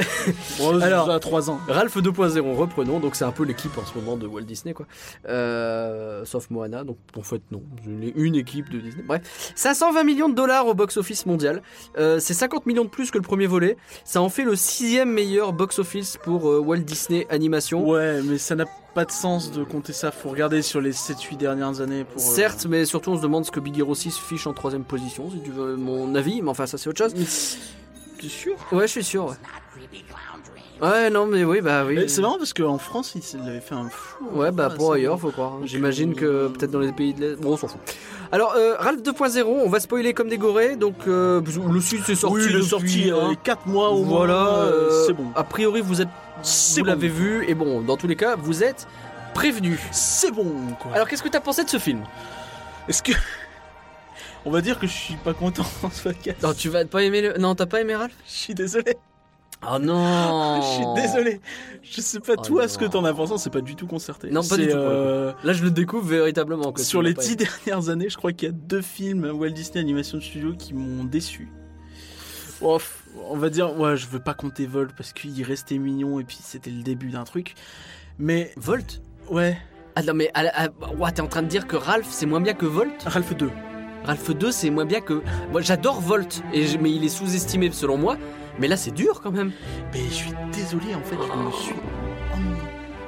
Bon, Alors- à 3 ans. Ralph 2.0, reprenons, donc c'est un peu l'équipe en ce moment de Walt Disney quoi. Euh, sauf Moana, donc en fait non, une, une équipe de Disney. Bref, 520 millions de dollars au box-office mondial, Euh, c'est 50 millions de plus que le premier volet, ça en fait le sixième meilleur box-office pour euh, Walt Disney Animation. Ouais, mais ça n'a pas de sens de compter ça. Faut regarder sur les 7-8 dernières années pour. Certes, mais surtout on se demande ce que Big Hero 6 fiche en troisième position, si tu veux mon avis, mais enfin ça c'est autre chose. T'es sûr? Ouais, je suis sûr. Ouais, Ouais, non, mais oui, bah oui. C'est marrant parce qu'en France, il avait fait un fou. Ouais, bah pour ailleurs, faut croire. J'imagine que peut-être dans les pays de l'Est. Bon, on s'en fout. Alors, euh, Ralph 2.0, on va spoiler comme des gorées. Donc, euh, le sud c'est sorti. Oui, il est depuis, sorti hein. 4 mois au voilà, moins. euh, euh, c'est bon. A priori, vous êtes, vous bon. l'avez vu, et bon, dans tous les cas, vous êtes prévenus. C'est bon, quoi. Alors, qu'est-ce que t'as pensé de ce film? Est-ce que. On va dire que je suis pas content dans ce podcast. Non, tu vas pas aimer le. Non, t'as pas aimé Ralph? Je suis désolé. Oh non Je suis désolé. Je sais pas Oh toi non. ce que t'en as pensé, c'est pas du tout concerté. Non, pas du tout, euh, Là, je le découvre véritablement. que Sur les dix dernières années, je crois qu'il y a deux films Walt Disney Animation Studio qui m'ont déçu. Oh, on va dire, ouais, je veux pas compter Volt parce qu'il restait mignon et puis c'était le début d'un truc. Mais Volt? Ouais, Ah non, mais à la- à- ouah, t'es en train de dire que Ralph c'est moins bien que Volt? Ralph 2. Ralph 2 c'est moins bien que. Moi j'adore Volt, et mais il est sous-estimé selon moi. Mais là c'est dur quand même. Mais je suis désolé, en fait, je me suis ennuyé.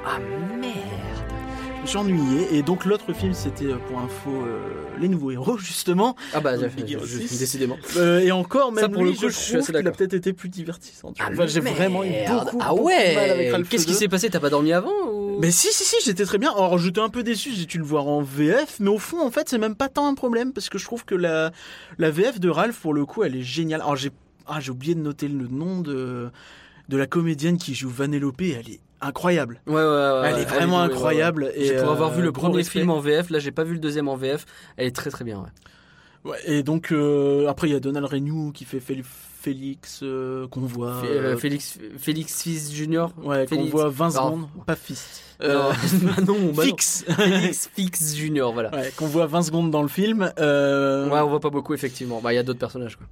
Ah merde Je me suis ennuyé et donc l'autre film c'était euh, pour info euh, les nouveaux héros justement Ah bah j'ai 6. décidément. Euh, et encore même Ça, pour lui, le coup, je je suis assez a peut-être été plus divertissant. Ah, Enfin, j'ai vraiment eu beaucoup, Ah beaucoup de mal avec ouais Ralph Qu'est-ce qui 2. s'est passé? T'as pas dormi avant ou... Mais si, si, si, j'étais très bien. Alors, j'étais un peu déçu, j'ai dû le voir en VF, mais au fond, en fait, c'est même pas tant un problème, parce que je trouve que la, la VF de Ralph, pour le coup, elle est géniale. Alors, j'ai ah, j'ai oublié de noter le nom de, de la comédienne qui joue Vanellope, elle est incroyable. Ouais, ouais, ouais. elle est vraiment incroyable. ouais. Et, pour euh, avoir vu le gros premier respect. film en VF, là j'ai pas vu le deuxième en VF. Elle est très très bien. Ouais. Ouais, et donc, euh, après, il y a Donald Renew qui fait Félix, euh, qu'on voit. Euh, euh, Félix, Félix Fils Junior. ouais, qu'on voit 20 Alors, secondes. Pas. Non, Euh, bah non, bah non. Fix. Félix Fix Junior, voilà. ouais, qu'on voit 20 secondes dans le film. Ouais, on voit pas beaucoup effectivement. Bah il y a d'autres personnages quoi.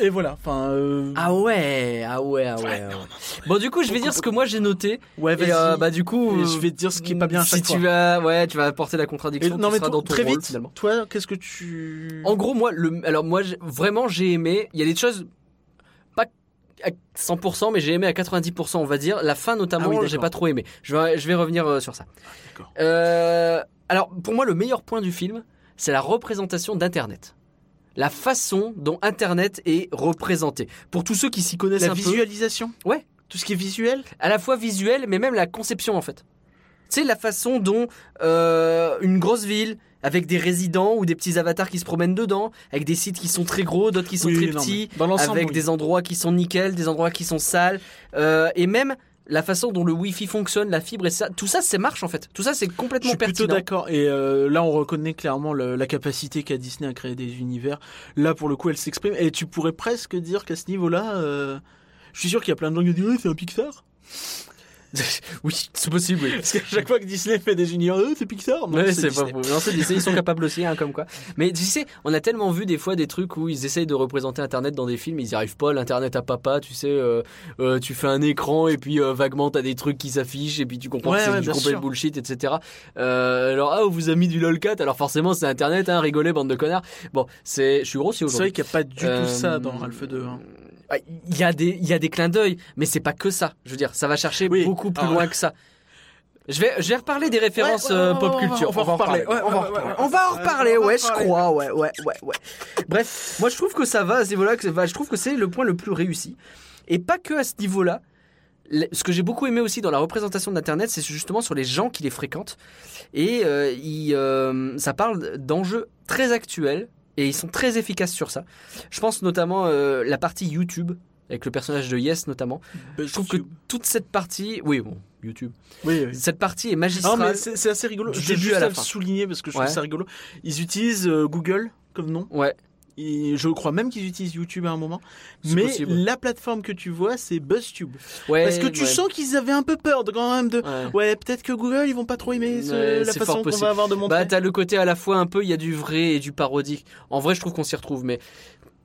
Et voilà, enfin. Ah ouais, ah ouais, ah ouais. Ouais, ah ouais. Bon du coup je vais dire ce que moi j'ai noté. Ouais, Et vas-y. bah du coup, Et je vais te dire ce qui est pas bien à Si chaque tu fois. vas, ouais, tu vas apporter la Et- contradiction. non tu mais toi, dans ton très rôle, vite, finalement. toi, qu'est-ce que tu... En gros, moi, le, alors moi, vraiment, j'ai aimé. Il y a des choses à 100%, mais j'ai aimé à 90%, on va dire. La fin, notamment, Ah oui, j'ai pas trop aimé. Je vais, je vais revenir euh, sur ça. D'accord. Euh, alors, pour moi, le meilleur point du film, c'est la représentation d'Internet. La façon dont Internet est représenté. Pour tous ceux qui s'y connaissent La un visualisation Ouais. Tout ce qui est visuel à la fois visuel, mais même la conception en fait. Tu sais, la façon dont euh, une grosse ville, avec des résidents ou des petits avatars qui se promènent dedans, avec des sites qui sont très gros, d'autres qui sont Oui, très non, petits, dans avec oui. des endroits qui sont nickel, des endroits qui sont sales, euh, et même la façon dont le Wi-Fi fonctionne, la fibre et ça, tout ça, c'est marche en fait. Tout ça, c'est Je complètement suis plutôt pertinent. d'accord. Et euh, là, on reconnaît clairement le- la capacité qu'a Disney à créer des univers. Là, pour le coup, elle s'exprime. Et tu pourrais presque dire qu'à ce niveau-là, euh, je suis sûr qu'il y a plein de gens qui disent Ouais, c'est un Pixar. oui, c'est possible. Oui. Parce qu'à chaque fois que Disney fait des univers, Euh, c'est Pixar. Non, Ouais, c'est pas. Non, c'est Disney, ils sont capables aussi, hein, comme quoi. Mais tu sais, on a tellement vu des fois des trucs où ils essayent de représenter Internet dans des films, ils y arrivent pas. L'Internet à papa, tu sais, euh, euh, tu fais un écran et puis euh, vaguement t'as des trucs qui s'affichent et puis tu comprends Ouais, que c'est ouais, du complet bullshit, etc. Euh, alors ah, on vous a mis du lolcat, alors forcément c'est Internet, hein, rigolez bande de connards. Bon, c'est, je suis gros si C'est vrai aujourd'hui. qu'il n'y a pas du Euh, tout ça dans Ralph 2. hein. Ouais, Il y a des, il y a des clins d'œil, mais c'est pas que ça. Je veux dire, ça va chercher Oui. beaucoup plus Alors, loin que ça. Je vais, je vais reparler des références Ouais, ouais, euh, pop culture. on va en reparler. Ouais, On va en reparler. ouais, je crois, ouais, ouais, ouais, ouais. Bref, moi je trouve que ça va à ce niveau-là, je trouve que c'est le point le plus réussi. Et pas que à ce niveau-là. Ce que j'ai beaucoup aimé aussi dans la représentation d'Internet, c'est justement sur les gens qui les fréquentent. Et euh, il, euh, ça parle d'enjeux très actuels et ils sont très efficaces sur ça. Je pense notamment euh, la partie YouTube avec le personnage de Yes notamment. Je trouve que toute cette partie, oui bon, YouTube. Oui, oui. Cette partie est Non, magistrale. mais c'est assez rigolo. Je début juste à à, la le souligner parce que je Ouais. trouve ça rigolo. Ils utilisent euh, Google comme nom. Ouais, je crois même qu'ils utilisent YouTube à un moment. Mais possible. la plateforme que tu vois, c'est BuzzTube. ouais. Parce que tu ouais. sens qu'ils avaient un peu peur de quand même de. Ouais. Ouais, peut-être que Google, ils vont pas trop aimer ce- la façon qu'on va avoir de montrer. Bah t'as le côté à la fois un peu, il y a du vrai et du parodique. En vrai, je trouve qu'on s'y retrouve, mais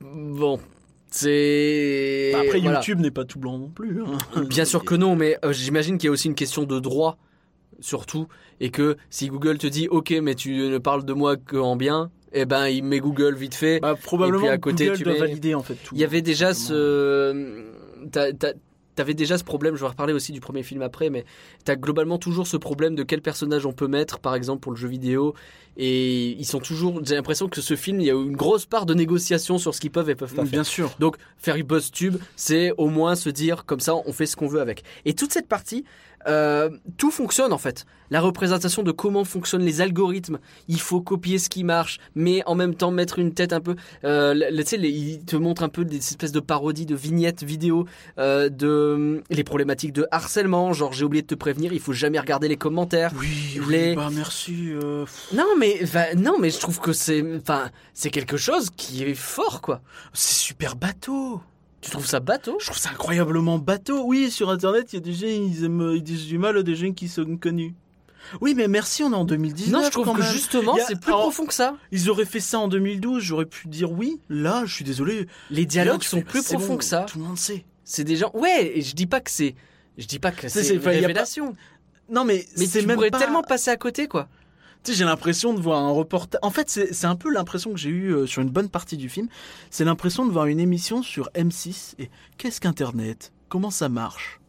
bon, c'est. Bah, Après, voilà. YouTube n'est pas tout blanc non plus. hein. Bien sûr que non, mais euh, j'imagine qu'il y a aussi une question de droit, surtout, et que si Google te dit OK, mais tu ne parles de moi qu'en bien, eh ben il met Google vite fait. Bah, probablement Et puis à côté, Google tu doit mets- valider en fait tout. Il y avait déjà Exactement. ce. t'as- t'as- T'avais déjà ce problème, je vais reparler aussi du premier film après, mais t'as globalement toujours ce problème de quel personnage on peut mettre, par exemple pour le jeu vidéo, et ils sont toujours. J'ai l'impression que ce film, il y a une grosse part de négociation sur ce qu'ils peuvent et peuvent pas faire. Bien sûr. Donc faire une BuzzTube, c'est au moins se dire comme ça, on fait ce qu'on veut avec. Et toute cette partie, euh, tout fonctionne en fait. La représentation de comment fonctionnent les algorithmes, il faut copier ce qui marche, mais en même temps mettre une tête un peu. Euh, tu sais, il te montre un peu des espèces de parodies, de vignettes vidéo, euh, de les problématiques de harcèlement. Genre j'ai oublié de te prévenir, il faut jamais regarder les commentaires. Oui, oui, bah merci. euh, Non mais non mais je trouve que c'est enfin c'est quelque chose qui est fort quoi. C'est super bateau. Tu trouves ça bateau? Je trouve ça incroyablement bateau. Oui, sur internet, il y a des gens, ils, aiment, ils disent du mal à des gens qui sont connus. Oui, mais merci, on est en 2019. Non, je trouve que même. justement, a- c'est plus alors, profond que ça. Ils auraient fait ça en 2012, j'aurais pu dire oui. Là, je suis désolé. Les dialogues Là, sont fais, plus profonds bon, que ça. Tout le monde sait. C'est des gens. Ouais, et je dis pas que c'est. Je dis pas que C'est- une pas- révélation. Non, mais, Mais c'est tu même pourrais pas... tellement passer à côté, quoi. Tu sais, j'ai l'impression de voir un reportage. En fait, c'est un peu l'impression que j'ai eue euh, sur une bonne partie du film. C'est l'impression de voir une émission sur M6 et qu'est-ce qu'Internet? Comment ça marche?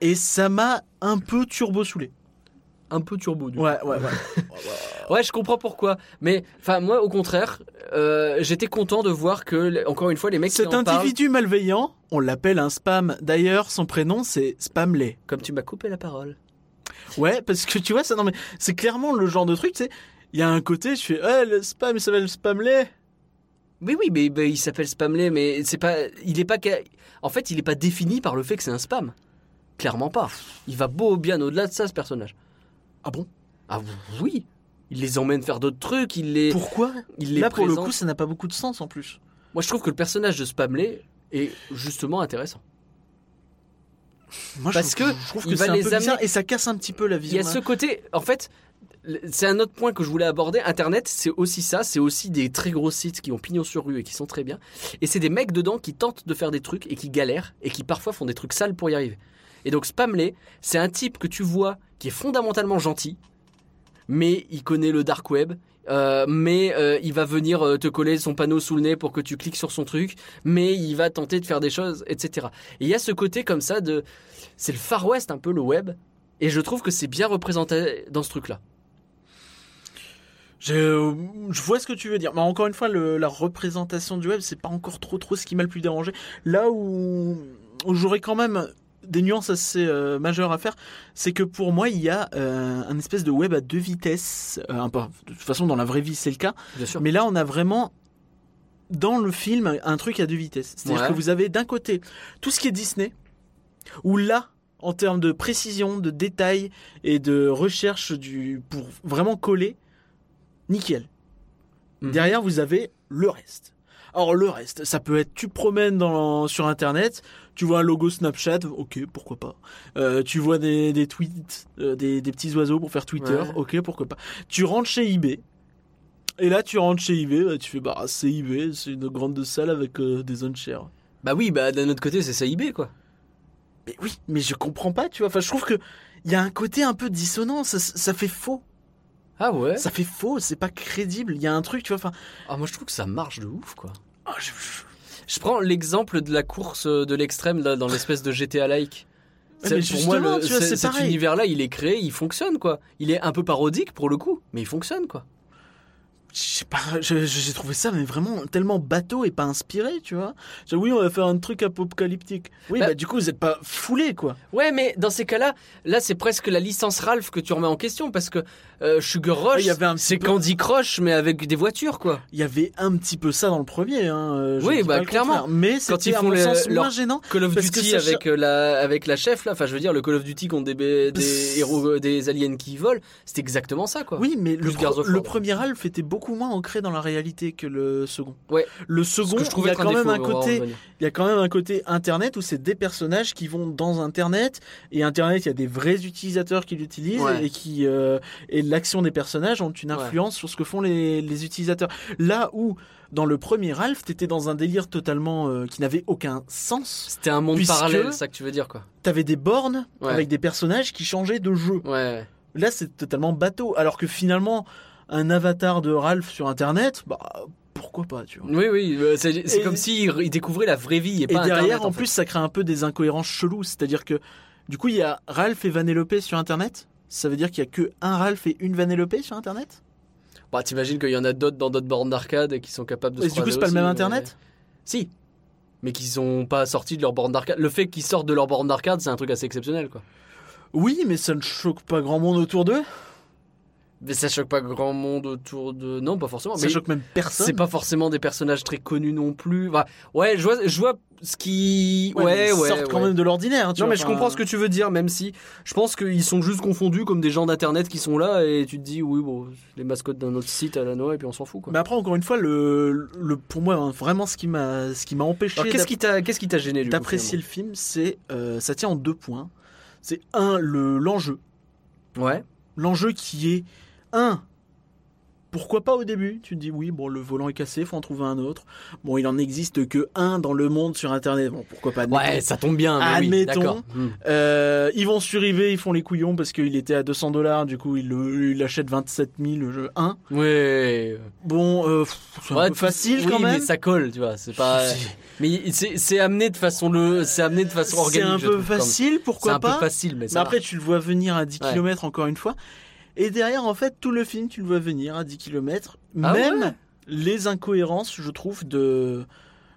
Et ça m'a un peu turbo saoulé. Un peu turbo, du coup. Ouais, ouais, ouais. Ouais, je comprends pourquoi. Mais, enfin, moi, au contraire, euh, j'étais content de voir que, encore une fois, les mecs qui Cet parlent. individu malveillant, on l'appelle un spam. D'ailleurs, son prénom c'est Spamley. Comme tu m'as coupé la parole. Ouais, parce que tu vois, ça, non mais c'est clairement le genre de truc, tu sais. Il y a un côté, je fais, eh, le spam, il s'appelle Spamley. Oui, oui, mais, mais il s'appelle Spamley, mais c'est pas. Il est pas. En fait, il est pas défini par le fait que c'est un spam. Clairement pas. Il va beau bien au-delà de ça, ce personnage. Ah bon? Ah oui. Il les emmène faire d'autres trucs, il les. Pourquoi? il les Là, pour le coup, ça n'a pas beaucoup de sens en plus. Moi, je trouve que le personnage de Spamley est justement intéressant. Moi, Parce je que je trouve il que va c'est un les amener- et ça casse un petit peu la Il vision. y a ce côté, en fait, c'est un autre point que je voulais aborder. Internet, c'est aussi ça, c'est aussi des très gros sites qui ont pignon sur rue et qui sont très bien. Et c'est des mecs dedans qui tentent de faire des trucs et qui galèrent et qui parfois font des trucs sales pour y arriver. Et donc Spamley, c'est un type que tu vois qui est fondamentalement gentil, mais il connaît le dark web. Euh, mais euh, il va venir euh, te coller son panneau sous le nez pour que tu cliques sur son truc, mais il va tenter de faire des choses, etc. Et il y a ce côté comme ça de, c'est le Far West un peu le web, et je trouve que c'est bien représenté dans ce truc-là. Je, vois ce que tu veux dire. Mais encore une fois, la représentation du web, c'est pas encore trop trop ce qui m'a le plus dérangé. Là où j'aurais quand même des nuances assez euh, majeures à faire, c'est que pour moi, il y a euh, un espèce de web à deux vitesses. Euh, un peu- de toute façon, dans la vraie vie, c'est le cas. Bien sûr. Mais là, on a vraiment dans le film un truc à deux vitesses. C'est-à-dire Ouais. que vous avez d'un côté tout ce qui est Disney, où là, en termes de précision, de détails et de recherche du pour vraiment coller, nickel. Mhm. Derrière, vous avez le reste. Alors le reste, ça peut être, tu promènes dans, sur Internet, tu vois un logo Snapchat, ok, pourquoi pas. Euh, tu vois des, des tweets, euh, des, des petits oiseaux pour faire Twitter, Ouais. ok, pourquoi pas. Tu rentres chez eBay, et là tu rentres chez eBay, bah, tu fais, bah c'est eBay, c'est une grande salle avec euh, des enchères. Bah oui, bah d'un autre côté, c'est ça eBay quoi. Mais oui, mais je comprends pas, tu vois, enfin je trouve que il y a un côté un peu dissonant, ça, ça fait faux. Ah ouais? Ça fait faux, c'est pas crédible, il y a un truc, tu vois, enfin... Ah moi je trouve que ça marche de ouf quoi. ah, je- je- Je prends l'exemple de la course euh, de l'extrême là, dans l'espèce de GTA-like. Ouais, pour moi, le- vois, cet univers-là, il est créé, il fonctionne quoi. Il est un peu parodique pour le coup, mais il fonctionne quoi. Je sais pas, je- je- j'ai trouvé ça mais vraiment tellement bateau et pas inspiré, tu vois. Oui, on va faire un truc apocalyptique. Oui, Bah- bah, du coup, vous êtes pas foulé, quoi. Ouais, mais dans ces cas-là, là c'est presque la licence Ralph que tu remets en question parce que euh, Sugar Rush, c'est peu- Candy Crush mais avec des voitures quoi. Il y avait un petit peu ça dans le premier, hein. euh, Oui, bah, clairement. Mais Quand c'était ils font le- sens leur- moins gênant. Call of Duty avec euh, la avec la chef là, enfin je veux dire le Call of Duty contre des, des héros des aliens qui volent, c'est exactement ça quoi. Oui, mais le, Plus pro- le premier Ralph était beaucoup moins ancré dans la réalité que le second. Ouais. Le second, je il y a quand même un côté, il y a quand même un côté internet où c'est des personnages qui vont dans internet et internet il y a des vrais utilisateurs qui l'utilisent Ouais. et qui euh, et l'action des personnages ont une Ouais. influence sur ce que font les, les utilisateurs. Là où dans le premier Ralph t'étais dans un délire totalement euh, qui n'avait aucun sens. C'était un monde parallèle, ça que tu veux dire quoi. T'avais des bornes Ouais. avec des personnages qui changeaient de jeu. Ouais. Là c'est totalement bateau alors que finalement un avatar de Ralph sur internet bah pourquoi pas tu vois. Oui oui, euh, c'est comme s'il il découvrait la vraie vie et, Et pas derrière, Internet, en fait. plus, ça crée un peu des incohérences cheloues. C'est-à-dire que, du coup, il y a Ralph et Vanellope sur Internet? Ça veut dire qu'il y a que un Ralph et une Vanellope sur Internet? Bah, t'imagines qu'il y en a d'autres dans d'autres bornes d'arcade et qui sont capables de Et se du coup, c'est pas le même mais- Internet? Si. Mais qui sont pas sortis de leur borne d'arcade. Le fait qu'ils sortent de leur borne d'arcade, c'est un truc assez exceptionnel, quoi. Oui, mais ça ne choque pas grand monde autour d'eux. Mais ça choque pas grand monde autour de. Non, pas forcément. Ça mais choque même personne. c'est pas forcément des personnages très connus non plus. Enfin, ouais, je vois, je vois ce qui. Ouais, ils ouais. sortent quand même de l'ordinaire. hein, Non, vois, mais je comprends ce que tu veux dire, même si je pense qu'ils sont juste confondus comme des gens d'internet qui sont là et tu te dis, oui, bon, les mascottes d'un autre site à la noix et puis on s'en fout quoi. Mais après, encore une fois, le, le pour moi, hein, vraiment, ce qui m'a, ce qui m'a empêché qu'est-ce qui t'a, qu'est-ce qui t'a gêné d'apprécier le film, c'est, euh, ça tient en deux points. C'est un, le l'enjeu, Ouais. l'enjeu qui est un. Pourquoi pas au début? Tu te dis oui, bon, le volant est cassé, faut en trouver un autre. Bon, il en existe que un dans le monde sur Internet. Bon, pourquoi pas admettons. Ouais, ça tombe bien. Mais oui, Admettons. Hmm. Euh, ils vont sur eBay, ils font les couillons parce qu'il était à 200 dollars, du coup ils l'achètent 27 000 le jeu 1. Ouais. Bon, euh, c'est Ouais, facile oui, quand même. mais ça colle, tu vois. C'est pas. Mais c'est, amené de façon le, c'est amené de façon C'est un peu trouve, quand même. facile, C'est pourquoi un pas peu facile, mais après, tu le vois venir à 10 Ouais. km encore une fois. Et derrière, en fait, tout le film, tu le vois venir à 10 km. Ah Même ouais les incohérences, je trouve, de,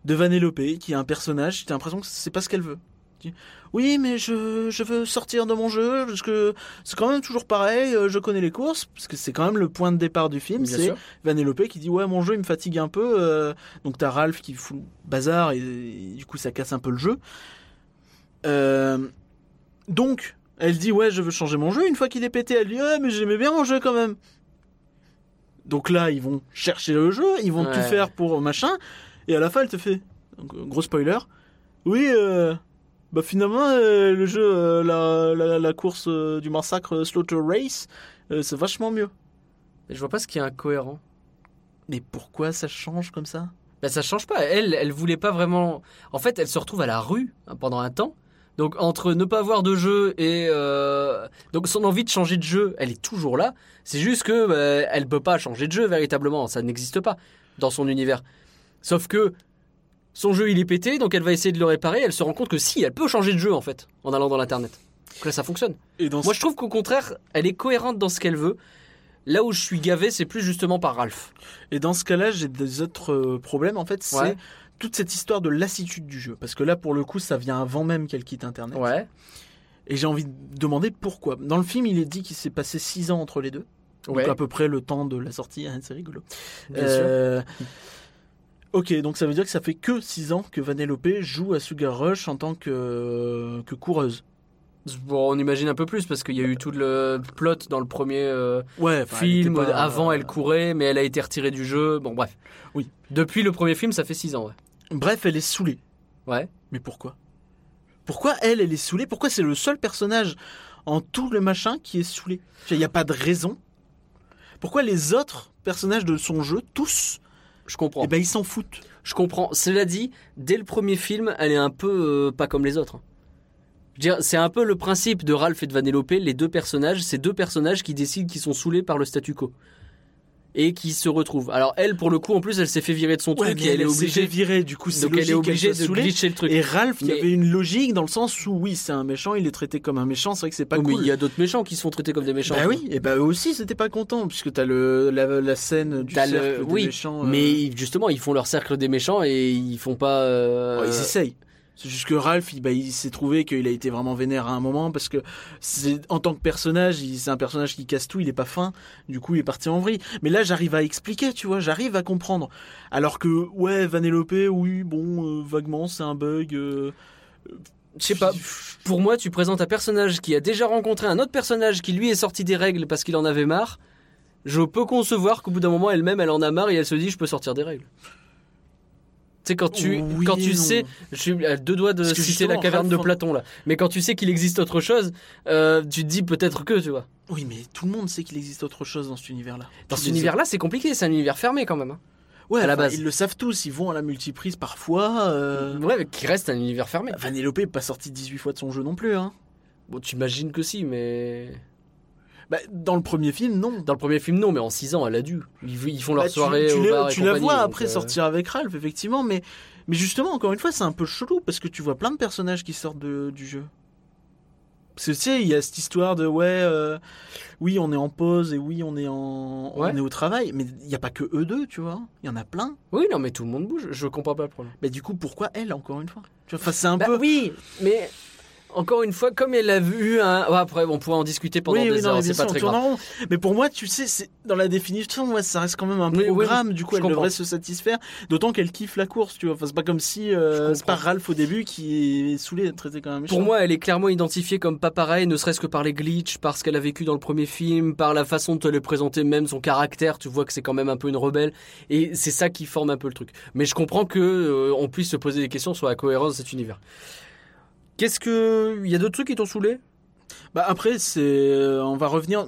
de Vanellope, qui est un personnage, t'as l'impression que c'est pas ce qu'elle veut. Tu Oui, mais je, je veux sortir de mon jeu, parce que c'est quand même toujours pareil, euh, je connais les courses, parce que c'est quand même le point de départ du film, c'est. Vanellope qui dit ouais mon jeu il me fatigue un peu euh, donc t'as Ralph qui fout le bazar et, et du coup ça casse un peu le jeu Euh, donc elle dit ouais je veux changer mon jeu une fois qu'il est pété elle dit ouais mais j'aimais bien mon jeu quand même donc là ils vont chercher le jeu ils vont Ouais. tout faire pour machin et à la fin elle te fait donc, gros spoiler oui euh, bah finalement euh, le jeu euh, la, la, la course du massacre Slaughter Race c'est vachement mieux Je vois pas ce qui est incohérent. mais pourquoi ça change comme ça? Ben ça change pas. Elle, elle voulait pas vraiment. En fait, elle se retrouve à la rue hein, pendant un temps. Donc entre ne pas avoir de jeu et euh, donc son envie de changer de jeu, elle est toujours là. C'est juste que bah, elle peut pas changer de jeu véritablement. Ça n'existe pas dans son univers. Sauf que son jeu il est pété, donc elle va essayer de le réparer. Elle se rend compte que si, elle peut changer de jeu en fait en allant dans l'internet. Donc là, ça fonctionne. Et dans Moi, je trouve qu'au contraire, elle est cohérente dans ce qu'elle veut. Là où je suis gavé, c'est plus justement par Ralph. Et dans ce cas-là, j'ai des autres euh, problèmes. En fait, c'est Ouais. Toute cette histoire de lassitude du jeu. Parce que là, pour le coup, ça vient avant même qu'elle quitte Internet. Ouais. Et j'ai envie de demander pourquoi. Dans le film, il est dit qu'il s'est passé 6 ans entre les deux. Ouais. Donc à peu près le temps de la sortie. hein, c'est rigolo. Bien sûr. Euh, Ok, donc ça veut dire que ça fait que 6 ans que Vanellope joue à Sugar Rush en tant que, que coureuse. Bon, on imagine un peu plus parce qu'il y a eu tout le plot dans le premier euh, Ouais, elle film. pas- Avant, elle courait, mais elle a été retirée du jeu. Bon, bref. Oui. Depuis le premier film, ça fait 6 ans. Ouais. Bref, elle est saoulée. Ouais. Mais pourquoi? Pourquoi elle, elle est saoulée? Pourquoi c'est le seul personnage en tout le machin qui est saoulé? Il n'y a pas de raison. Pourquoi les autres personnages de son jeu, tous, Je comprends. eh ben ils s'en foutent Je comprends. Cela dit, dès le premier film, elle est un peu euh, pas comme les autres. c'est un peu le principe de Ralph et de Vanellope, les deux personnages, c'est deux personnages qui décident qu'ils sont saoulés par le statu quo. Et qui se retrouvent. Alors elle, pour le coup, en plus, elle s'est fait virer de son Ouais, truc et elle est s'est obligée. virée, du coup c'est Donc elle est obligée de glitcher le truc. Et Ralph, il y avait une logique dans le sens où oui, c'est un méchant, il est traité comme un méchant, c'est vrai que c'est pas Oh, mais cool. il y a d'autres méchants qui se font traiter comme des méchants. Bah oui, et bah eux aussi c'était pas content puisque t'as le la, la scène du le- cercle des oui, méchants. euh, Mais justement, ils font leur cercle des méchants et ils font pas. euh, Oh, ils essayent. C'est juste que Ralph, il, bah, il s'est trouvé qu'il a été vraiment vénère à un moment parce que c'est en tant que personnage, c'est un personnage qui casse tout, il est pas fin. Du coup, il est parti en vrille. Mais là, j'arrive à expliquer, tu vois, j'arrive à comprendre. Alors que ouais, Vanellope, oui, bon, euh, vaguement, c'est un bug. euh, Je sais pas. Pour moi, tu présentes un personnage qui a déjà rencontré un autre personnage qui lui est sorti des règles parce qu'il en avait marre. Je peux concevoir qu'au bout d'un moment, elle-même, elle en a marre et elle se dit, je peux sortir des règles. Tu sais, quand tu, Oui quand tu non. sais, je suis à deux doigts de citer la caverne de Ralph- Platon là, mais quand tu sais qu'il existe autre chose, euh, tu te dis peut-être que, tu vois. Oui, mais tout le monde sait qu'il existe autre chose dans cet univers-là. Dans cet univers-là, c'est compliqué, c'est un univers fermé quand même. hein. Ouais, à la enfin, base. Ils le savent tous, ils vont à la multiprise parfois. Euh... Ouais, mais qui reste un univers fermé. Vanellope est pas sorti 18 fois de son jeu non plus. Hein. Bon, tu imagines que si, mais. Bah, dans le premier film, non. Dans le premier film, non, mais en 6 ans, elle a dû. Ils, ils font leur Bah, soirée tu, au la- bar et tu la vois après euh, sortir avec Ralph, effectivement, mais, mais justement, encore une fois, c'est un peu chelou parce que tu vois plein de personnages qui sortent de- du jeu. Parce que tu sais, il y a cette histoire de ouais, euh, oui, on est en pause et oui, on est en, Ouais. on est au travail, mais il n'y a pas que eux deux, tu vois. Il y en a plein. Oui, non, mais tout le monde bouge. Je comprends pas le problème. Mais du coup, pourquoi elle, encore une fois? Tu vois, enfin, c'est un Bah peu. oui, mais Encore une fois, comme elle a vu un. ouais, après, on pourrait en discuter pendant oui, des oui, heures, mais c'est pas très grave. rond. Mais pour moi, tu sais, c'est dans la définition, moi, ça reste quand même un Oui, oui, programme. du coup, elle comprends. devrait se satisfaire. D'autant qu'elle kiffe la course, tu vois. Enfin, c'est pas comme si euh, c'est pas. Ralph au début qui est saoulé d'être traité comme un méchant. Pour moi, elle est clairement identifiée comme pas pareil, ne serait-ce que par les glitches, par ce qu'elle a vécu dans le premier film, par la façon de te le présenter, même son caractère. Tu vois que c'est quand même un peu une rebelle, et c'est ça qui forme un peu le truc. Mais je comprends que euh, on puisse se poser des questions sur la cohérence de cet univers. Qu'est-ce que il y a d'autres trucs qui t'ont saoulé? Bah après, c'est, on va revenir.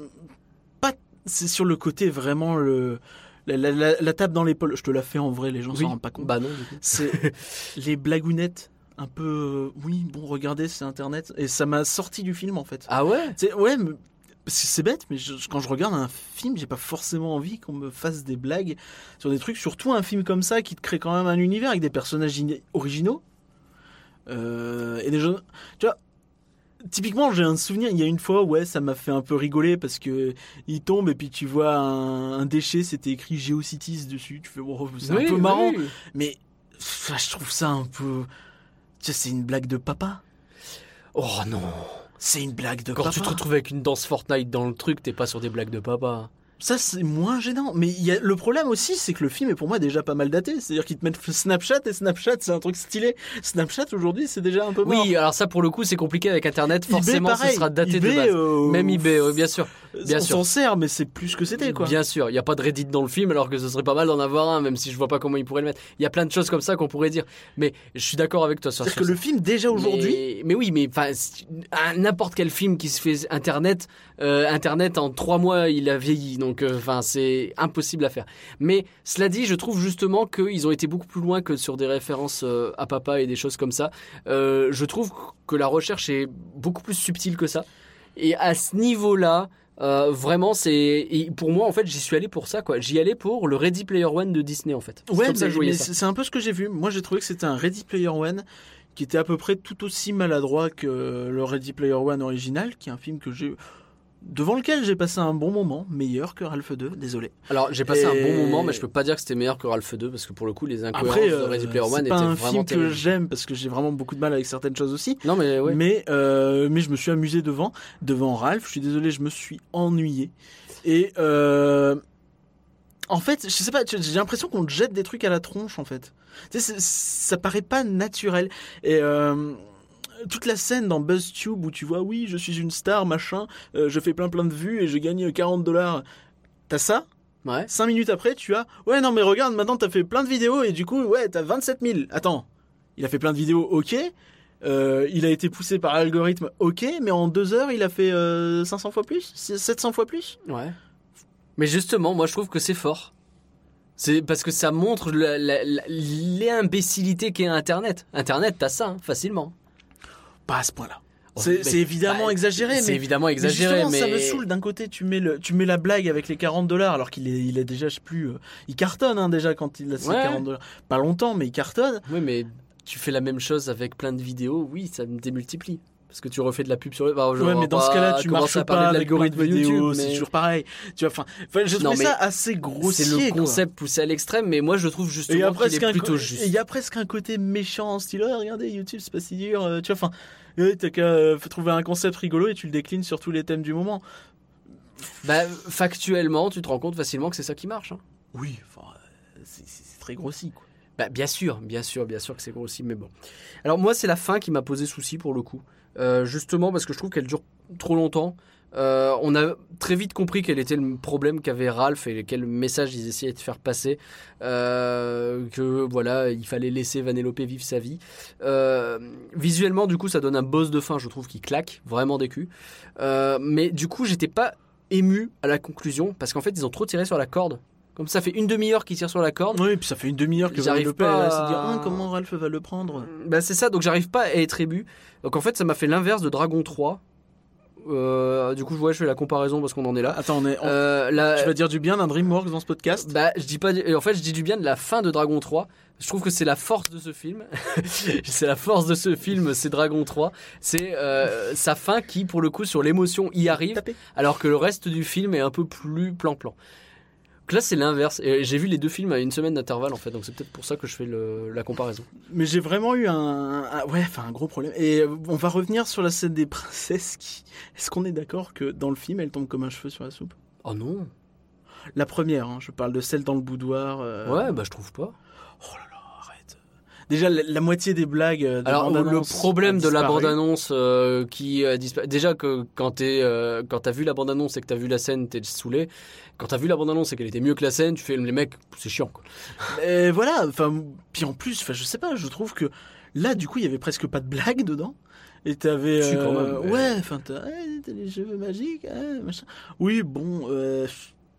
Pas, c'est sur le côté vraiment le la, la, la- la tape dans l'épaule. Je te la fais en vrai, les gens s'en rendent pas compte. Bah non. C'est les blagounettes. Un peu, euh, oui, bon, regardez, c'est internet. Et ça m'a sorti du film en fait. Ah ouais? C'est ouais, c'est bête, mais je- quand je regarde un film, j'ai pas forcément envie qu'on me fasse des blagues sur des trucs. Surtout un film comme ça qui te crée quand même un univers avec des personnages originaux. Euh, et des gens, tu vois. Typiquement, j'ai un souvenir. Il y a une fois, ouais, ça m'a fait un peu rigoler parce que il tombe et puis tu vois un, un déchet, c'était écrit GeoCities dessus. Tu fais, wow, c'est Oui, un peu marrant. oui. Mais pff, je trouve ça un peu. Tu sais, c'est une blague de papa. Oh non. C'est une blague de Quand papa. tu te retrouves avec une danse Fortnite dans le truc, t'es pas sur des blagues de papa. Ça, c'est moins gênant. Mais il y a... le problème aussi, c'est que le film est pour moi déjà pas mal daté. C'est-à-dire qu'ils te mettent Snapchat et Snapchat, c'est un truc stylé. Snapchat aujourd'hui, c'est déjà un peu mort. Oui, alors ça pour le coup c'est compliqué avec Internet. eBay, Forcément, pareil. ce sera daté eBay, de base. euh, Même eBay, oui, bien sûr. bien on s'en sert, mais c'est plus que c'était, quoi. Bien sûr, il n'y a pas de Reddit dans le film, alors que ce serait pas mal d'en avoir un, même si je vois pas comment ils pourraient le mettre. Il y a plein de choses comme ça qu'on pourrait dire. Mais je suis d'accord avec toi sur C'est-à-dire que le film, déjà aujourd'hui, Mais, mais oui, mais enfin, n'importe quel film qui se fait Internet, euh, Internet en trois mois, il a vieilli. Donc, euh, enfin, c'est impossible à faire. Mais cela dit, je trouve justement qu'ils ont été beaucoup plus loin que sur des références euh, à papa et des choses comme ça. Euh, je trouve que la recherche est beaucoup plus subtile que ça. Et à ce niveau-là, euh, vraiment, c'est pour moi en fait, j'y suis allé pour ça quoi. J'y allais pour le Ready Player One de Disney en fait. Ouais, c'est un peu ce que j'ai vu. Moi, j'ai trouvé que c'était un Ready Player One qui était à peu près tout aussi maladroit que le Ready Player One original, qui est un film que j'ai devant lequel j'ai passé un bon moment, meilleur que Ralph 2, désolé. Alors j'ai passé un bon moment, mais je peux pas dire que c'était meilleur que Ralph 2 parce que pour le coup les incohérences Après, de euh, Ready Player One c'est étaient pas un vraiment film que j'aime parce que j'ai vraiment beaucoup de mal avec certaines choses aussi. Non mais ouais. Mais, euh, mais je me suis amusé devant, devant Ralph. Je suis désolé, je me suis ennuyé. Et euh, en fait, je sais pas, j'ai l'impression qu'on te jette des trucs à la tronche en fait. Tu sais, c'est- ça paraît pas naturel. Et euh, toute la scène dans BuzzTube où tu vois, oui, je suis une star, machin, euh, je fais plein plein de vues et je gagne 40 dollars. T'as ça? Ouais. Cinq minutes après, tu as Ouais, non, mais regarde, maintenant t'as fait plein de vidéos et du coup, ouais, t'as 27 000. Attends, il a fait plein de vidéos, ok. Euh, il a été poussé par l'algorithme, ok, mais en deux heures, il a fait euh, 500 fois plus? 700 fois plus? Ouais. Mais justement, moi je trouve que c'est fort. C'est parce que ça montre l'imbécilité qu'est Internet. Internet, t'as ça hein, facilement. Pas à ce point-là. Oh, C'est c'est évidemment bah, exagéré, C'est mais. évidemment mais exagéré, mais, ça me saoule. D'un côté, tu mets, le, tu mets la blague avec les 40 dollars, alors qu'il est, il est déjà, je sais plus, euh, il cartonne hein, déjà quand il a ses Ouais. 40 dollars. Pas longtemps, mais il cartonne. Oui, mais tu fais la même chose avec plein de vidéos, oui, ça me démultiplie. Parce que tu refais de la pub sur le. Bah, ouais, mais dans ce cas-là, tu marches à parler pas de l'algorithme YouTube. c'est toujours pareil. Tu vois, enfin, je mais ça assez grossier. C'est le concept poussé à l'extrême, mais moi je trouve justement qu'il est plutôt juste. il y a presque un côté méchant, style oh, regardez YouTube, c'est pas si dur. euh, tu vois, enfin, ouais, t'as qu'à euh, trouver un concept rigolo et tu le déclines sur tous les thèmes du moment. Bah, factuellement, tu te rends compte facilement que c'est ça qui marche. hein. Oui, enfin, euh, c'est très grossi. Quoi. Bah, bien sûr, bien sûr, bien sûr que c'est grossi, mais bon. Alors moi, c'est la fin qui m'a posé souci pour le coup. Euh, justement parce que je trouve qu'elle dure trop longtemps. Euh, on a très vite compris quel était le problème qu'avait Ralph et quel message ils essayaient de faire passer. Euh, que voilà, il fallait laisser Vanellope vivre sa vie. Visuellement, du coup, ça donne un boss de fin, je trouve, qui claque vraiment des culs. Mais du coup, j'étais pas ému à la conclusion parce qu'en fait, ils ont trop tiré sur la corde. Comme ça fait une demi-heure qu'ils tirent sur la corde. Oui, puis ça fait une demi-heure que J'arrive pas va se dire à- Hum, comment Ralph va le prendre? Bah c'est ça, donc j'arrive pas à être ému. Donc en fait ça m'a fait l'inverse de Dragon 3. Euh, du coup ouais, je fais la comparaison parce qu'on en est là. Attends, on est, on- Euh, la- tu vas dire du bien d'un DreamWorks dans ce podcast? Bah je dis pas, en fait je dis du bien de la fin de Dragon 3. Je trouve que c'est la force de ce film. c'est la force de ce film, c'est Dragon 3. C'est euh, sa fin qui pour le coup sur l'émotion y arrive, alors que le reste du film est un peu plus plan-plan. Là, c'est l'inverse. Et j'ai vu les deux films à une semaine d'intervalle, en fait. Donc c'est peut-être pour ça que je fais le- la comparaison. Mais j'ai vraiment eu un, un- ouais, enfin un gros problème. Et euh, on va revenir sur la scène des princesses. Qui... Est-ce qu'on est d'accord que dans le film, elle tombe comme un cheveu sur la soupe? Oh non. La première, hein, je parle de celle dans le boudoir. euh, Ouais, bah je trouve pas. Oh là là. Déjà, la, la moitié des blagues. euh, de Alors le problème de la bande-annonce euh, qui a disparu. Déjà que quand t'es, euh, quand t'as vu la bande-annonce et que t'as vu la scène, t'es saoulé. Quand t'as vu la bande-annonce et qu'elle était mieux que la scène, tu fais les mecs, c'est chiant. Quoi. Et voilà, enfin, puis en plus, enfin, je sais pas, je trouve que là, du coup, il y avait presque pas de blagues dedans. Et t'avais. Euh, même, mais- Ouais, enfin, t'as les cheveux magiques, machin. Oui, bon, euh,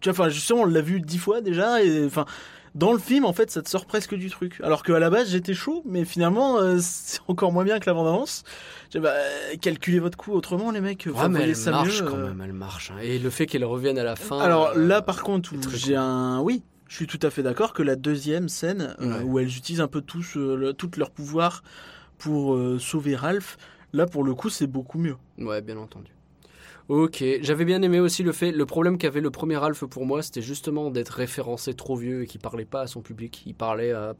tu vois, enfin, justement, on l'a vu dix fois déjà, et enfin. Dans le film, en fait, ça te sort presque du truc. Alors qu'à la base, j'étais chaud, mais finalement, euh, c'est encore moins bien que la bande-annonce. J'ai dit, bah, calculez votre coup autrement, les mecs. Ouais, mais elle ça marche mieux, quand euh. même, elle marche. hein. Et le fait qu'elle revienne à la fin. Alors euh, là, par contre, j'ai un. Oui, je suis tout à fait d'accord que la deuxième scène, euh, où elles utilisent un peu tous, le- tout leur pouvoir pour sauver Ralph, là, pour le coup, c'est beaucoup mieux. Ouais, bien entendu. Ok, j'avais bien aimé aussi le fait, le problème qu'avait le premier Ralph pour moi, c'était justement d'être référencé trop vieux et qu'il parlait pas à son public. Il parlait à-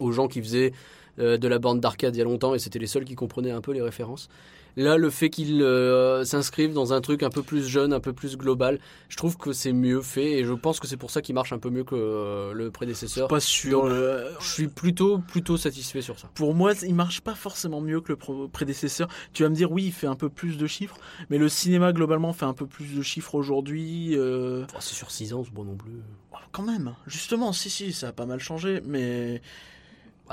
aux gens qui faisaient euh, de la bande d'arcade il y a longtemps et c'était les seuls qui comprenaient un peu les références. Là, le fait qu'il euh, s'inscrive dans un truc un peu plus jeune, un peu plus global, je trouve que c'est mieux fait et je pense que c'est pour ça qu'il marche un peu mieux que euh, le prédécesseur. Pas sûr. Donc, euh, Je suis plutôt, plutôt satisfait sur ça. Pour moi, il marche pas forcément mieux que le prédécesseur. Tu vas me dire, oui, il fait un peu plus de chiffres, mais le cinéma, globalement, fait un peu plus de chiffres aujourd'hui. euh, Oh, c'est sur 6 ans, c'est bon non plus. oh, Quand même, justement, si, si, ça a pas mal changé, mais.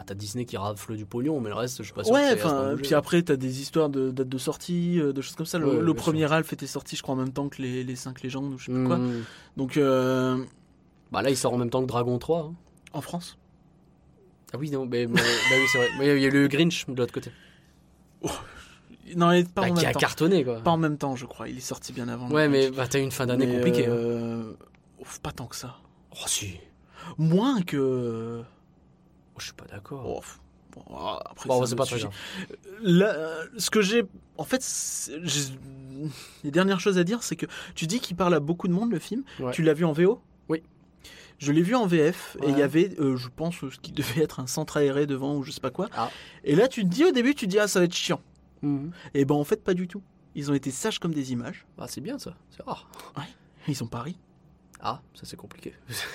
Ah, t'as Disney qui rafle du pognon, mais le reste, je suis pas sûr. Ouais, enfin, puis après, t'as des histoires de date de sortie, euh, de choses comme ça. Le, Ouais, le bien premier Ralph était sorti, je crois, en même temps que les, les 5 légendes, ou je sais plus quoi. Hmm. Donc, euh, Bah là, il sort en même temps que Dragon 3. hein. en France. Ah oui, non, mais, bah oui, c'est vrai. Il y a le Grinch de l'autre côté. Non, il pas Bah, en qui même a temps. cartonné, quoi. Pas en même temps, je crois. Il est sorti bien avant. Ouais, mais bah, t'as eu une fin d'année compliquée. hein. euh, ouf, pas tant que ça. Oh, si. Moins que. Je suis pas d'accord. Oh, bon, ah, après, Bon, c'est pas très grave. Là, euh, ce que j'ai. En fait, j'ai- les dernières choses à dire, c'est que tu dis qu'il parle à beaucoup de monde, le film. Ouais. Tu l'as vu en VO Oui. Je l'ai vu en VF et il y Ouais. avait, euh, je pense, ce qui devait être un centre aéré devant ou je sais pas quoi. Ah. Et là, tu te dis au début, tu te dis, ah, ça va être chiant. Mhm. Et ben, en fait, pas du tout. Ils ont été sages comme des images. Ah, c'est bien ça, c'est rare. Ils ont pas ri. Ah, ça c'est compliqué.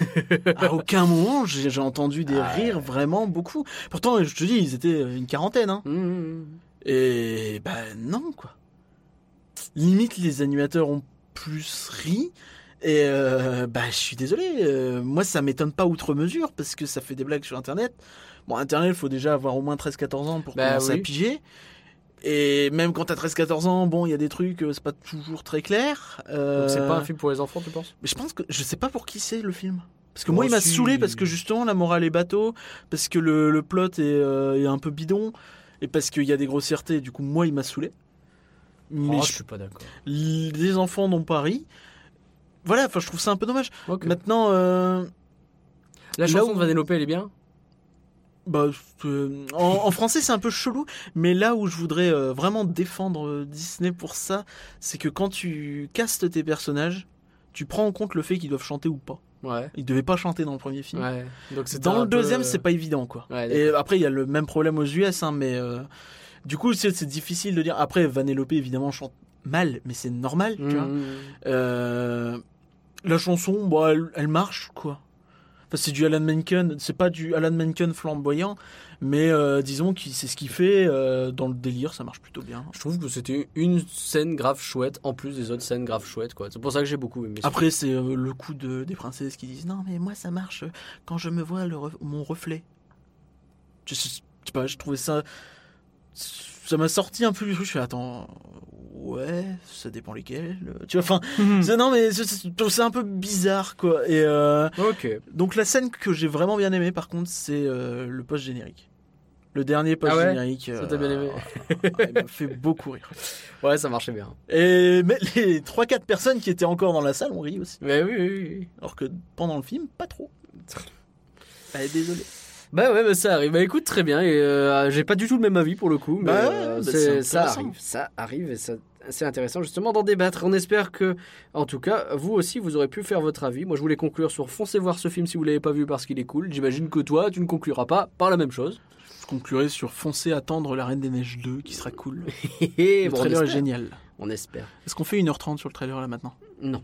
À aucun moment, j'ai entendu des Ah. rires vraiment beaucoup. Pourtant, je te dis, ils étaient une quarantaine. Hein. Mhm. Et ben non, quoi. Limite, les animateurs ont plus ri. Et euh, bah, je suis désolé. euh, moi, ça m'étonne pas outre mesure parce que ça fait des blagues sur Internet. Bon, Internet, il faut déjà avoir au moins 13-14 ans pour Bah commencer oui. à piger. Et même quand t'as 13-14 ans, bon, il y a des trucs, euh, c'est pas toujours très clair. Euh, Donc c'est pas un film pour les enfants, tu penses? Mais je pense que je sais pas pour qui c'est le film. Parce que moi, il m'a saoulé parce que justement, la morale est bateau, parce que le, le plot est, euh, est un peu bidon, et parce qu'il y a des grossièretés. Du coup, moi, il m'a saoulé. Mais Oh, je- je suis pas d'accord. les enfants n'ont pas ri. Voilà, enfin, je trouve ça un peu dommage. Ok. Maintenant, euh, La là chanson où- de Vanellope, elle est bien bah, euh, en, en français, c'est un peu chelou, mais là où je voudrais euh, vraiment défendre euh, Disney pour ça, c'est que quand tu castes tes personnages, tu prends en compte le fait qu'ils doivent chanter ou pas. Ouais. Ils devaient pas chanter dans le premier film. Ouais. Donc c'était Dans le peu, deuxième, euh, c'est pas évident, quoi. Ouais, Et après, il y a le même problème aux US, hein, mais euh, du coup, c'est difficile de dire. Après, Vanellope, évidemment, chante mal, mais c'est normal, tu vois. Mhm. Euh, la chanson, elle, elle marche, quoi. C'est du Alan Menken, c'est pas du Alan Menken flamboyant, mais euh, disons que c'est ce qu'il fait euh, dans le délire, ça marche plutôt bien. Je trouve que c'était une scène grave chouette en plus des autres scènes grave chouettes quoi. C'est pour ça que j'ai beaucoup aimé. Après, c'est euh, le coup de, des princesses qui disent non, mais moi ça marche quand je me vois le ref- mon reflet. Je sais pas, je trouvais ça. Ça m'a sorti un peu du truc. Je fais attends, ouais, ça dépend lesquels. Tu vois, enfin, c'est- non, mais c'est- un peu bizarre quoi. Et euh, donc la scène que j'ai vraiment bien aimée, par contre, c'est euh, le post générique. Le dernier post Ah ouais générique. Ça t'a bien aimé il m'a fait beaucoup rire. Ouais, ça marchait bien. Et mais les 3-4 personnes qui étaient encore dans la salle ont ri aussi. Mais oui, oui, oui. Alors que pendant le film, pas trop. Ah, désolé. Bah ouais, bah ça arrive. Bah écoute, très bien. Et euh, j'ai pas du tout le même avis pour le coup, mais Bah euh, bah ça arrive, ça arrive et ça c'est intéressant justement d'en débattre. On espère que, en tout cas, vous aussi, vous aurez pu faire votre avis. Moi, je voulais conclure sur foncez voir ce film si vous l'avez pas vu parce qu'il est cool. J'imagine que toi, tu ne concluras pas par la même chose. Je conclurai sur foncer attendre La Reine des Neiges 2 qui sera cool. Le bon, trailer est génial. On espère. Est-ce qu'on fait 1h30 sur le trailer là maintenant? Non.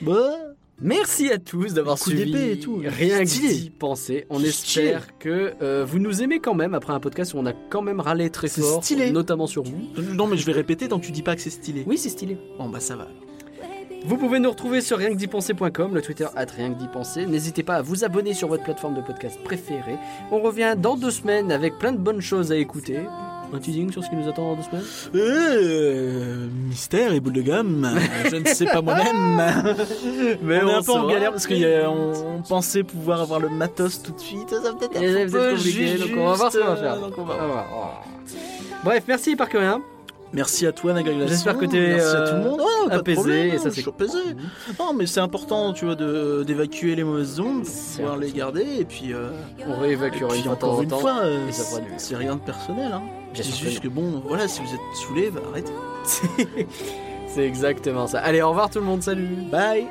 Bah, Merci à tous d'avoir Coup suivi. d'épée et tout. Rien que d'y penser. On Stylé. espère que euh, vous nous aimez quand même après un podcast où on a quand même râlé très C'est fort, stylé. notamment sur vous. non mais je vais répéter tant que tu dis pas que c'est stylé. Oui, c'est stylé. Bon bah ça va. Vous pouvez nous retrouver sur rien que d'y penser.com, le Twitter at rien que d'y penser. N'hésitez pas à vous abonner sur votre plateforme de podcast préférée. On revient dans deux semaines avec plein de bonnes choses à écouter. Un teasing sur ce qui nous attend dans deux semaines? Euh, mystère et boule de gomme, je ne sais pas moi-même. Mais on est un peu en galère parce qu'on on pensait pouvoir avoir le matos tout de suite. Ça peut-être Et être un peu compliqué, juste, donc on va voir ce qu'on va euh, faire. donc on va On voir. Bref, merci par rien. Merci à toi Nagalation. J'espère que t'es, Merci à euh, tout le monde. Ouais, pas de apaisé, problème, et ça, c'est apaisé. Non mais c'est important tu vois d'évacuer les mauvaises ondes, pouvoir les garder et puis, euh, On réévacuera une temps encore en une fois, euh, c'est rien de personnel. Hein. Bien C'est juste que bon, voilà, si vous êtes saoulé, bah arrêtez. C'est exactement ça. Allez, au revoir tout le monde, salut Bye.